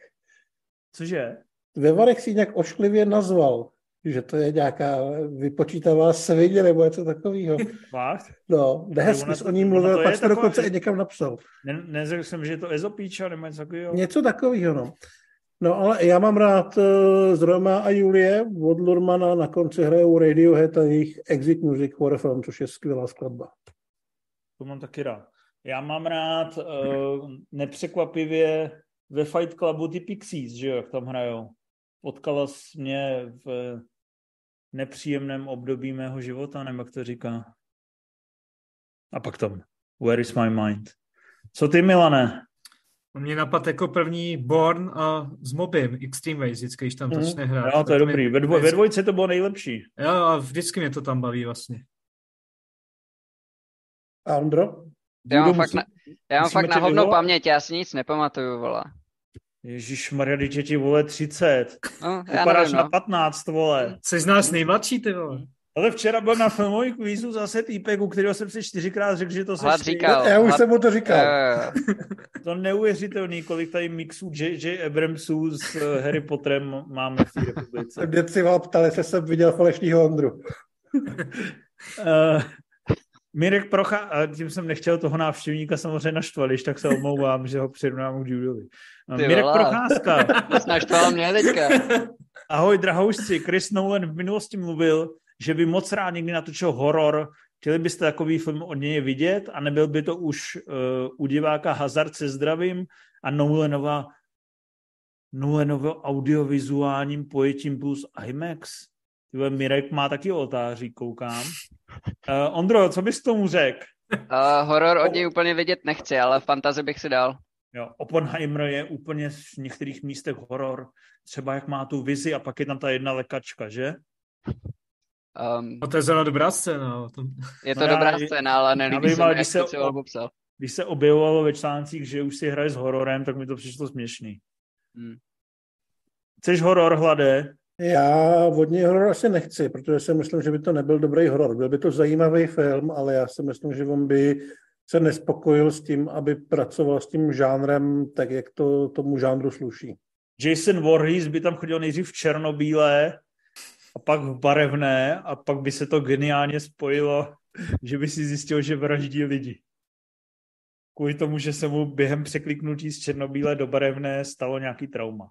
Cože? Ve varech si nějak ošklivě nazval. že to je nějaká vypočítavá svině nebo něco takového. Fakt? No, nehezky o ní mluvil, pak to dokonce i někam napsal. Ne, neřekl jsem, že je to ezopíča nebo něco takového? Něco takového, no. No ale já mám rád z Roma a Julie od Lurmana na konci hrajou Radiohead a jejich Exit Music Horror Film, což je skvělá skladba. To mám taky rád. Já mám rád uh, nepřekvapivě ve Fight Clubu ty Pixies, že jo, jak tam hrajou. Potkala jsi mě v nepříjemném období mého života, nebo jak to říká. A pak tam, Where is my mind? Co ty, Milane? Mě napad jako první Born a s Mobim, Extreme Ways, vždycky, když tam mm. začne hrát. Jo, to je dobrý. Ve, dvo, ve dvojce to bylo nejlepší. Jo, a vždycky mě to tam baví vlastně. A Ondro? Já mám fakt, na, já mám fakt na hovno paměť, já si nic nepamatuju, vole. Ježíš Maria, je ti vole 30. No, Vypadáš nevím, na no. 15, vole. Jsi z nás nejmladší, ty vole. Ale včera byl na filmový kvízu zase týpek, u kterého jsem si čtyřikrát řekl, že to se říkal. Já už hlad... jsem mu to říkal. Jo, To neuvěřitelný, kolik tady mixů J.J. Abramsů s eh, Harry Potterem máme v té republice. Mě si vám ptali, jestli jsem viděl falešnýho Ondru. Uh, Mirek Procha, a tím jsem nechtěl toho návštěvníka samozřejmě naštvat, když tak se omlouvám, že ho přirovnám k Judovi. Uh, Mirek vole. Procházka. jo. Snaštval mě teďka. Ahoj, drahoušci. Chris Nolan v minulosti mluvil, že by moc rád někdy natočil horor. Chtěli byste takový film od něj vidět a nebyl by to už uh, u diváka Hazard se zdravím a Nolanova Nolanovo audiovizuálním pojetím plus IMAX. Tyhle Mirek má taky oltáří, koukám. Uh, Ondro, co bys tomu řekl? Uh, horor od něj úplně vidět nechci, ale fantazy bych si dal. Jo, Oppenheimer je úplně v některých místech horor. Třeba jak má tu vizi a pak je tam ta jedna lekačka, že? Um, A to je zrovna dobrá scéna. o tom- je to No já- dobrá scéna, ale nelíbí se ale mi, když se to o- popsal. Když se objevovalo ve článcích, že už si hraje s hororem, tak mi to přišlo směšný. Hmm. Chceš horor, Hlade? Já od něj horor asi nechci, protože si myslím, že by to nebyl dobrý horor. Byl by to zajímavý film, ale já si myslím, že on by se nespokojil s tím, aby pracoval s tím žánrem tak, jak to tomu žánru sluší. Jason Voorhees by tam chodil nejdřív v černobílé a pak v barevné a pak by se to geniálně spojilo, že by si zjistil, že vraždí lidi. Kvůli tomu, že se mu během překliknutí z černobílé do barevné stalo nějaký trauma.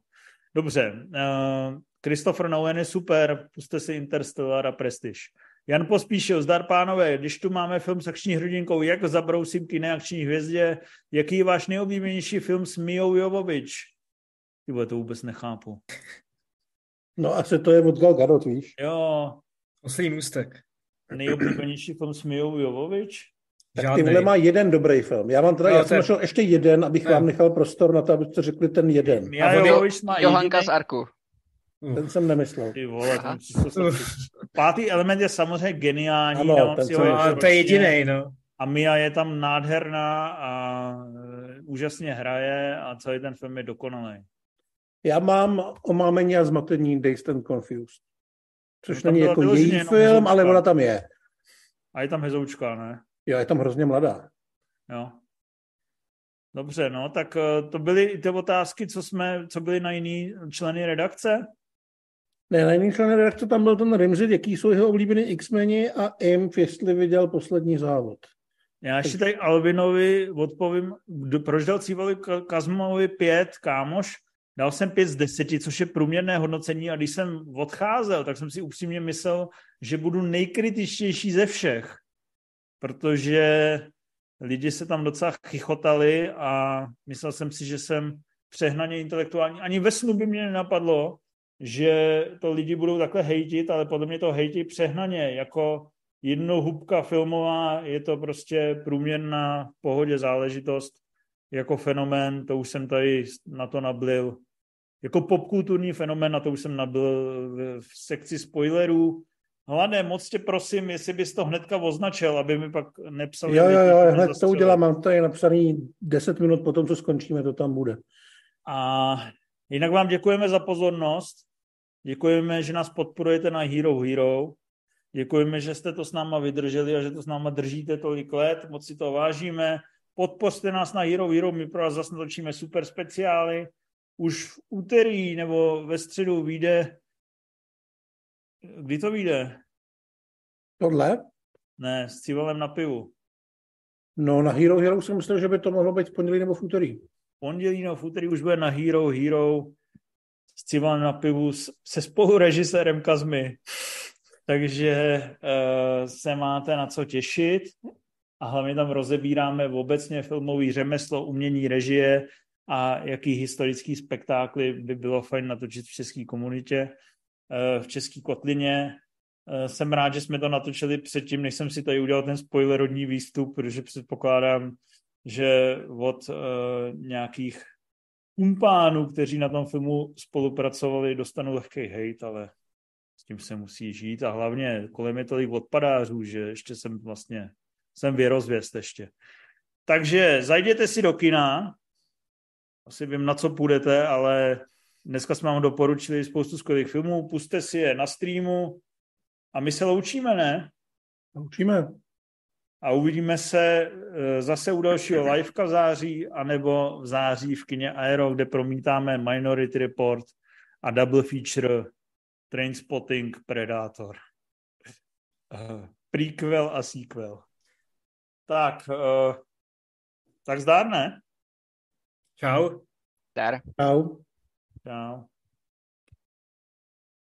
Dobře, uh, Christopher Nolan je super, puste si Interstellar a Prestige. Jan Pospíšil, zdar pánové, když tu máme film s akční hrdinkou, jak zabrousím k jiné akční hvězdě, jaký je váš nejoblíbenější film s Mijou Jovovič? Tyhle, to vůbec nechápu. No asi to je od Gal Gadot, víš? Jo, Oslý můstek. nejoblíbenější film s Mijou Jovovič? Tak Žádnej. tyhle má jeden dobrý film. Já mám teda, No, já jsem je- našel ještě jeden, abych Ne. vám nechal prostor na to, abyste řekli ten jeden. Mia A Jovovič má Johanka jediný... z Arku. Ten jsem nemyslel. Ty vole, ten Pátý element je samozřejmě geniální. Ano, ten si co ho je- No, ještě a to je ročně. jediný, no. A Mia je tam nádherná a e, úžasně hraje a celý ten film je dokonalý. Já mám omámení a zmatení Dazed and Confused. Což No, není jako její film, hezoučka. ale ona tam je. A je tam hezoučka, ne? Jo, je tam hrozně mladá. Jo. Dobře, no, tak e, to byly i ty otázky, co jsme, co byly na jiný členy redakce. Ne, na jiný člen redakce tam byl ten Rimzit, jaký jsou jeho oblíbený X-meni a Imp, jestli viděl poslední závod. Já ještě tady Alvinovi odpovím, proč dal Cívali Kazmovi pět, kámoš, dal jsem pět z deseti, což je průměrné hodnocení a když jsem odcházel, tak jsem si upřímně myslel, že budu nejkritičtější ze všech, protože lidi se tam docela chichotali a myslel jsem si, že jsem přehnaně intelektuální. Ani ve snu by mě nenapadlo, že to lidi budou takhle hejtit, ale podle mě to hejtí přehnaně, jako jednohubka filmová, je to prostě průměrná pohodě záležitost, jako fenomén, to už jsem tady na to nablil. Jako popkulturní fenomén, na to už jsem nabil v- sekci spoilerů. Hladé, moc tě prosím, jestli bys to hnedka označil, aby mi pak nepsali. Jo, jo, jo, hned to udělám, mám tady napsaný 10 minut po tom, co skončíme, to tam bude. A jinak vám děkujeme za pozornost. Děkujeme, že nás podporujete na Hero Hero. Děkujeme, že jste to s náma vydrželi a že to s náma držíte tolik let. Moc si to vážíme. Podpořte nás na Hero Hero, my pro vás zase natočíme super speciály. Už v úterý nebo ve středu vyjde Kdy to vyjde? Tohle? Ne, s civalem na pivu. No na Hero Hero jsem myslel, že by to mohlo být v pondělí nebo v úterý. Pondělí nebo v úterý už bude na Hero Hero s civalem na pivu se spolu režisérem Kazmy. Takže uh, se máte na co těšit a hlavně tam rozebíráme obecně filmový řemeslo, umění, režie a jaký historický spektákly by bylo fajn natočit v české komunitě, uh, v české kotlině. Uh, jsem rád, že jsme to natočili předtím, než jsem si tady udělal ten spoilerodní výstup, protože předpokládám, že od uh, nějakých kumpánů, kteří na tom filmu spolupracovali, dostanu lehký hejt, ale s tím se musí žít a hlavně kolem je tolik odpadářů, že ještě jsem vlastně, jsem věrozvěst ještě. Takže zajděte si do kina, asi vím, na co půjdete, ale dneska jsme vám doporučili spoustu skvělých filmů, puste si je na streamu a my se loučíme, ne? Loučíme. A uvidíme se eh, zase u dalšího liveka v září, anebo v září v kině Aero, kde promítáme Minority Report a double feature Trainspotting, Predator. Prequel a sequel. Tak, uh, tak zdár, ne? Čau. Dar. Čau. Čau.